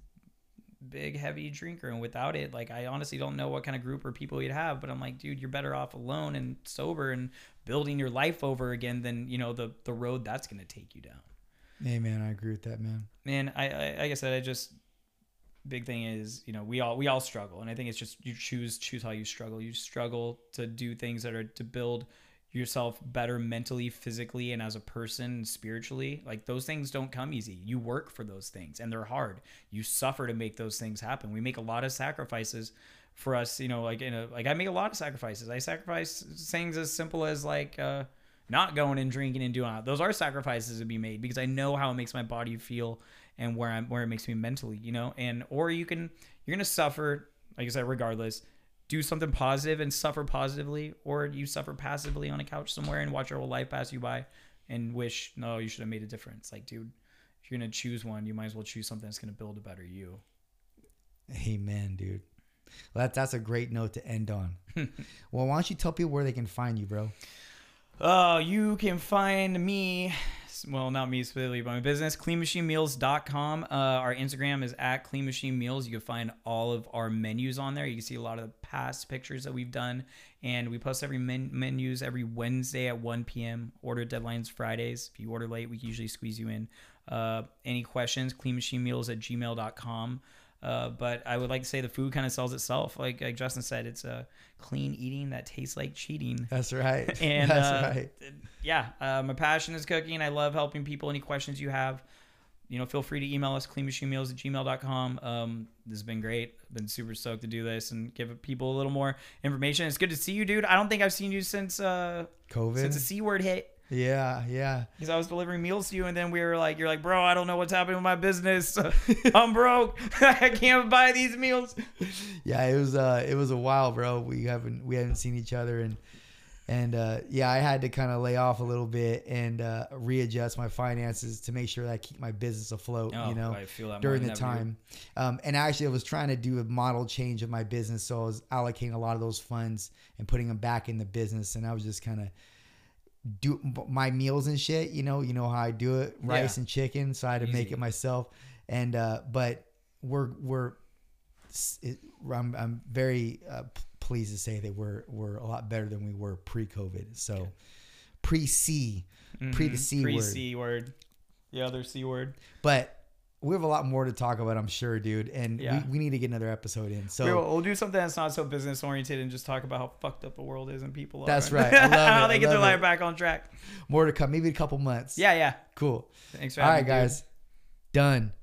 big heavy drinker and without it like i honestly don't know what kind of group or people you'd have but i'm like dude you're better off alone and sober and building your life over again than you know the the road that's going to take you down Hey, man, I agree with that, man. man I, I like i said i just big thing is you know we all we all struggle and i think it's just you choose choose how you struggle you struggle to do things that are to build yourself better mentally physically and as a person spiritually like those things don't come easy you work for those things and they're hard you suffer to make those things happen we make a lot of sacrifices for us you know like in a like i make a lot of sacrifices i sacrifice things as simple as like uh not going and drinking and doing that. Those are sacrifices to be made because I know how it makes my body feel and where I'm where it makes me mentally, you know. And or you can you're gonna suffer, like I said, regardless. Do something positive and suffer positively, or you suffer passively on a couch somewhere and watch your whole life pass you by and wish no, you should have made a difference. Like, dude, if you're gonna choose one, you might as well choose something that's gonna build a better you. Amen, dude. Well, that, that's a great note to end on. (laughs) well, why don't you tell people where they can find you, bro? Uh, you can find me, well, not me specifically, but my business, cleanmachinemeals.com. Uh, our Instagram is at Clean Machine Meals. You can find all of our menus on there. You can see a lot of the past pictures that we've done. And we post every men- menus every Wednesday at 1 p.m. Order deadlines Fridays. If you order late, we usually squeeze you in. Uh, any questions, cleanmachinemeals at gmail.com. Uh, but I would like to say the food kind of sells itself. Like, like Justin said, it's a clean eating that tastes like cheating. That's right. (laughs) And (laughs) that's uh, right. yeah, uh, my passion is cooking. I love helping people. Any questions you have, you know, feel free to email us cleanmachinemeals at gmail.com. Um, this has been great. I've been super stoked to do this and give people a little more information. It's good to see you, dude. I don't think I've seen you since uh, COVID. since the C word hit. Yeah, yeah. Because I was delivering meals to you, and then we were like, "You're like, bro, I don't know what's happening with my business. (laughs) I'm broke. (laughs) I can't buy these meals." yeah, it was uh it was a while, bro. We haven't we haven't seen each other and and uh yeah, I had to kind of lay off a little bit and uh readjust my finances to make sure that I keep my business afloat, Oh, you know, I feel that during the time. Um and actually I was trying to do a model change of my business, so I was allocating a lot of those funds and putting them back in the business and I was just kind of do my meals and shit, you know, you know how I do it, rice Yeah. and chicken, so I had to make it myself. And uh but we're we're it, I'm, I'm very uh, pleased to say that we're we're a lot better than we were pre-COVID. So pre C, pre the C Pre word. C word, the other C word. But we have a lot more to talk about, I'm sure, dude. And Yeah. we, we need to get another episode in. So we'll, we'll do something that's not so business oriented and just talk about how fucked up the world is and people are. That's (laughs) right. How they get their life back on track. more to come, maybe a couple months. Yeah, yeah. Cool. Thanks for All having right, me, guys. Done.